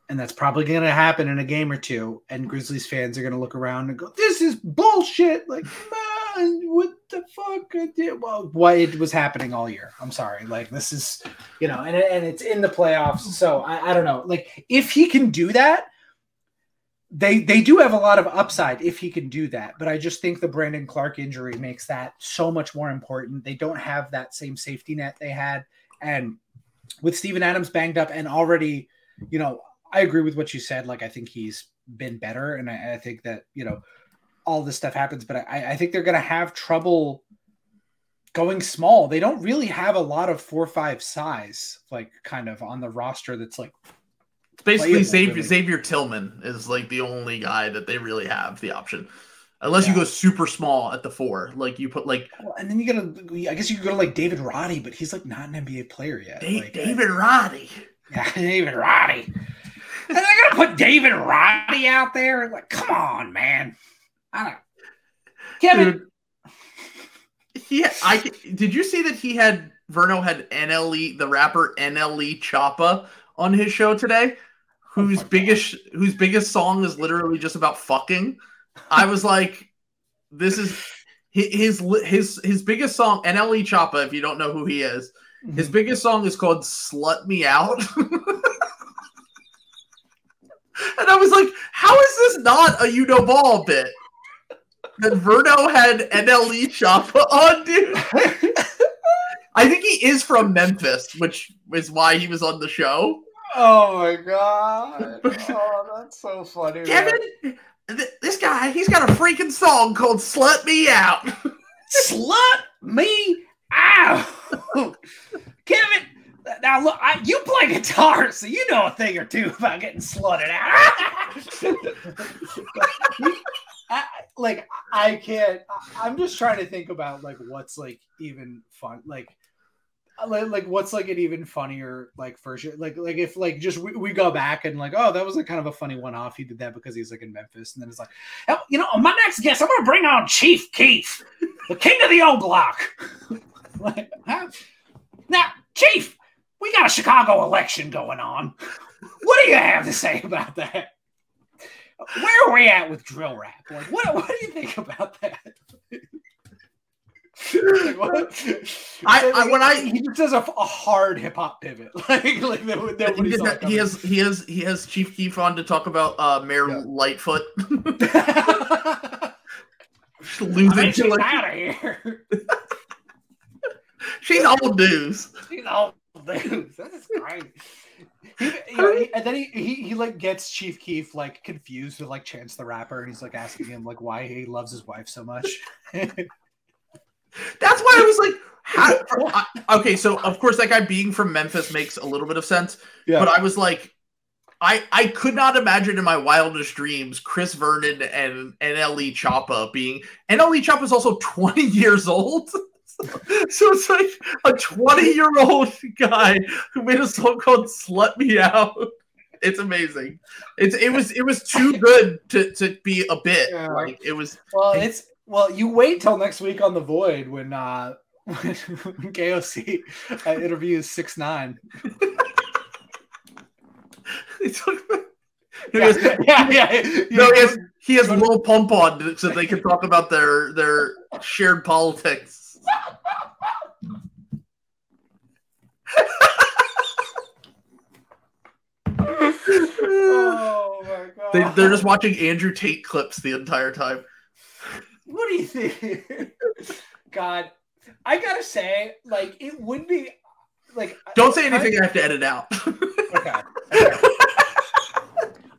and that's probably going to happen in a game or two, and Grizzlies fans are going to look around and go, "This is bullshit!" Like, what the fuck? Well, what it was happening all year. I'm sorry. Like, this is, you know, and and it's in the playoffs, so I, I don't know. Like, if he can do that, they they do have a lot of upside if he can do that but i just think the brandon Clarke injury makes that so much more important they don't have that same safety net they had and with steven adams banged up and already you know I agree with what you said. Like I think he's been better, and I, I think that you know all this stuff happens, but I, I think they're going to have trouble going small. They don't really have a lot of four five size, like kind of on the roster. That's like it's basically Xavier, really. Xavier Tillman is like the only guy that they really have the option. Unless yeah. you go super small at the four, like you put like, well, and then you gotta. I guess you could go to like David Roddy, but he's like not an NBA player yet. Da- like, David Roddy, yeah, David Roddy. and they're gonna put David Roddy out there. Like, come on, man. I don't. know. Kevin. Dude, yeah, I did. You see that he had Verno had NLE the rapper NLE Choppa on his show today, whose oh biggest God. whose biggest song is literally just about fucking. I was like, this is his his his biggest song NLE Choppa. If you don't know who he is, his mm-hmm. biggest song is called "Slut Me Out." and I was like, how is this not a you know ball bit? That Verno had NLE Choppa on, dude. I think he is from Memphis, which is why he was on the show. Oh my god! Oh, that's so funny. Kevin, th- this guy, he's got a freaking song called "Slut Me Out." Slut me out, Kevin. Now look, I, you play guitar, so you know a thing or two about getting slutted out. Like I can't. I'm just trying to think about like what's like even fun. Like like, like what's like an even funnier like version like like if like just we, we go back and like oh that was like kind of a funny one off he did that because he's like in memphis and then it's like oh, you know my next guest i'm gonna bring on chief keef the king of the old block like, huh? now chief we got a chicago election going on what do you have to say about that where are we at with drill rap like what, what do you think about that I, I, when I he just does a, a hard hip hop pivot, like like that, he has he has he has Chief Keef on to talk about uh, Mayor yeah. Lightfoot losing she's like, out of here. she's old news. She's old news. That's great. He, you know, he, and then he, he he like gets Chief Keef like confused with like Chance the Rapper, and he's like asking him like why he loves his wife so much. That's why I was like, how, okay, so of course that guy being from Memphis makes a little bit of sense. Yeah. But I was like, I I could not imagine in my wildest dreams Chris Vernon and NLE Choppa being NLE Choppa is also 20 years old. so it's like a 20 year old guy who made a song called Slut Me Out. It's amazing. It's it was it was too good to, to be a bit. Yeah. Like it was well it's well, you wait till next week on the Void when uh when, KOC uh, interviews six nine. yeah, yeah, yeah, No, he has he has Pump on so they can talk about their their shared politics. Oh my god! They, they're just watching Andrew Tate clips the entire time. What do you think? God, I gotta say, like, it would be like. Don't say anything. I, I have to edit out. okay. okay.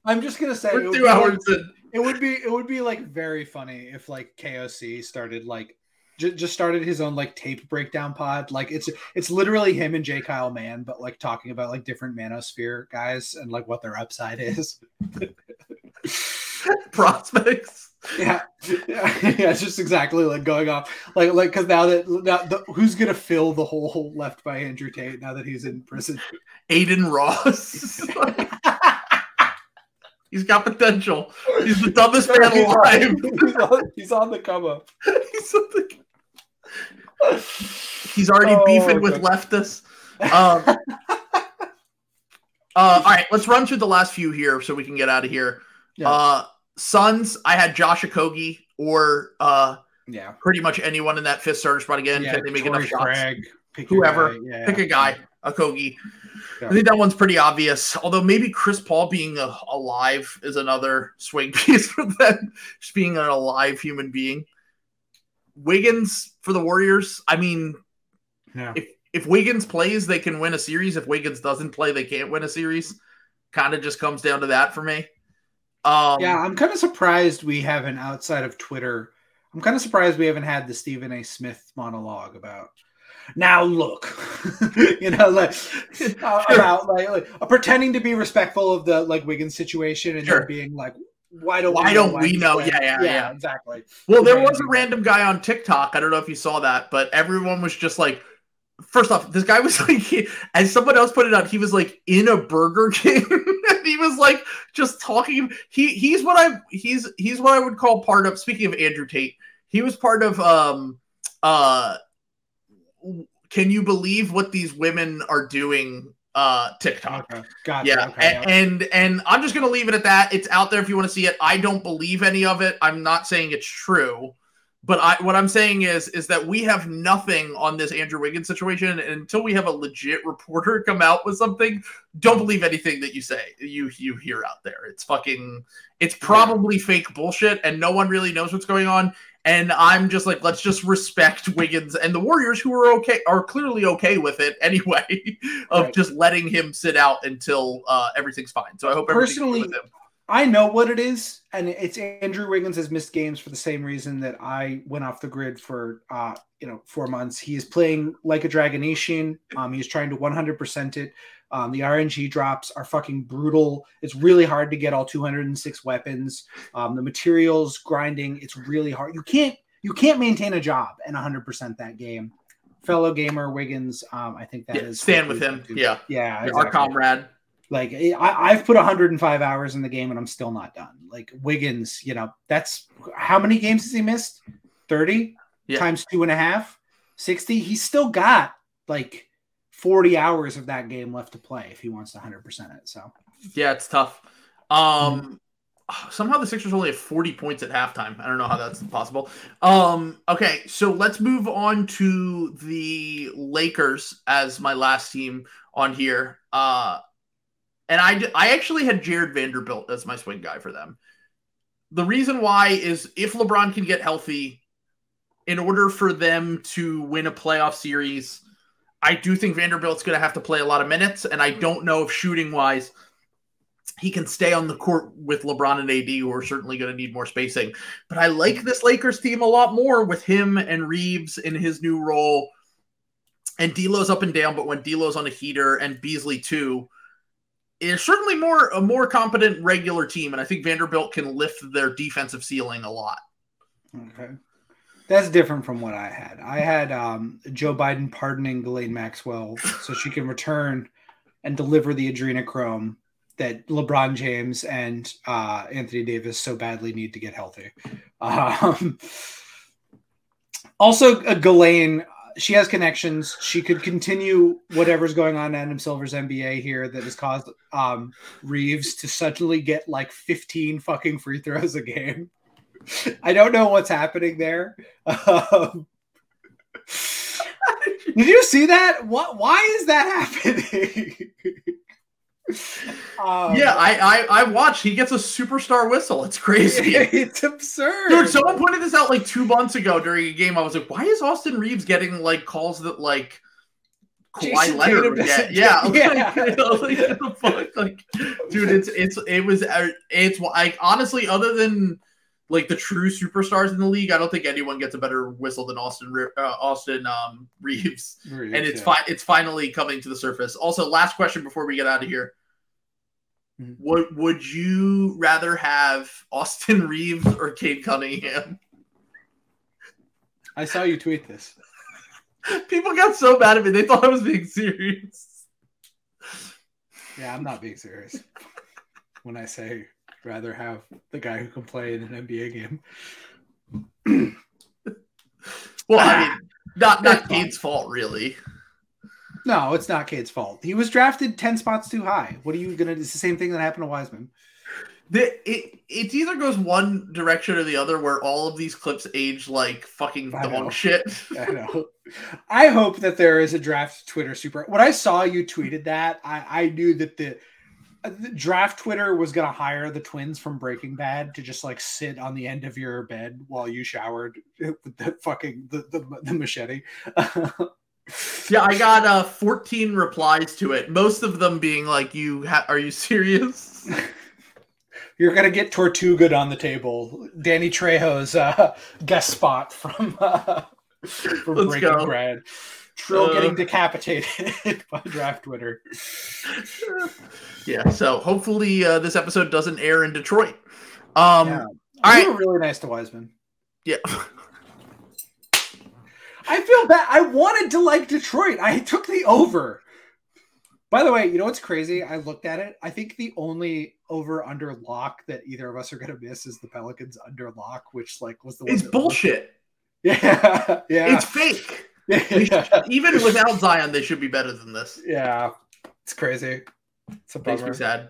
I'm just gonna say it would, two hours like, it would be it would be like very funny if like KOC started like just started his own like tape breakdown pod. Like it's it's literally him and J. Kyle Mann, but like talking about like different manosphere guys and like what their upside is. Prospects yeah, yeah, yeah, it's just exactly like going off, like, like because now that now the, who's gonna fill the hole left by Andrew Tate now that he's in prison? Adin Ross. he's got potential. He's the dumbest man alive. He's on, he's on the come up. he's, on the... he's already oh, beefing with leftists. Um, uh, all right, let's run through the last few here so we can get out of here. Yeah. Uh, Suns, I had Josh Okogie or uh yeah, pretty much anyone in that fifth starter spot again. Yeah, Can they make Torrey enough shots? Craig, Whoever, yeah, pick a guy, Okogie. Yeah. I think that one's pretty obvious. Although maybe Chris Paul being a, alive is another swing piece for them, just being an alive human being. Wiggins for the Warriors. I mean, yeah. if if Wiggins plays, they can win a series. If Wiggins doesn't play, they can't win a series. kind of just comes down to that for me. Um, yeah, I'm kind of surprised we haven't outside of Twitter. I'm kind of surprised we haven't had the Stephen A. Smith monologue about. Now look, you know, like uh, sure. about like, like uh, pretending to be respectful of the like Wiggins situation and sure. being like, why don't why we don't know we know? Yeah, yeah, yeah, yeah, exactly. Well, there was a random guy on TikTok. I don't know if you saw that, but everyone was just like, first off, this guy was like, he, as someone else put it out, he was like in a Burger King. and he was like just talking. He he's what I he's he's what I would call part of. Speaking of Andrew Tate, he was part of um uh. Can you believe what these women are doing uh TikTok. Okay. Gotcha. Yeah. Okay, and, and and I'm just gonna leave it at that. It's out there if you want to see it. I don't believe any of it. I'm not saying it's true. But I, what I'm saying is, is that we have nothing on this Andrew Wiggins situation and until we have a legit reporter come out with something. Don't believe anything that you say, you you hear out there. It's fucking, it's probably yeah. fake bullshit, and no one really knows what's going on. And I'm just like, let's just respect Wiggins and the Warriors, who are okay, are clearly okay with it anyway, of right. just letting him sit out until uh, everything's fine. So I hope personally. I know what it is, and it's Andrew Wiggins has missed games for the same reason that I went off the grid for uh, you know four months. He is playing like a Dragonetian. Um, he's trying to 100% it. Um, the RNG drops are fucking brutal. It's really hard to get all 206 weapons. Um, the materials grinding, it's really hard. You can't you can't maintain a job and 100% that game. Fellow gamer Wiggins, um, I think that yeah, is stand with him. Yeah, yeah, exactly. our comrade. Like I, have put 105 hours in the game and I'm still not done. Like Wiggins, you know, that's how many games has he missed? 30 yeah. times two and a half, 60. He's still got like 40 hours of that game left to play if he wants to 100% it. So yeah, it's tough. Um, mm-hmm. somehow the Sixers only have 40 points at halftime. I don't know how that's possible. Um, okay, so let's move on to the Lakers as my last team on here. Uh, and I, I actually had Jarred Vanderbilt as my swing guy for them. The reason why is if LeBron can get healthy, in order for them to win a playoff series, I do think Vanderbilt's going to have to play a lot of minutes. And I don't know if shooting wise, he can stay on the court with LeBron and AD, who are certainly going to need more spacing. But I like this Lakers team a lot more with him and Reaves in his new role. And D'Lo's up and down, but when D'Lo's on a heater and Beasley too, is certainly more a more competent regular team, and I think Vanderbilt can lift their defensive ceiling a lot. Okay. That's different from what I had. I had um, Joe Biden pardoning Ghislaine Maxwell so she can return and deliver the adrenochrome that LeBron James and uh, Anthony Davis so badly need to get healthy. Um, also, uh, Ghislaine she has connections. She could continue whatever's going on in Adam Silver's NBA here that has caused um, Reaves to suddenly get like 15 fucking free throws a game. I don't know what's happening there. Um, did you see that? What? Why is that happening? Um, yeah, I, I I watched. He gets a superstar whistle. It's crazy. It's absurd, dude. Someone pointed this out like two months ago during a game. I was like, why is Austin Reaves getting like calls that like Kawhi Leonard? Yeah, yeah. yeah. Like, like, like, dude, it's it's it was uh, it's like honestly, other than like the true superstars in the league, I don't think anyone gets a better whistle than Austin uh, Austin um, Reaves. Reaves. and it's yeah. fine. It's finally coming to the surface. Also, last question before we get out of here. Mm-hmm. Would would you rather have Austin Reaves or Cade Cunningham? I saw you tweet this. People got so mad at me; they thought I was being serious. Yeah, I'm not being serious when I say rather have the guy who can play in an NBA game. well, I mean, not not Cade's fault, really. No, it's not Cade's fault. He was drafted ten spots too high. What are you gonna? It's the same thing that happened to Wiseman. The, it it either goes one direction or the other, where all of these clips age like fucking dog shit. I know. I hope that there is a draft Twitter super. When I saw you tweeted that, I I knew that the draft Twitter was gonna hire the twins from Breaking Bad to just like sit on the end of your bed while you showered with the fucking the the, the machete. Yeah, I got uh 14 replies to it. Most of them being like, "You ha- are you serious?" You're gonna get Tortuga on the table. Danny Trejo's uh, guest spot from uh, from Let's Breaking go. Bread. Trill uh, getting decapitated by draft Twitter. Yeah, so hopefully uh, this episode doesn't air in Detroit. Um, yeah. All right. were really nice to Wiseman. Yeah. I feel bad. I wanted to like Detroit. I took the over. By the way, you know what's crazy? I looked at it. I think the only over under lock that either of us are going to miss is the Pelicans under lock, which like was the. It's bullshit. Yeah, yeah. It's fake. should, even without Zion, they should be better than this. Yeah, it's crazy. It's a bummer. Makes me sad.